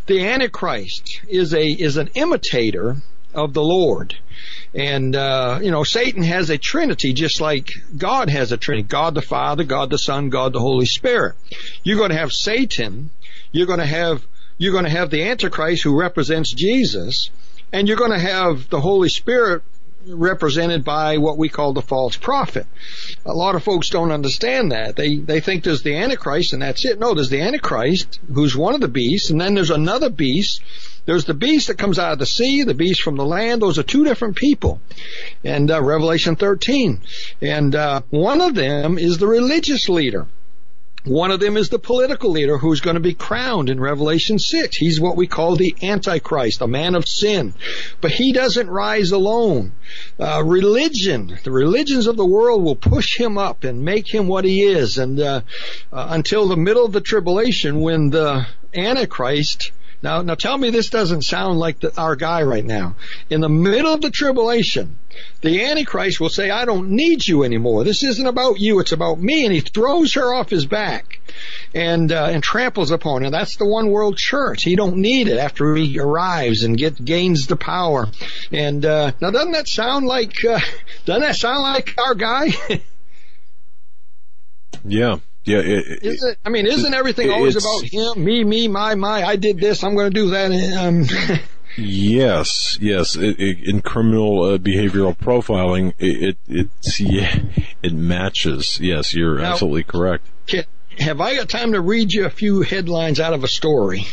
The Antichrist is a is an imitator of the Lord. And, uh, you know, Satan has a trinity just like God has a trinity. God the Father, God the Son, God the Holy Spirit. You're going to have Satan. You're going to have, you're going to have the Antichrist who represents Jesus. And you're going to have the Holy Spirit represented by what we call the false prophet. A lot of folks don't understand that. They they think there's the Antichrist and that's it. No, there's the Antichrist who's one of the beasts, and then there's another beast. There's the beast that comes out of the sea, the beast from the land. Those are two different people. And uh, Revelation 13, and uh, one of them is the religious leader. One of them is the political leader who's going to be crowned in Revelation 6. He's what we call the Antichrist, a man of sin. But he doesn't rise alone. Uh, religion, the religions of the world will push him up and make him what he is. And uh, uh, until the middle of the tribulation when the Antichrist now, now tell me this doesn't sound like the, our guy right now. In the middle of the tribulation, the Antichrist will say, I don't need you anymore. This isn't about you. It's about me. And he throws her off his back and, uh, and tramples upon her. That's the one world church. He don't need it after he arrives and get, gains the power. And, uh, now doesn't that sound like, uh, doesn't that sound like our guy? yeah. Yeah, it, is it? I mean, isn't everything always about him? Me, me, my, my. I did this. I'm going to do that. Um, yes, yes. It, it, in criminal uh, behavioral profiling, it, it's yeah, it matches. Yes, you're now, absolutely correct. Can, have I got time to read you a few headlines out of a story?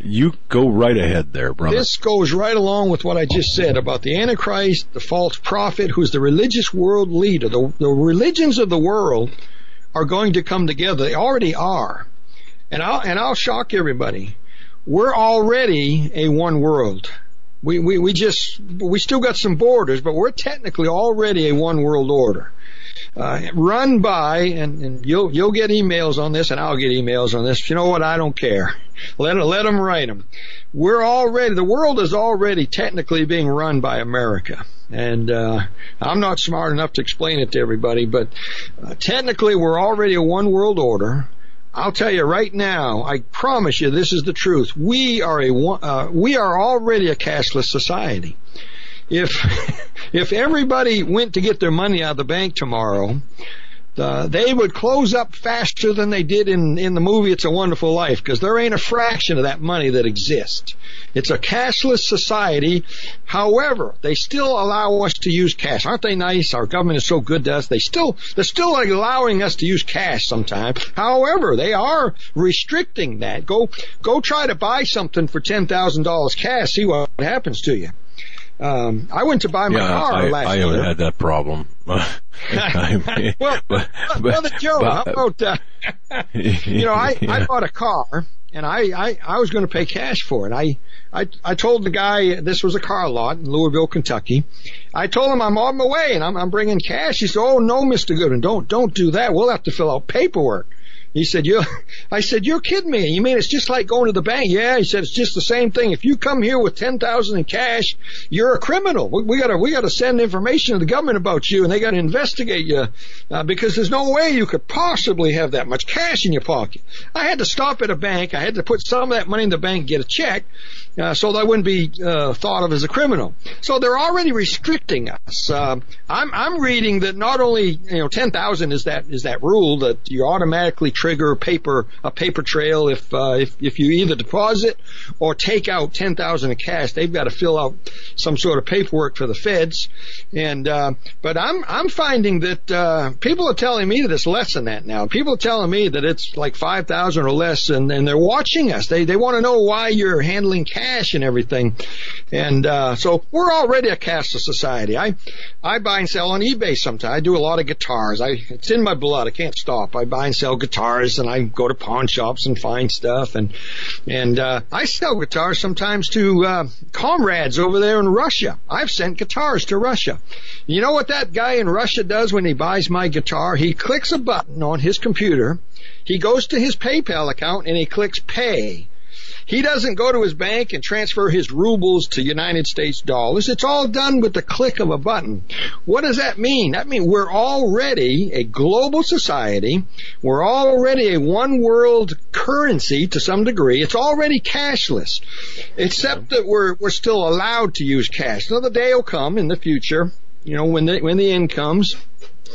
You go right ahead there, brother. This goes right along with what I just said about the Antichrist, the false prophet, who's the religious world leader. The, the religions of the world are going to come together. They already are. And I'll, and I'll shock everybody. We're already a one world. We, we, we just, we still got some borders, but we're technically already a one world order. Uh, run by, and, and you'll, you'll get emails on this and I'll get emails on this. You know what? I don't care. Let, let them write them. We're already, the world is already technically being run by America. And, uh, I'm not smart enough to explain it to everybody, but uh, technically we're already a one world order. I'll tell you right now, I promise you this is the truth. We are a, uh, we are already a cashless society. If, if everybody went to get their money out of the bank tomorrow, uh, they would close up faster than they did in, in the movie It's a Wonderful Life because there ain't a fraction of that money that exists. It's a cashless society. However, they still allow us to use cash. Aren't they nice? Our government is so good to us. They still, they're still allowing us to use cash sometimes. However, they are restricting that. Go, go try to buy something for $10,000 cash. See what happens to you. Um, I went to buy my yeah, car I, last I year. haven't had that problem. well, but, Brother Joe, but, how about, uh, you know, I, yeah. I bought a car and I, I, I was going to pay cash for it. I, I, I told the guy this was a car lot in Louisville, Kentucky. I told him I'm on my way and I'm, I'm bringing cash. He said, "Oh no, Mr. Goodwin, don't, don't do that. We'll have to fill out paperwork." He said, you, I said, you're kidding me. You mean it's just like going to the bank? Yeah. He said, it's just the same thing. If you come here with 10,000 in cash, you're a criminal. We, we gotta, we gotta send information to the government about you and they gotta investigate you, uh, because there's no way you could possibly have that much cash in your pocket. I had to stop at a bank. I had to put some of that money in the bank, and get a check, uh, so that I wouldn't be, uh, thought of as a criminal. So they're already restricting us. Uh, I'm, I'm reading that not only, you know, 10,000 is that, is that rule that you automatically trigger paper a paper trail if uh, if if you either deposit or take out ten thousand in cash. They've got to fill out some sort of paperwork for the feds. And uh, but I'm I'm finding that uh, people are telling me that it's less than that now. People are telling me that it's like five thousand or less, and and they're watching us. They they want to know why you're handling cash and everything. And uh, so we're already a cashless society. I I buy and sell on eBay sometimes. I do a lot of guitars. I it's in my blood. I can't stop. I buy and sell guitars guitars and I go to pawn shops and find stuff and and uh, I sell guitars sometimes to uh, comrades over there in Russia. I've sent guitars to Russia. You know what that guy in Russia does when he buys my guitar? He clicks a button on his computer. He goes to his PayPal account and he clicks pay. He doesn't go to his bank and transfer his rubles to United States dollars. It's all done with the click of a button. What does that mean? That means we're already a global society. We're already a one world currency to some degree. It's already cashless, except that we're, we're still allowed to use cash. Now the day will come in the future, you know, when the, when the end comes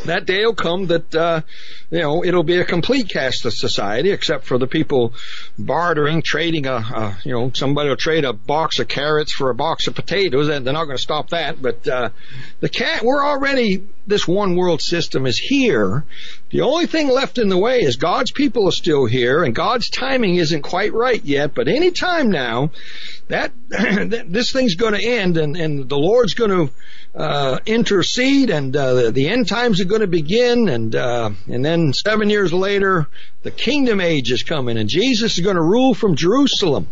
that day will come that uh, you know it'll be a complete cashless society, except for the people bartering, trading a, a you know somebody will trade a box of carrots for a box of potatoes, and they're not going to stop that. But uh, the cat, we're already this one world system is here. The only thing left in the way is God's people are still here, and God's timing isn't quite right yet. But any time now, that this thing's going to end, and and the Lord's going to uh, intercede, and uh, the, the, end times are going to begin, and uh, and then seven years later, the kingdom age is coming, and Jesus is going to rule from Jerusalem,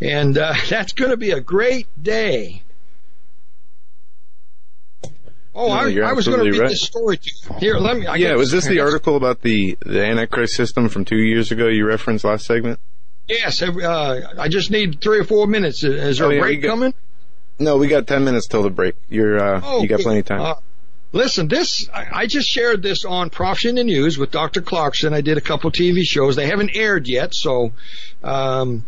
and uh, that's going to be a great day. Oh, no, I, I, was going to read right. this story to you. Here, let me. I yeah, was this the article about the the Antichrist system from two years ago you referenced last segment? Yes, uh, I just need three or four minutes. Is there oh, a break coming? No, we got 10 minutes till the break. You're, uh, oh, you got plenty of time. Uh, listen, this, I, I, just shared this on Prophecy the News with Dr. Clarkson. I did a couple TV shows. They haven't aired yet, so, um,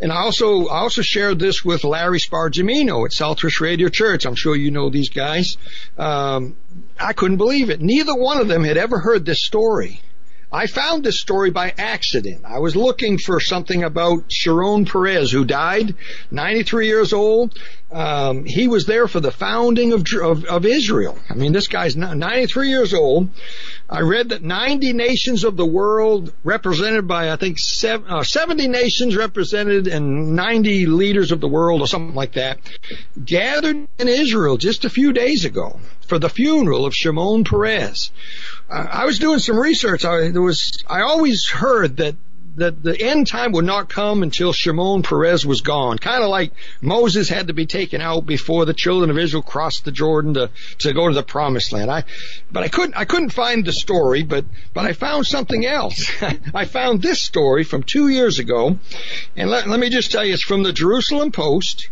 and I also, I also shared this with Larry Spargimino at Southwest Radio Church. I'm sure you know these guys. Um, I couldn't believe it. Neither one of them had ever heard this story. I found this story by accident. I was looking for something about Shimon Peres, who died, 93 years old. Um, he was there for the founding of, of, of Israel. I mean, this guy's 93 years old. I read that 90 nations of the world, represented by I think seven, uh, 70 nations represented and 90 leaders of the world, or something like that, gathered in Israel just a few days ago for the funeral of Shimon Peres. Uh, I was doing some research. I, there was I always heard that that the end time would not come until Shimon Peres was gone. Kind of like Moses had to be taken out before the children of Israel crossed the Jordan to, to go to the promised land. I, but I couldn't, I couldn't find the story, but, but I found something else. I found this story from two years ago. And let, let me just tell you, it's from the Jerusalem Post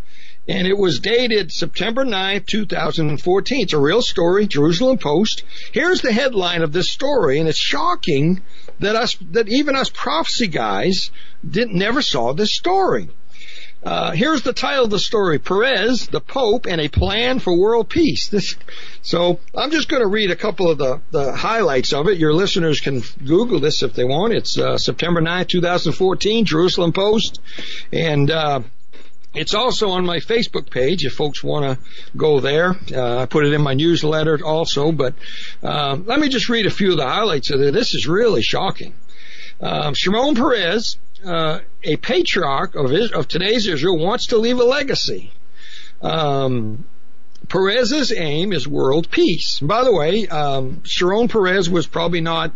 and it was dated September 9th, 2014. It's a real story, Jerusalem Post. Here's the headline of this story, and it's shocking that us, that even us prophecy guys didn't, never saw this story. Uh, here's the title of the story: Peres, the Pope, and a plan for world peace. This, so I'm just going to read a couple of the, the highlights of it. Your listeners can Google this if they want. It's uh, September 9, 2014, Jerusalem Post, and uh, it's also on my Facebook page if folks want to go there. Uh, I put it in my newsletter also, but um, let me just read a few of the highlights of it. This is really shocking. Um, Shimon Peres, uh, a patriarch of, of today's Israel, wants to leave a legacy. Um, Peres's aim is world peace. by the way, um, Shimon Peres was probably not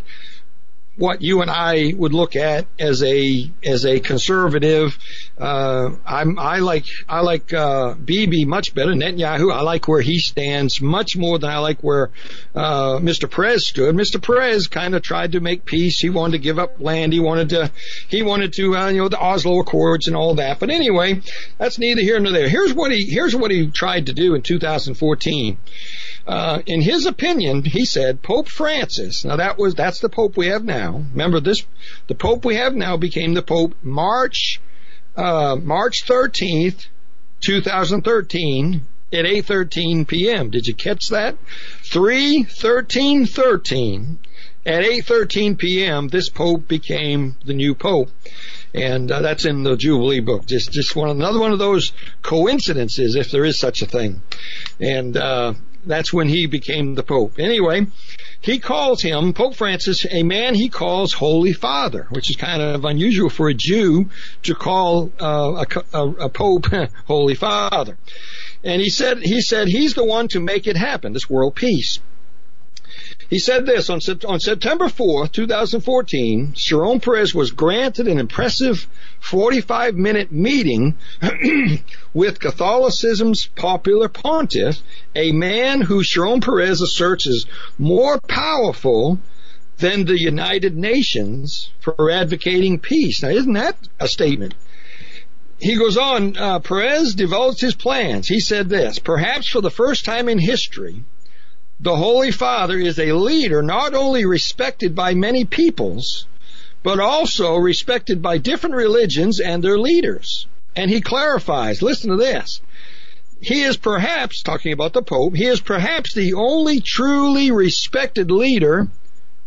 what you and I would look at as a as a conservative. Uh, I'm I like I like uh, Bibi much better. Netanyahu I like where he stands much more than I like where uh, Mr. Peres stood. Mr. Peres kind of tried to make peace. He wanted to give up land. He wanted to he wanted to uh, you know the Oslo Accords and all that. But anyway, that's neither here nor there. Here's what he here's what he tried to do in 2014. Uh, in his opinion, he said Pope Francis. Now that was that's the Pope we have now. Remember this, the Pope we have now became the Pope March uh, March 13th, 2013 at 8:13 p.m. Did you catch that? 3:13:13 at 8:13 p.m. This Pope became the new Pope and uh, that's in the Jubilee book. Just just one another one of those coincidences, if there is such a thing. And uh, that's when he became the Pope. Anyway, he calls him, Pope Francis, a man he calls Holy Father, which is kind of unusual for a Jew to call uh, a, a, a Pope Holy Father. And he said, he said he's the one to make it happen, this world peace. He said this on, on September 4th, 2014, Shimon Peres was granted an impressive 45 minute meeting with Catholicism's popular pontiff, a man who Shimon Peres asserts is more powerful than the United Nations for advocating peace. Now, isn't that a statement? He goes on, uh, Peres divulged his plans. He said this, perhaps for the first time in history, the Holy Father is a leader not only respected by many peoples, but also respected by different religions and their leaders. And he clarifies, listen to this. he is perhaps, talking about the Pope, he is perhaps the only truly respected leader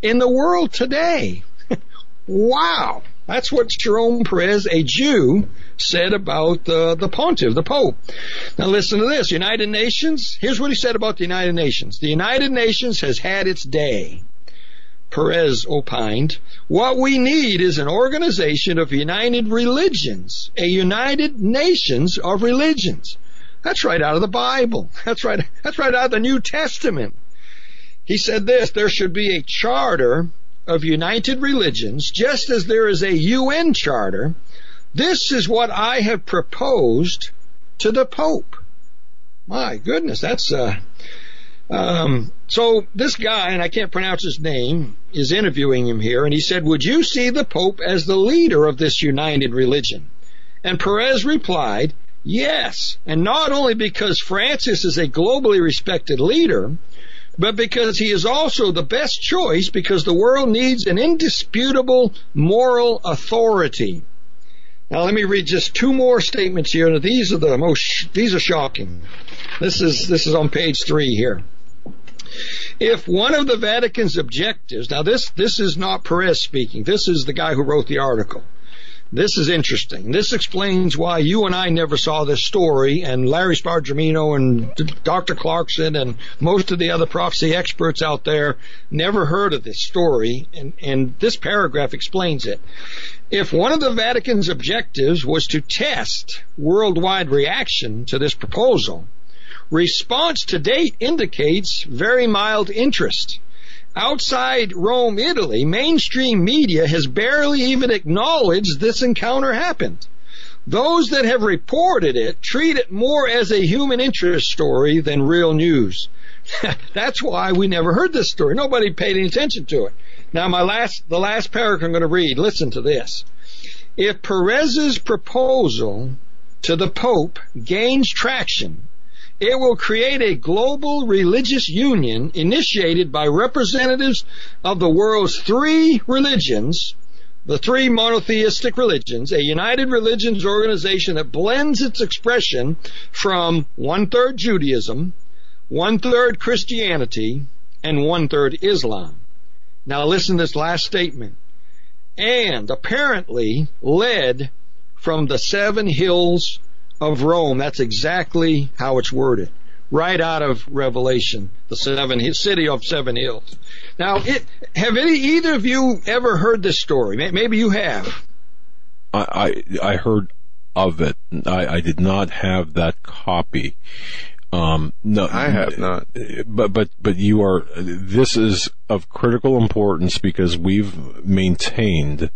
in the world today. wow. That's what Jerome Peres, a Jew, said about uh, the pontiff, the Pope. Now listen to this. United Nations, here's what he said about the United Nations. The United Nations has had its day. Peres opined, what we need is an organization of united religions, a united nations of religions. That's right out of the Bible. That's right, that's right out of the New Testament. He said this, there should be a charter of united religions, just as there is a UN charter. This is what I have proposed to the Pope. My goodness, that's uh, um, so this guy, and I can't pronounce his name, is interviewing him here, and he said, "Would you see the Pope as the leader of this united religion?" And Peres replied, Yes, and not only because Francis is a globally respected leader, but because he is also the best choice because the world needs an indisputable moral authority. Now let me read just two more statements here. Now these are the most, these are shocking. This is, this is on page three here. If one of the Vatican's objectives, now this, this is not Peres speaking, this is the guy who wrote the article. This is interesting. This explains why you and I never saw this story, and Larry Spargimino and Dr. Clarkson and most of the other prophecy experts out there never heard of this story, and, and this paragraph explains it. If one of the Vatican's objectives was to test worldwide reaction to this proposal, response to date indicates very mild interest. Outside Rome, Italy, mainstream media has barely even acknowledged this encounter happened. Those that have reported it treat it more as a human interest story than real news. That's why we never heard this story. Nobody paid any attention to it. Now my last, the last paragraph I'm going to read, listen to this. If Peres's proposal to the Pope gains traction, it will create a global religious union initiated by representatives of the world's three religions, the three monotheistic religions, a united religions organization that blends its expression from one third Judaism, one third Christianity, and one third Islam. Now listen to this last statement. And apparently led from the seven hills of Rome. That's exactly how it's worded. Right out of Revelation, the seven city of seven hills. Now, it, have any either of you ever heard this story? Maybe you have. I I, I heard of it. I, I did not have that copy. Um, no, I have not. But but but you are. This is of critical importance because we've maintained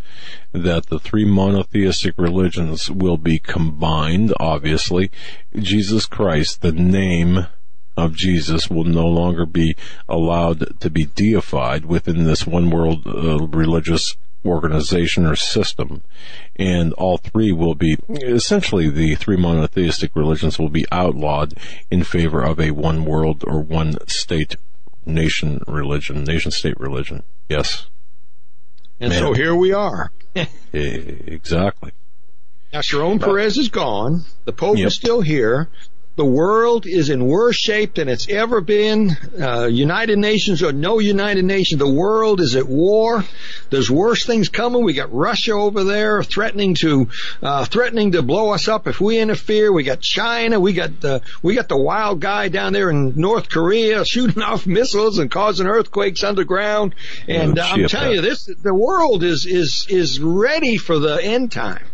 that the three monotheistic religions will be combined. Obviously, Jesus Christ, the name of Jesus, will no longer be allowed to be deified within this one world uh, religious organization or system. And all three will be, essentially the three monotheistic religions will be outlawed in favor of a one world or one state nation religion, nation state religion. Yes. And Man. so here we are. exactly. Now Shimon Peres is gone. The Pope yep. is still here. The world is in worse shape than it's ever been. Uh, United Nations or no United Nations, the world is at war. There's worse things coming. We got Russia over there threatening to uh, threatening to blow us up if we interfere. We got China. We got the we got the wild guy down there in North Korea shooting off missiles and causing earthquakes underground. And oh, uh, I'm telling you, this the world is is is ready for the end time.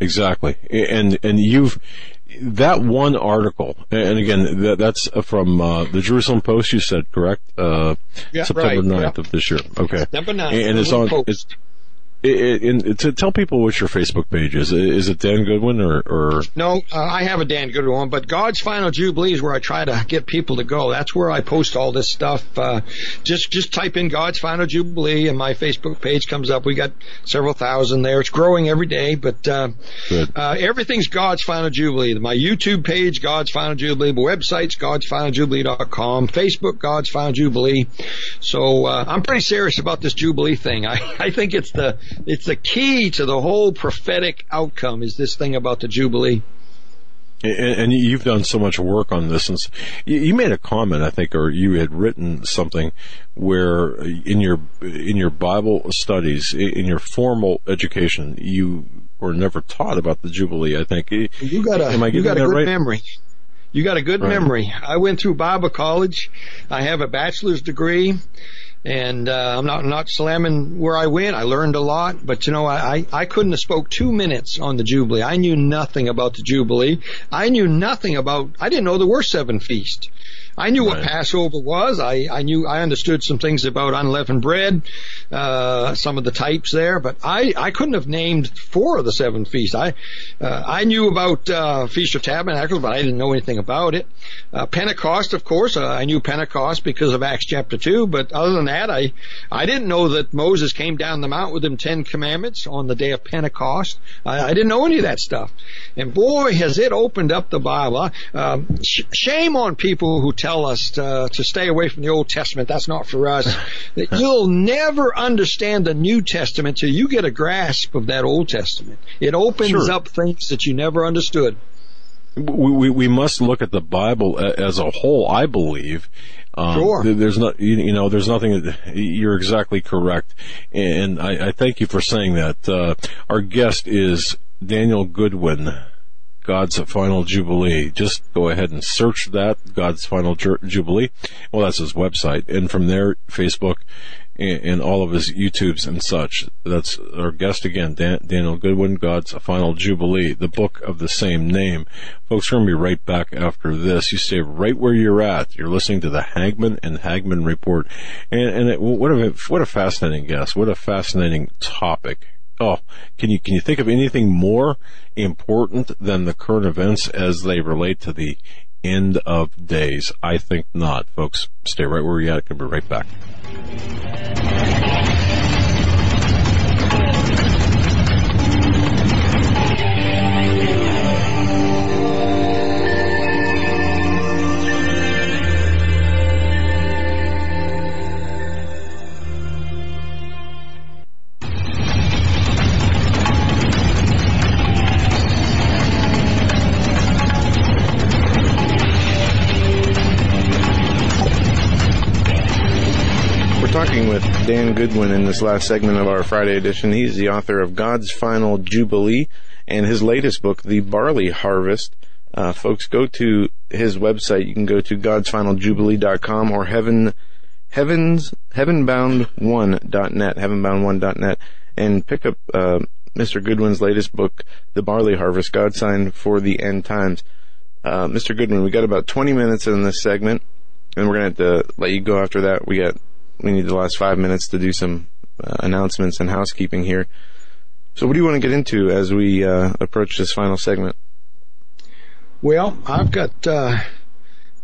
Exactly, and and you've that one article, and again, that, that's from uh, the Jerusalem Post. You said correct? Uh, yeah, September right, 9th of this year. Okay, September 9th. And it's on. It's, it, to tell people what your Facebook page is, is it Dan Goodwin or? or? No, uh, I have a Dan Goodwin one, but God's Final Jubilee is where I try to get people to go. That's where I post all this stuff. Uh, just just type in God's Final Jubilee, and my Facebook page comes up. We got several thousand there. It's growing every day, but uh, uh everything's God's Final Jubilee. My YouTube page, God's Final Jubilee. My website's godsfinaljubilee.com. Facebook, God's Final Jubilee. So uh, I'm pretty serious about this Jubilee thing. I I think it's the it's the key to the whole prophetic outcome is this thing about the Jubilee. And, you've done so much work on this, and you made a comment, I think, or you had written something where uh, in your in your Bible studies, in your formal education, you were never taught about the Jubilee. I think you got a you got a good right? memory. You got a good right. memory. I went through Bible college. I have a bachelor's degree and uh, I'm not not slamming where I went. I learned a lot, but you know, I I couldn't have spoke two minutes on the Jubilee. I knew nothing about the Jubilee. I knew nothing about. I didn't know there were seven feasts. I knew right. what Passover was. I, I knew, I understood some things about unleavened bread, uh, some of the types there, but I, I couldn't have named four of the seven feasts. I, uh, I knew about, uh, Feast of Tabernacles, but I didn't know anything about it. Uh, Pentecost, of course, uh, I knew Pentecost because of Acts chapter 2, but other than that, I, I didn't know that Moses came down the mount with them Ten Commandments on the day of Pentecost. I, I didn't know any of that stuff. And boy, has it opened up the Bible. Uh, sh- shame on people who tell us to, to stay away from the Old Testament. That's not for us. That you'll never understand the New Testament till you get a grasp of that Old Testament. It opens sure. up things that you never understood. We, we, we must look at the Bible as a whole, I believe. Um, sure. There's not, you know, there's nothing. You're exactly correct, and I, I thank you for saying that. Uh, our guest is Daniel Goodwin. God's Final Jubilee. Just go ahead and search that, God's Final Jubilee. Well, that's his website. And from there, Facebook and, and all of his YouTubes and such. That's our guest again, Dan, Daniel Goodwin, God's Final Jubilee, the book of the same name. Folks, we're going to be right back after this. You stay right where you're at. You're listening to the Hagmann and Hagmann Report. And, and it, what a, what a fascinating guest. What a fascinating topic oh, can you can you think of anything more important than the current events as they relate to the end of days? I think not, folks. Stay right where you're at. Can be right back. Talking with Dan Goodwin in this last segment of our Friday edition. He's the author of God's Final Jubilee and his latest book, The Barley Harvest. Uh, folks, go to his website. You can go to godsfinaljubilee.com or heaven, heavens, heavenbound1.net, heavenbound1.net, and pick up, uh, Mr. Goodwin's latest book, The Barley Harvest, God's Sign for the End Times. Uh, Mr. Goodwin, we got about 20 minutes in this segment, and we're going to have to let you go after that. We got we need the last five minutes to do some uh, announcements and housekeeping here. So, what do you want to get into as we uh, approach this final segment? Well, I've got uh,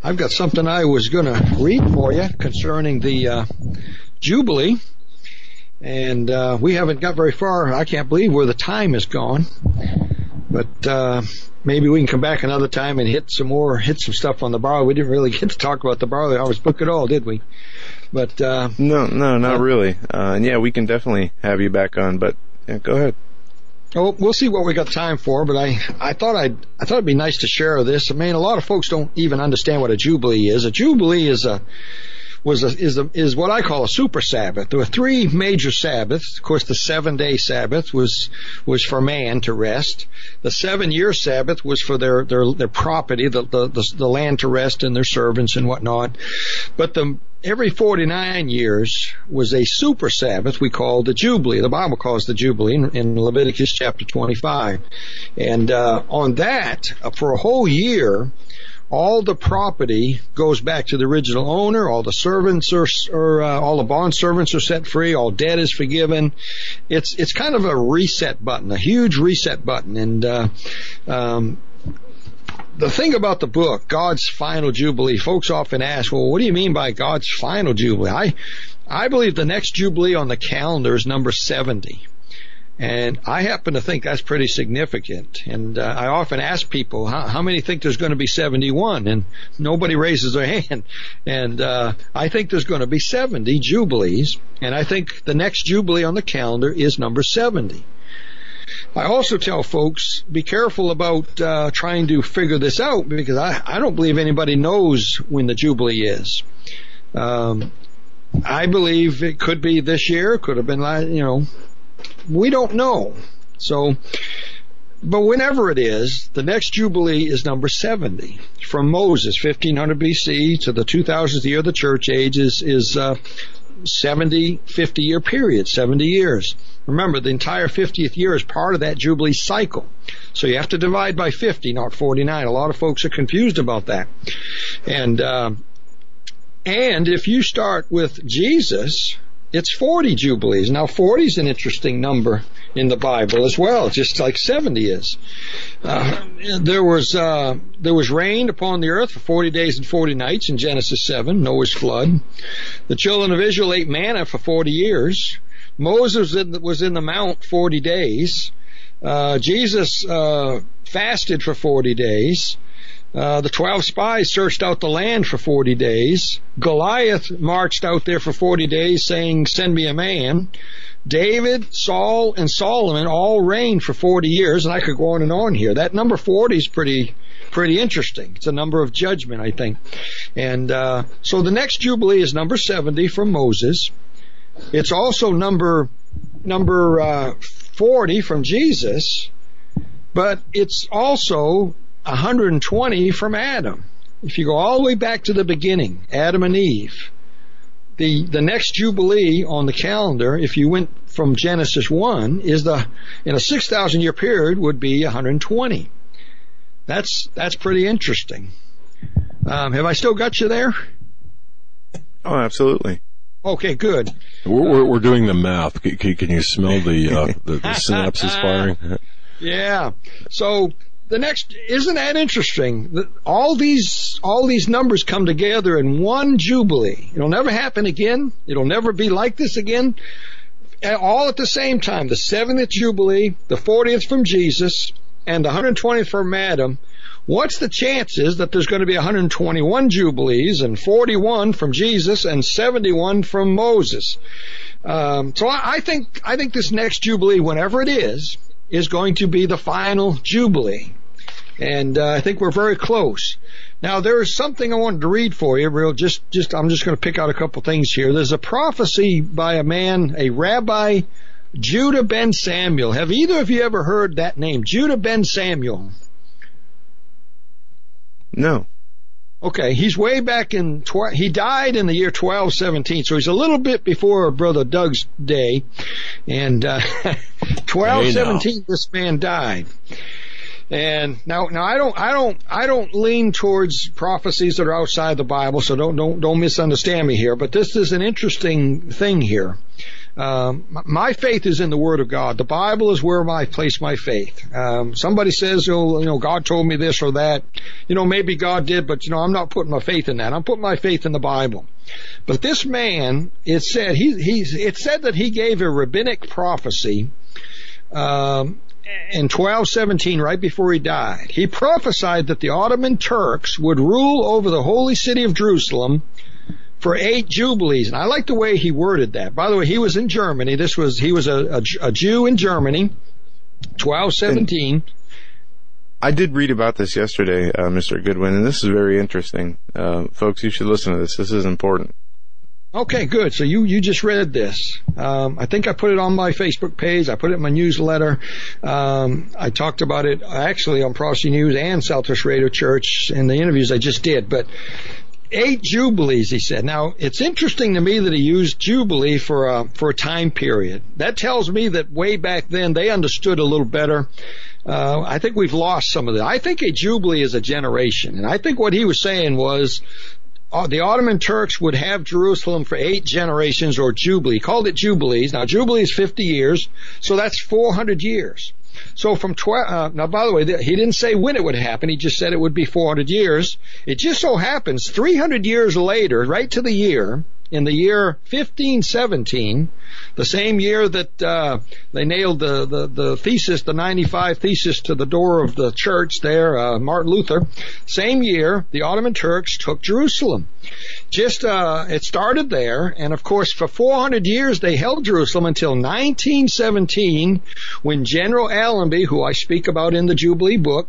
I've got something I was going to read for you concerning the uh, Jubilee, and uh, we haven't got very far. I can't believe where the time has gone, but uh, maybe we can come back another time and hit some more, hit some stuff on the barley. We didn't really get to talk about the barley harvest book at all, did we? But uh, no, no, not really. Uh, and yeah, we can definitely have you back on. But yeah, go ahead. Oh, we'll see what we got time for, but I, I thought I'd, I thought it'd be nice to share this. I mean, a lot of folks don't even understand what a jubilee is. A jubilee is a, was a, is a, is what I call a super Sabbath. There were three major Sabbaths. Of course, the seven day Sabbath was, was for man to rest. The seven year Sabbath was for their, their, their property, the, the, the, the land to rest and their servants and whatnot. But the, every 49 years was a super Sabbath we call the Jubilee. The Bible calls the Jubilee in, in Leviticus chapter 25. And uh, on that, uh, for a whole year, all the property goes back to the original owner. All the servants are, or uh, all the bond servants are set free. All debt is forgiven. It's it's kind of a reset button, a huge reset button, and uh, um, the thing about the book, God's Final Jubilee, folks often ask, well, what do you mean by God's Final Jubilee? I, I believe the next Jubilee on the calendar is number 70. And I happen to think that's pretty significant. And uh, I often ask people, how, how, many think there's going to be 71? And nobody raises their hand. And uh, I think there's going to be 70 Jubilees. And I think the next Jubilee on the calendar is number 70. I also tell folks be careful about uh, trying to figure this out because I, I don't believe anybody knows when the Jubilee is. Um, I believe it could be this year, could have been, last, you know, we don't know. So, but whenever it is, the next Jubilee is number 70. From Moses, 1500 BC to the 2000th year of the church age is, is uh, 70, 50 year period, 70 years. Remember, the entire 50th year is part of that Jubilee cycle. So you have to divide by 50, not 49. A lot of folks are confused about that. And, uh, and if you start with Jesus, it's 40 Jubilees. Now 40 is an interesting number in the Bible as well, just like 70 is. Uh, there was, uh, there was rain upon the earth for 40 days and 40 nights in Genesis 7, Noah's flood. The children of Israel ate manna for 40 years. Moses was in the mount 40 days. Uh, Jesus, uh, fasted for 40 days. Uh, the 12 spies searched out the land for 40 days. Goliath marched out there for 40 days saying, send me a man. David, Saul, and Solomon all reigned for 40 years, and I could go on and on here. That number 40 is pretty, pretty interesting. It's a number of judgment, I think. And, uh, so the next Jubilee is number 70 from Moses. It's also number, number, uh, 40 from Jesus, but it's also 120 from Adam. If you go all the way back to the beginning, Adam and Eve, the, the next Jubilee on the calendar, if you went from Genesis 1, is the, in a 6,000 year period would be 120. That's, that's pretty interesting. Um, have I still got you there? Oh, absolutely. Okay, good. We're, we're, we're doing the math. Can, can you smell the, uh, the, the synapses firing? Yeah. So the next isn't that interesting? All these all these numbers come together in one jubilee. It'll never happen again. It'll never be like this again. All at the same time. The 70th jubilee, the 40th from Jesus, and the 120th from Adam. What's the chances that there's going to be 121 jubilees and 41 from Jesus and 71 from Moses? Um, so I, I think I think this next jubilee, whenever it is, is going to be the final jubilee and uh, I think we're very close. Now there is something I wanted to read for you. Real, just, just I'm just going to pick out a couple things here. There's a prophecy by a man, a rabbi, Judah ben Samuel. Have either of you ever heard that name, Judah ben Samuel? No. Okay, he's way back in, tw- he died in the year 1217, so he's a little bit before Brother Doug's day. And, uh, 1217, this man died. And now, now I don't, I don't, I don't lean towards prophecies that are outside the Bible, so don't, don't, don't misunderstand me here. But this is an interesting thing here. Um, my faith is in the Word of God. The Bible is where I place my faith. Um, somebody says, oh, you know, God told me this or that. You know, maybe God did, but you know, I'm not putting my faith in that. I'm putting my faith in the Bible. But this man, it said he, he's, it said that he gave a rabbinic prophecy um, in 1217, right before he died, he prophesied that the Ottoman Turks would rule over the holy city of Jerusalem for eight jubilees. And I like the way he worded that. By the way, he was in Germany. This was, he was a, a, a Jew in Germany, 1217. I did read about this yesterday, uh, Mr. Goodwin, and this is very interesting. Uh, folks, you should listen to this. This is important. Okay, good. So you, you just read this. Um, I think I put it on my Facebook page. I put it in my newsletter. Um, I talked about it actually on Prophecy News and Southwest Radio Church in the interviews I just did. But eight jubilees, he said. Now it's interesting to me that he used jubilee for a for a time period. That tells me that way back then they understood a little better. Uh, I think we've lost some of that. I think a jubilee is a generation, and I think what he was saying was the Ottoman Turks would have Jerusalem for eight generations or Jubilee. Called it Jubilees. Now Jubilee is 50 years, so that's 400 years. So from 12, uh, now by the way, he didn't say when it would happen. He just said it would be 400 years. It just so happens 300 years later, right to the year, in the year 1517, the same year that uh, they nailed the, the, the thesis, the 95 thesis to the door of the church there, uh, Martin Luther, same year the Ottoman Turks took Jerusalem. Just uh, it started there, and of course for 400 years they held Jerusalem until 1917, when General Allenby, who I speak about in the Jubilee book,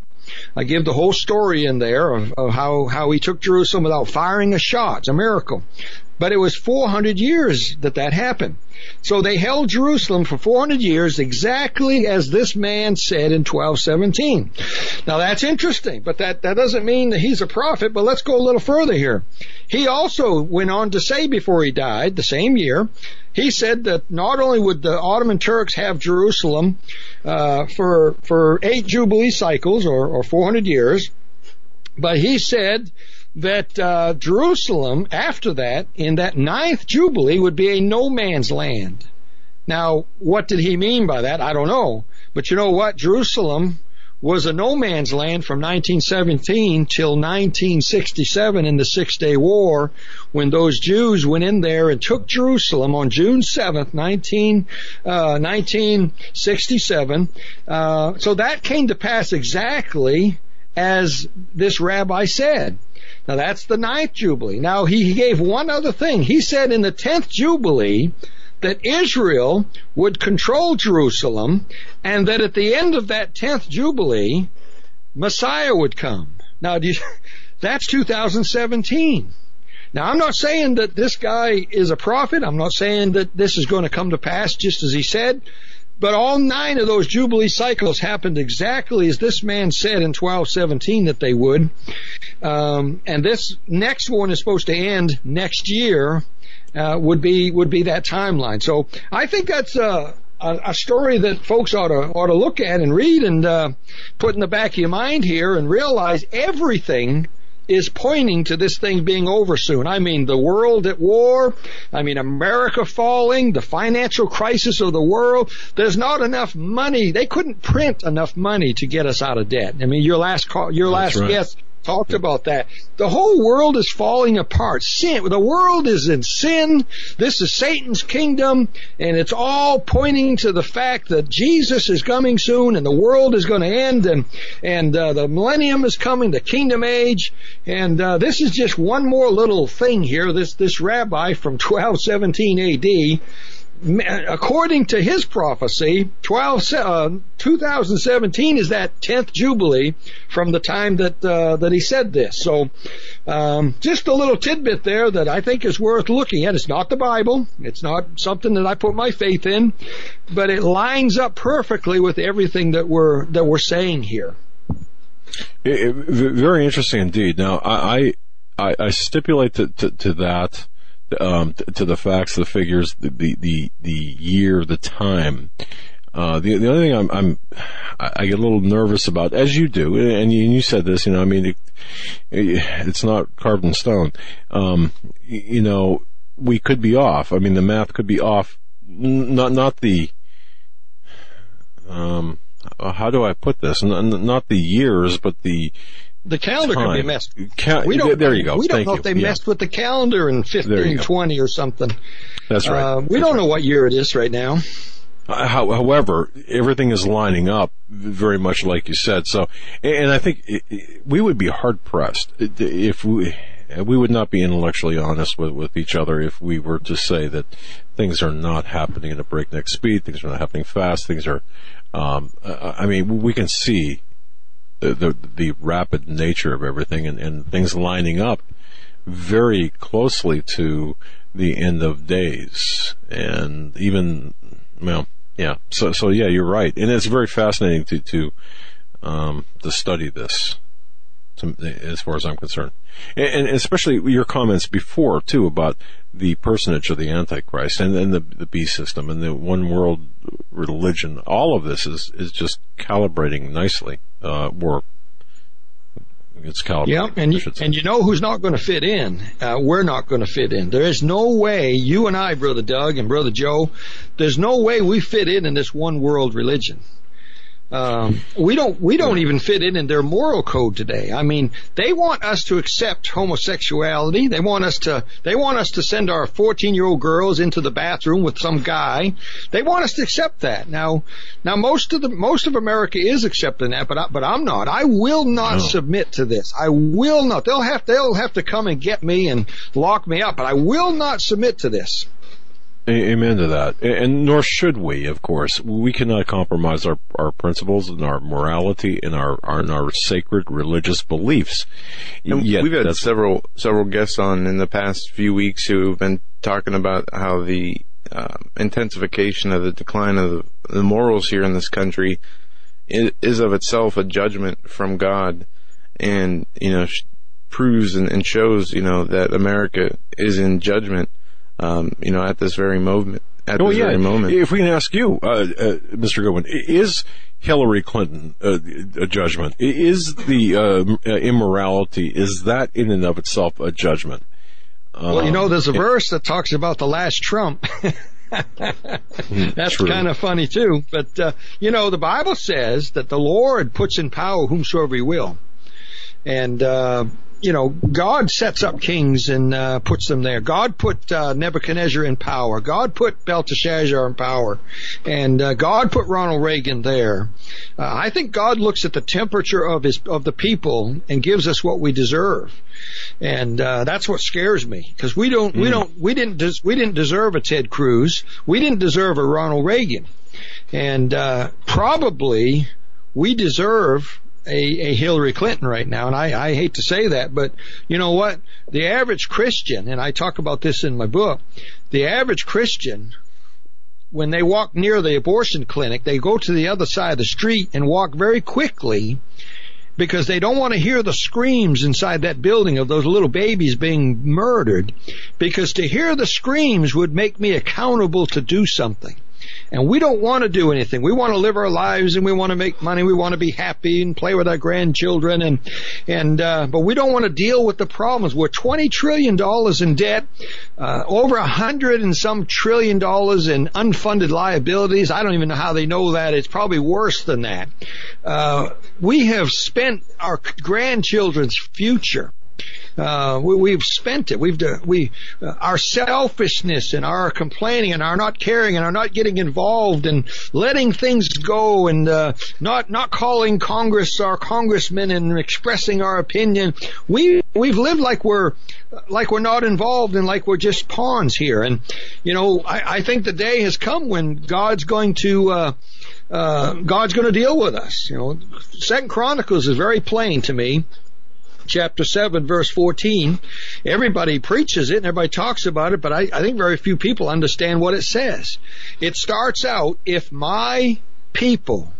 I give the whole story in there of, of how, how he took Jerusalem without firing a shot. It's a miracle. But it was 400 years that that happened. So they held Jerusalem for 400 years exactly as this man said in 1217. Now that's interesting, but that, that doesn't mean that he's a prophet, but let's go a little further here. He also went on to say before he died, the same year, he said that not only would the Ottoman Turks have Jerusalem uh, for for eight jubilee cycles or, or 400 years, but he said that uh, Jerusalem, after that, in that ninth Jubilee, would be a no man's land. Now, what did he mean by that? I don't know. But you know what? Jerusalem was a no man's land from 1917 till 1967 in the Six Day War when those Jews went in there and took Jerusalem on June 7th, 19, uh, 1967. Uh, so that came to pass exactly as this rabbi said. Now that's the ninth Jubilee. Now he gave one other thing. He said in the tenth Jubilee that Israel would control Jerusalem and that at the end of that tenth Jubilee, Messiah would come. Now you, that's 2017. Now I'm not saying that this guy is a prophet. I'm not saying that this is going to come to pass just as he said. But all nine of those Jubilee cycles happened exactly as this man said in 1217 that they would. Um, and this next one is supposed to end next year, uh, would be, would be that timeline. So I think that's, a, a, story that folks ought to, ought to look at and read and, uh, put in the back of your mind here and realize everything is pointing to this thing being over soon. I mean, the world at war. I mean, America falling, the financial crisis of the world. There's not enough money. They couldn't print enough money to get us out of debt. I mean, your last call, your That's last right. guest talked about that. The whole world is falling apart. Sin, the world is in sin. This is Satan's kingdom, and it's all pointing to the fact that Jesus is coming soon, and the world is going to end, and and uh, the millennium is coming, the kingdom age, and uh, this is just one more little thing here. This this rabbi from 1217 A.D according to his prophecy, 12, uh, 2017 is that 10th Jubilee from the time that, uh, that he said this. So, um, just a little tidbit there that I think is worth looking at. It's not the Bible. It's not something that I put my faith in, but it lines up perfectly with everything that we're, that we're saying here. It, it, very interesting indeed. Now, I, I, I stipulate to, to, to that um, to the facts, the figures, the, the, the, year, the time. Uh, the, the only thing I'm, I'm, I get a little nervous about, as you do, and you, and you said this, you know, I mean, it, it's not carved in stone. Um, you know, we could be off. I mean, the math could be off. Not, not the, um, how do I put this? Not, not the years, but the, the calendar Time. could be messed. Cal- we don't, there you go. We don't Thank know you. if they yeah. messed with the calendar in 1520 or something. That's right. Uh, we That's don't right. know what year it is right now. Uh, however, everything is lining up very much like you said. So, and I think we would be hard pressed if we we would not be intellectually honest with, with each other if we were to say that things are not happening at a breakneck speed, things are not happening fast, things are. Um, I mean, we can see the, the, rapid nature of everything and, and things lining up very closely to the end of days. And even well yeah. So so yeah you're right. And it's very fascinating to to um to study this to, as far as I'm concerned. And, and especially your comments before too about the personage of the Antichrist and then the the beast system and the one world religion. All of this is is just calibrating nicely uh or it's calibrated. Yeah, and you, and you know who's not going to fit in? Uh, we're not going to fit in. There is no way you and I, brother Doug and brother Joe, there's no way we fit in in this one world religion. Um, we don't we don't even fit in in their moral code today. I mean, they want us to accept homosexuality. They want us to they want us to send our 14 year old girls into the bathroom with some guy. They want us to accept that. Now, now most of the most of America is accepting that, but I, but I'm not. I will not no. submit to this. I will not. They'll have they'll have to come and get me and lock me up, but I will not submit to this. Amen to that. And nor should we, of course. We cannot compromise our, our principles and our morality and our, our, and our sacred religious beliefs. And Yet, we've had several, several guests on in the past few weeks who've been talking about how the uh, intensification of the decline of the, the morals here in this country is of itself a judgment from God and, you know, proves and, and shows, you know, that America is in judgment um, you know, at this very moment. At oh, this yeah. very moment. If we can ask you, uh, uh, Mr. Goodwin, is Hillary Clinton uh, a judgment? Is the uh, uh, immorality, is that in and of itself a judgment? well, you know, there's a um, verse that talks about the last Trump. Hmm, That's kind of funny too. But, uh, you know, the Bible says that the Lord puts in power whomsoever he will. And, uh, you know, God sets up kings and uh, puts them there. God put uh, Nebuchadnezzar in power. God put Belteshazzar in power, and uh, God put Ronald Reagan there. Uh, I think God looks at the temperature of his of the people and gives us what we deserve, and uh, that's what scares me because we don't mm. we don't we didn't des- we didn't deserve a Ted Cruz. We didn't deserve a Ronald Reagan, and uh, probably we deserve a, a Hillary Clinton right now, and I, I hate to say that, but you know what? The average Christian, and I talk about this in my book, the average Christian, when they walk near the abortion clinic, they go to the other side of the street and walk very quickly because they don't want to hear the screams inside that building of those little babies being murdered because to hear the screams would make me accountable to do something. And we don't want to do anything. We want to live our lives and we want to make money. We want to be happy and play with our grandchildren and, and, uh, but we don't want to deal with the problems. We're $20 trillion in debt, uh, over a hundred and some trillion dollars in unfunded liabilities. I don't even know how they know that. It's probably worse than that. Uh, we have spent our grandchildren's future uh, we, have spent it. We've we uh, our selfishness and our complaining and our not caring and our not getting involved and letting things go and uh, not not calling Congress our congressmen and expressing our opinion. We we've lived like we're like we're not involved and like we're just pawns here. And you know, I, I think the day has come when God's going to. Uh, uh, God's going to deal with us. You know, Second Chronicles is very plain to me chapter 7 verse 14. Everybody preaches it and everybody talks about it, but I, I think very few people understand what it says. It starts out, if my people,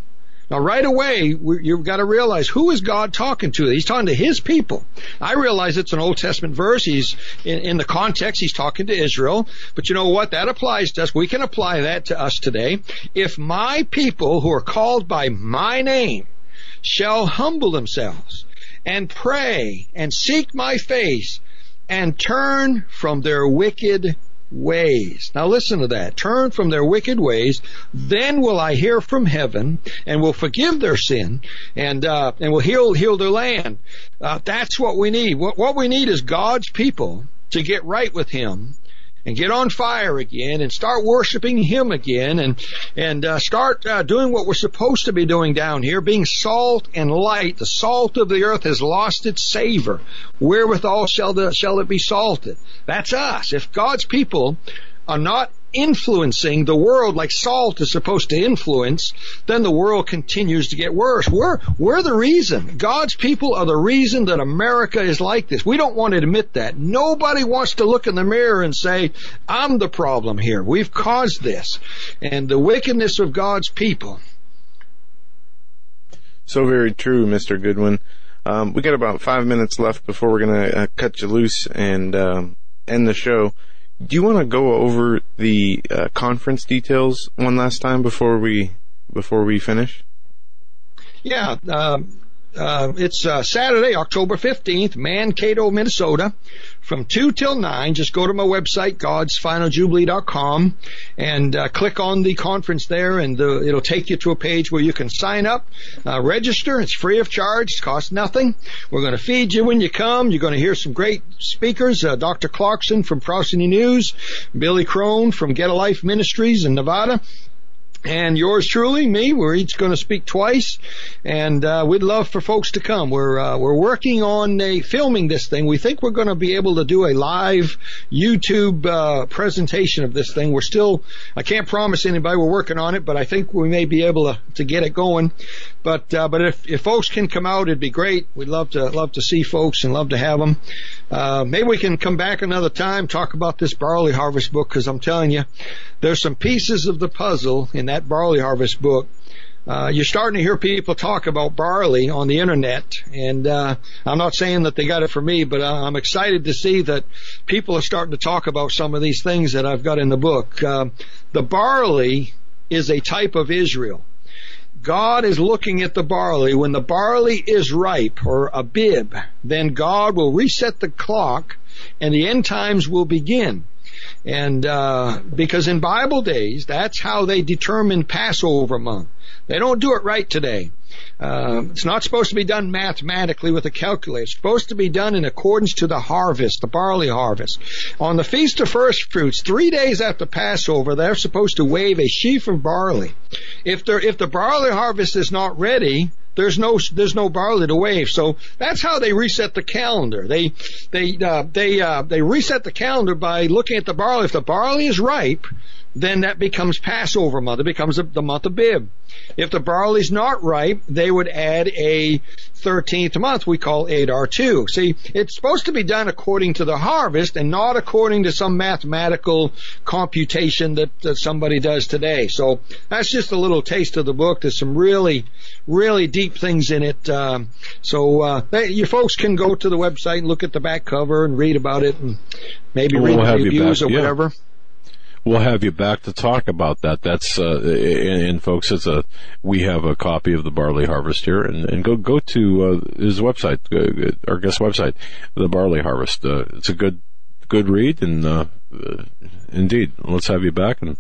now right away, you've got to realize who is God talking to? He's talking to His people. I realize it's an Old Testament verse. He's, in, in the context, He's talking to Israel. But you know what? That applies to us. We can apply that to us today. If my people who are called by my name shall humble themselves and pray and seek my face and turn from their wicked ways. Now listen to that. Turn from their wicked ways, then will I hear from heaven and will forgive their sin and uh, and will heal heal their land. Uh, that's what we need. What, what we need is God's people to get right with Him and get on fire again and start worshiping Him again and and uh, start uh, doing what we're supposed to be doing down here, being salt and light. The salt of the earth has lost its savor. Wherewithal shall the shall it be salted? That's us. If God's people are not influencing the world like salt is supposed to influence, then the world continues to get worse. We're, we're the reason. God's people are the reason that America is like this. We don't want to admit that. Nobody wants to look in the mirror and say, I'm the problem here. We've caused this. And the wickedness of God's people. So very true, Mr. Goodwin. Um, we got about five minutes left before we're going to uh, cut you loose and um, end the show. Do you want to go over the uh, conference details one last time before we before we finish? Yeah. Um, uh, it's uh, Saturday, October 15th, Mankato, Minnesota, from 2 till 9. Just go to my website, godsfinaljubilee.com, and uh, click on the conference there, and the, it'll take you to a page where you can sign up, register. It's free of charge. It costs nothing. We're going to feed you when you come. You're going to hear some great speakers. Uh, Dr. Clarkson from Prosperity News, Billy Crone from Get a Life Ministries in Nevada, and yours truly, me. We're each going to speak twice, and uh, we'd love for folks to come. We're uh, we're working on a filming this thing. We think we're going to be able to do a live YouTube uh, presentation of this thing. We're still, I can't promise anybody. We're working on it, but I think we may be able to to get it going. But uh, but if if folks can come out, it'd be great. We'd love to love to see folks and love to have them. Uh, maybe we can come back another time talk about this barley harvest book because I'm telling you, there's some pieces of the puzzle in that barley harvest book. Uh, you're starting to hear people talk about barley on the internet, and uh, I'm not saying that they got it for me, but uh, I'm excited to see that people are starting to talk about some of these things that I've got in the book. Uh, the barley is a type of Israel. God is looking at the barley. When the barley is ripe or abib, then God will reset the clock and the end times will begin. And uh, because in Bible days, that's how they determine Passover month. They don't do it right today. Uh, it's not supposed to be done mathematically with a calculator. It's supposed to be done in accordance to the harvest, the barley harvest. On the Feast of First Fruits, three days after Passover, they're supposed to wave a sheaf of barley. If, if the barley harvest is not ready, there's no there's no barley to wave. So that's how they reset the calendar. They they uh, they uh, they reset the calendar by looking at the barley. If the barley is ripe, then that becomes Passover month. It becomes the month of Bib. If the barley's not ripe, they would add a 13th month we call Adar 2. See, it's supposed to be done according to the harvest and not according to some mathematical computation that, that somebody does today. So that's just a little taste of the book. There's some really, really deep things in it. Um, so uh, you folks can go to the website and look at the back cover and read about it and maybe we'll read the reviews or whatever. We'll have you back to talk about that. That's uh, and, and, folks, it's a we have a copy of the barley harvest here, and, and go go to uh, his website, uh, our guest website, the barley harvest. Uh, it's a good good read, and uh, uh, indeed, let's have you back and.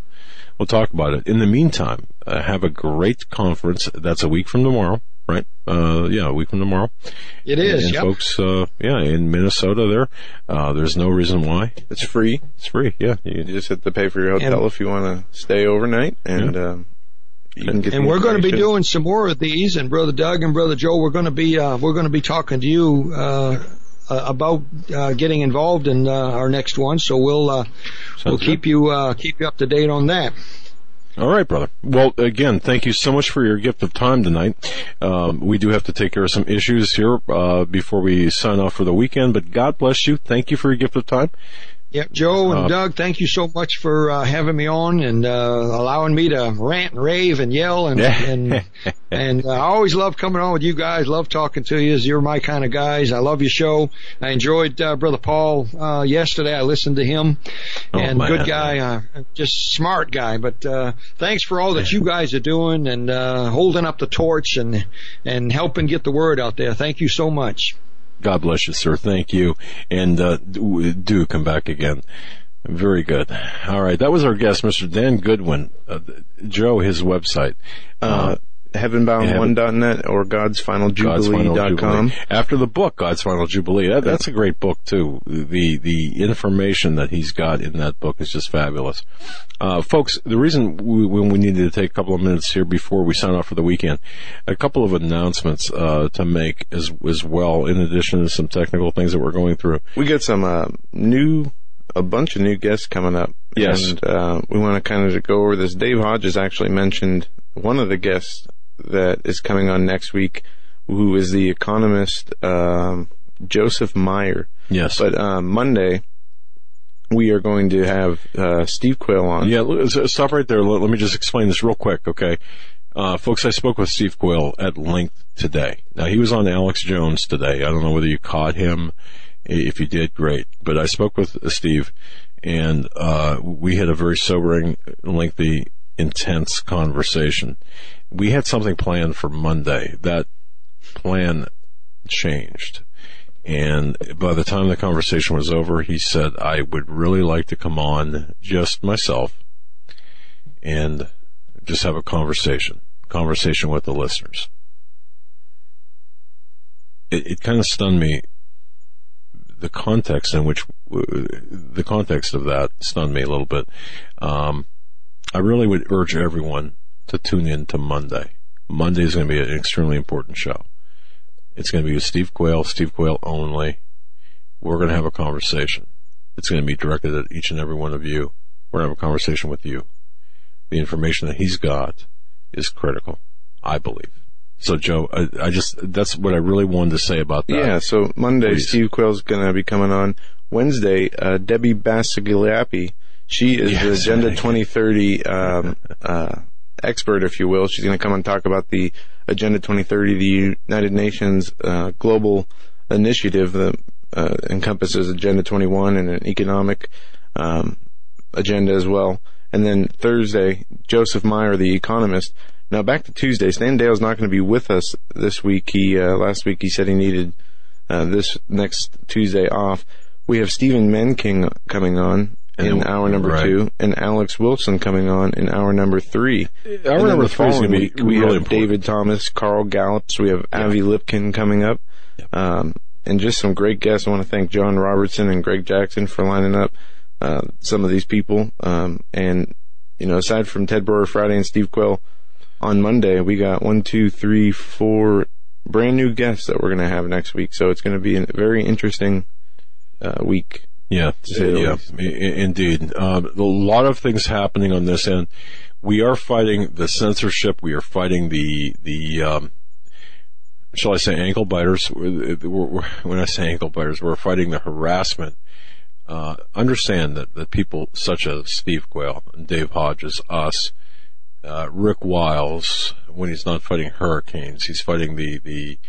We'll talk about it. In the meantime, have a great conference. That's a week from tomorrow right? Uh, yeah, a week from tomorrow. It is, and, yep. folks. Uh, yeah, in Minnesota, there, uh, there's no reason why. It's free. It's free. Yeah, you just have to pay for your hotel and, if you want to stay overnight, and. Yeah. Um, and, and we're going to be doing some more of these, and brother Doug and brother Joe, we're going to be uh, we're going to be talking to you uh, uh, about uh, getting involved in uh, our next one. So we'll uh, we'll good. keep you uh, keep you up to date on that. All right, brother. Well, again, thank you so much for your gift of time tonight. Um, we do have to take care of some issues here uh, before we sign off for the weekend, but God bless you. Thank you for your gift of time. Yep, Joe and uh, Doug, thank you so much for uh, having me on and uh, allowing me to rant and rave and yell and and and uh, I always love coming on with you guys. Love talking to you. You're my kind of guys. I love your show. I enjoyed uh, brother Paul uh, yesterday. I listened to him, oh, and man. good guy, just smart guy. But thanks for all that you guys are doing and holding up the torch and and helping get the word out there. Thank you so much. God bless you, sir. Thank you. And uh, do come back again. Very good. All right. That was our guest, Mr. Dan Goodwin. Uh, Joe, his website. Uh, heavenbound1.net or godsfinaljubilee.com. After the book, God's Final Jubilee. That, that's a great book too. The, the information that he's got in that book is just fabulous. Uh, folks, the reason we, when we needed to take a couple of minutes here before we sign off for the weekend, a couple of announcements, uh, to make as, as well, in addition to some technical things that we're going through. We got some, uh, new a bunch of new guests coming up. Yes. And uh, we want to kind of go over this. Dave Hodges actually mentioned one of the guests that is coming on next week, who is the economist um, Joseph Meyer. Yes. But um, Monday, we are going to have uh, Steve Quayle on. Yeah, stop right there. Let, me just explain this real quick, okay? Uh, folks, I spoke with Steve Quayle at length today. Now, he was on Alex Jones today. I don't know whether you caught him. If you did, great. But I spoke with Steve, and uh, we had a very sobering, lengthy, intense conversation we had something planned for Monday that plan changed. And by the time the conversation was over, he said, I would really like to come on just myself and just have a conversation, conversation with the listeners. It, it kind of stunned me. The context in which, the context of that stunned me a little bit. Um, I really would urge everyone to tune in to Monday. Monday is going to be an extremely important show. It's going to be with Steve Quayle, Steve Quayle only. We're going to have a conversation. It's going to be directed at each and every one of you. We're going to have a conversation with you. The information that he's got is critical, I believe. So, Joe, I, I just, that's what I really wanted to say about that. Yeah, so Monday, Please. Steve Quayle's going to be coming on. Wednesday, uh, Debbie Bacigalupi, she is yes, the Agenda 2030 um, uh, expert, if you will. She's going to come and talk about the Agenda 2030, the United Nations uh, global initiative that uh, encompasses Agenda 21 and an economic um, agenda as well. And then Thursday, Joseph Meyer, the economist. Now back to Tuesday. Stan Deyo's not going to be with us this week. He uh, last week he said he needed uh, this next Tuesday off. We have Stephen Menking coming on in hour number right. two, and Alex Wilson coming on in hour number three. Hour and number three is going to be we really have important. David Thomas, Carl Gallups, we have yeah. Avi Lipkin coming up, um, and just some great guests. I want to thank John Robertson and Greg Jackson for lining up uh, some of these people. Um, and you know, aside from Ted Broer Friday and Steve Quayle on Monday, we got one, two, three, four brand new guests that we're going to have next week. So it's going to be a very interesting uh, week. Yeah, yeah, indeed. Um, a lot of things happening on this end. We are fighting the censorship. We are fighting the the um, shall I say ankle biters? We're, we're, when I say ankle biters, we're fighting the harassment. Uh, understand that, that people such as Steve Quayle and Dave Hodges, us, uh, Rick Wiles, when he's not fighting hurricanes, he's fighting the the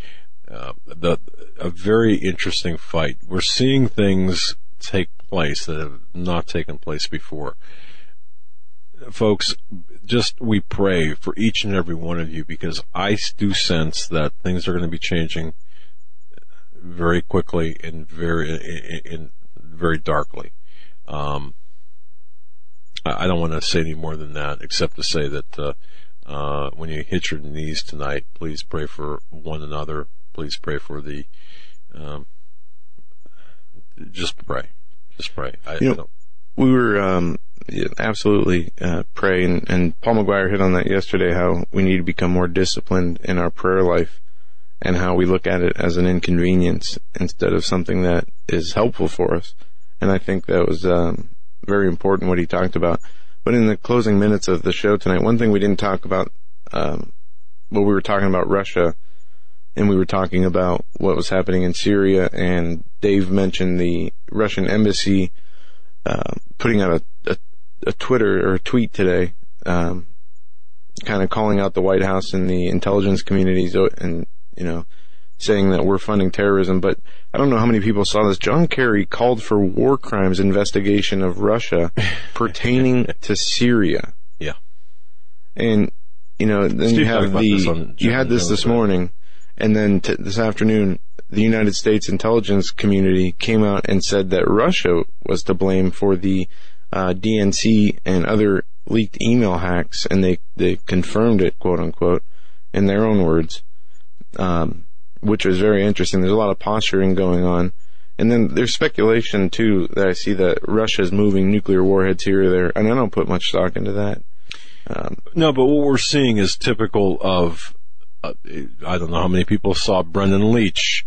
uh, the a very interesting fight. We're seeing things take place that have not taken place before. Folks, just we pray for each and every one of you because I do sense that things are going to be changing very quickly and very in, very darkly. Um, I don't want to say any more than that, except to say that uh, uh, when you hit your knees tonight, please pray for one another. Please pray for the um, just pray. Just pray. I, you know, we were um, absolutely uh, praying, and Paul McGuire hit on that yesterday. How we need to become more disciplined in our prayer life, and how we look at it as an inconvenience instead of something that is helpful for us. And I think that was um, very important what he talked about. But in the closing minutes of the show tonight, one thing we didn't talk about, um, well, we were talking about Russia and we were talking about what was happening in Syria, and Dave mentioned the Russian embassy uh, putting out a, a, a, Twitter or a tweet today, um, kind of calling out the White House and the intelligence communities, uh, and you know, saying that we're funding terrorism. But I don't know how many people saw this. John Kerry called for war crimes investigation of Russia pertaining to Syria. Yeah, and you know, then Steve you have the you had this this morning and then t- this afternoon, the United States intelligence community came out and said that Russia was to blame for the uh, DNC and other leaked email hacks, and they they confirmed it, quote unquote, in their own words, um, which was very interesting. There's a lot of posturing going on. And then there's speculation too that I see that Russia's moving nuclear warheads here or there, and I don't put much stock into that. Um, no, but what we're seeing is typical of I don't know how many people saw Brendan Leach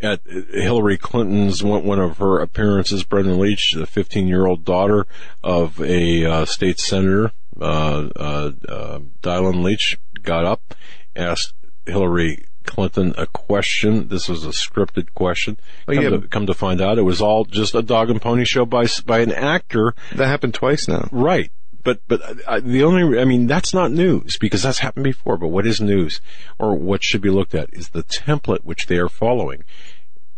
at Hillary Clinton's one of her appearances. Brendan Leach, the 15 year old daughter of a uh, state senator, uh, uh, uh, Daylin Leach, got up, asked Hillary Clinton a question. This was a scripted question. Well, come, yeah. to, come to find out, it was all just a dog and pony show by by an actor. That happened twice now. Right but but uh, the only I mean that's not news because that's happened before. But what is news, or what should be looked at, is the template which they are following.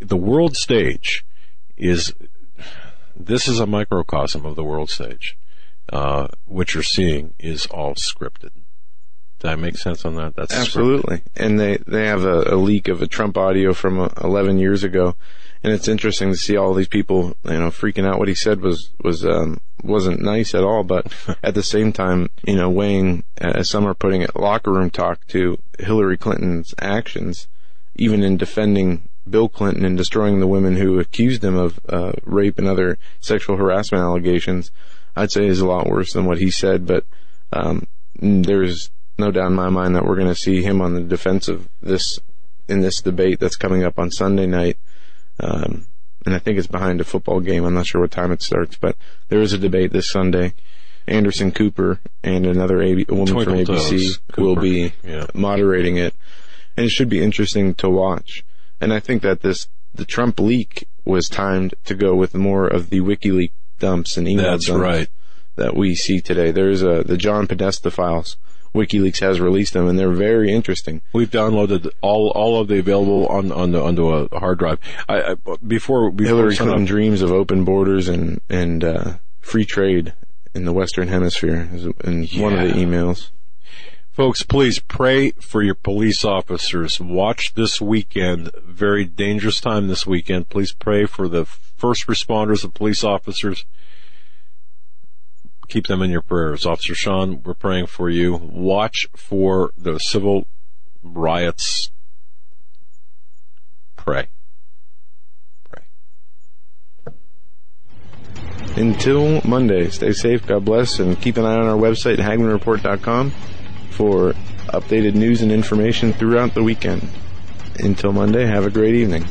The world stage is this is a microcosm of the world stage. Uh, what you're seeing is all scripted. Does that make sense on that? That's absolutely. And they they have a, a leak of a Trump audio from uh, 11 years ago, and it's interesting to see all these people, you know, freaking out. What he said was was um, wasn't nice at all, but at the same time, you know, weighing as some are putting it, locker room talk to Hillary Clinton's actions, even in defending Bill Clinton and destroying the women who accused him of uh, rape and other sexual harassment allegations, I'd say is a lot worse than what he said. But um, there's no doubt in my mind that we're going to see him on the defense of this in this debate that's coming up on Sunday night. Um, and I think it's behind a football game. I'm not sure what time it starts, but there is a debate this Sunday. Anderson Cooper and another a woman Twinkle from ABC will be yeah. moderating it, and it should be interesting to watch. And I think that this the Trump leak was timed to go with more of the WikiLeaks dumps and email That's dumps right. that we see today. There's a the John Podesta files. WikiLeaks has released them, and they're very interesting. We've downloaded all all of the available on on the onto a hard drive. I, I before, before Hillary Clinton up, dreams of open borders and and uh, free trade in the Western Hemisphere in yeah. one of the emails. Folks, please pray for your police officers. Watch this weekend. Very dangerous time this weekend. Please pray for the first responders, the police officers. Keep them in your prayers. Officer Sean, we're praying for you. Watch for the civil riots. Pray. Pray. Until Monday, stay safe, God bless, and keep an eye on our website, HagmannReport.com, for updated news and information throughout the weekend. Until Monday, have a great evening.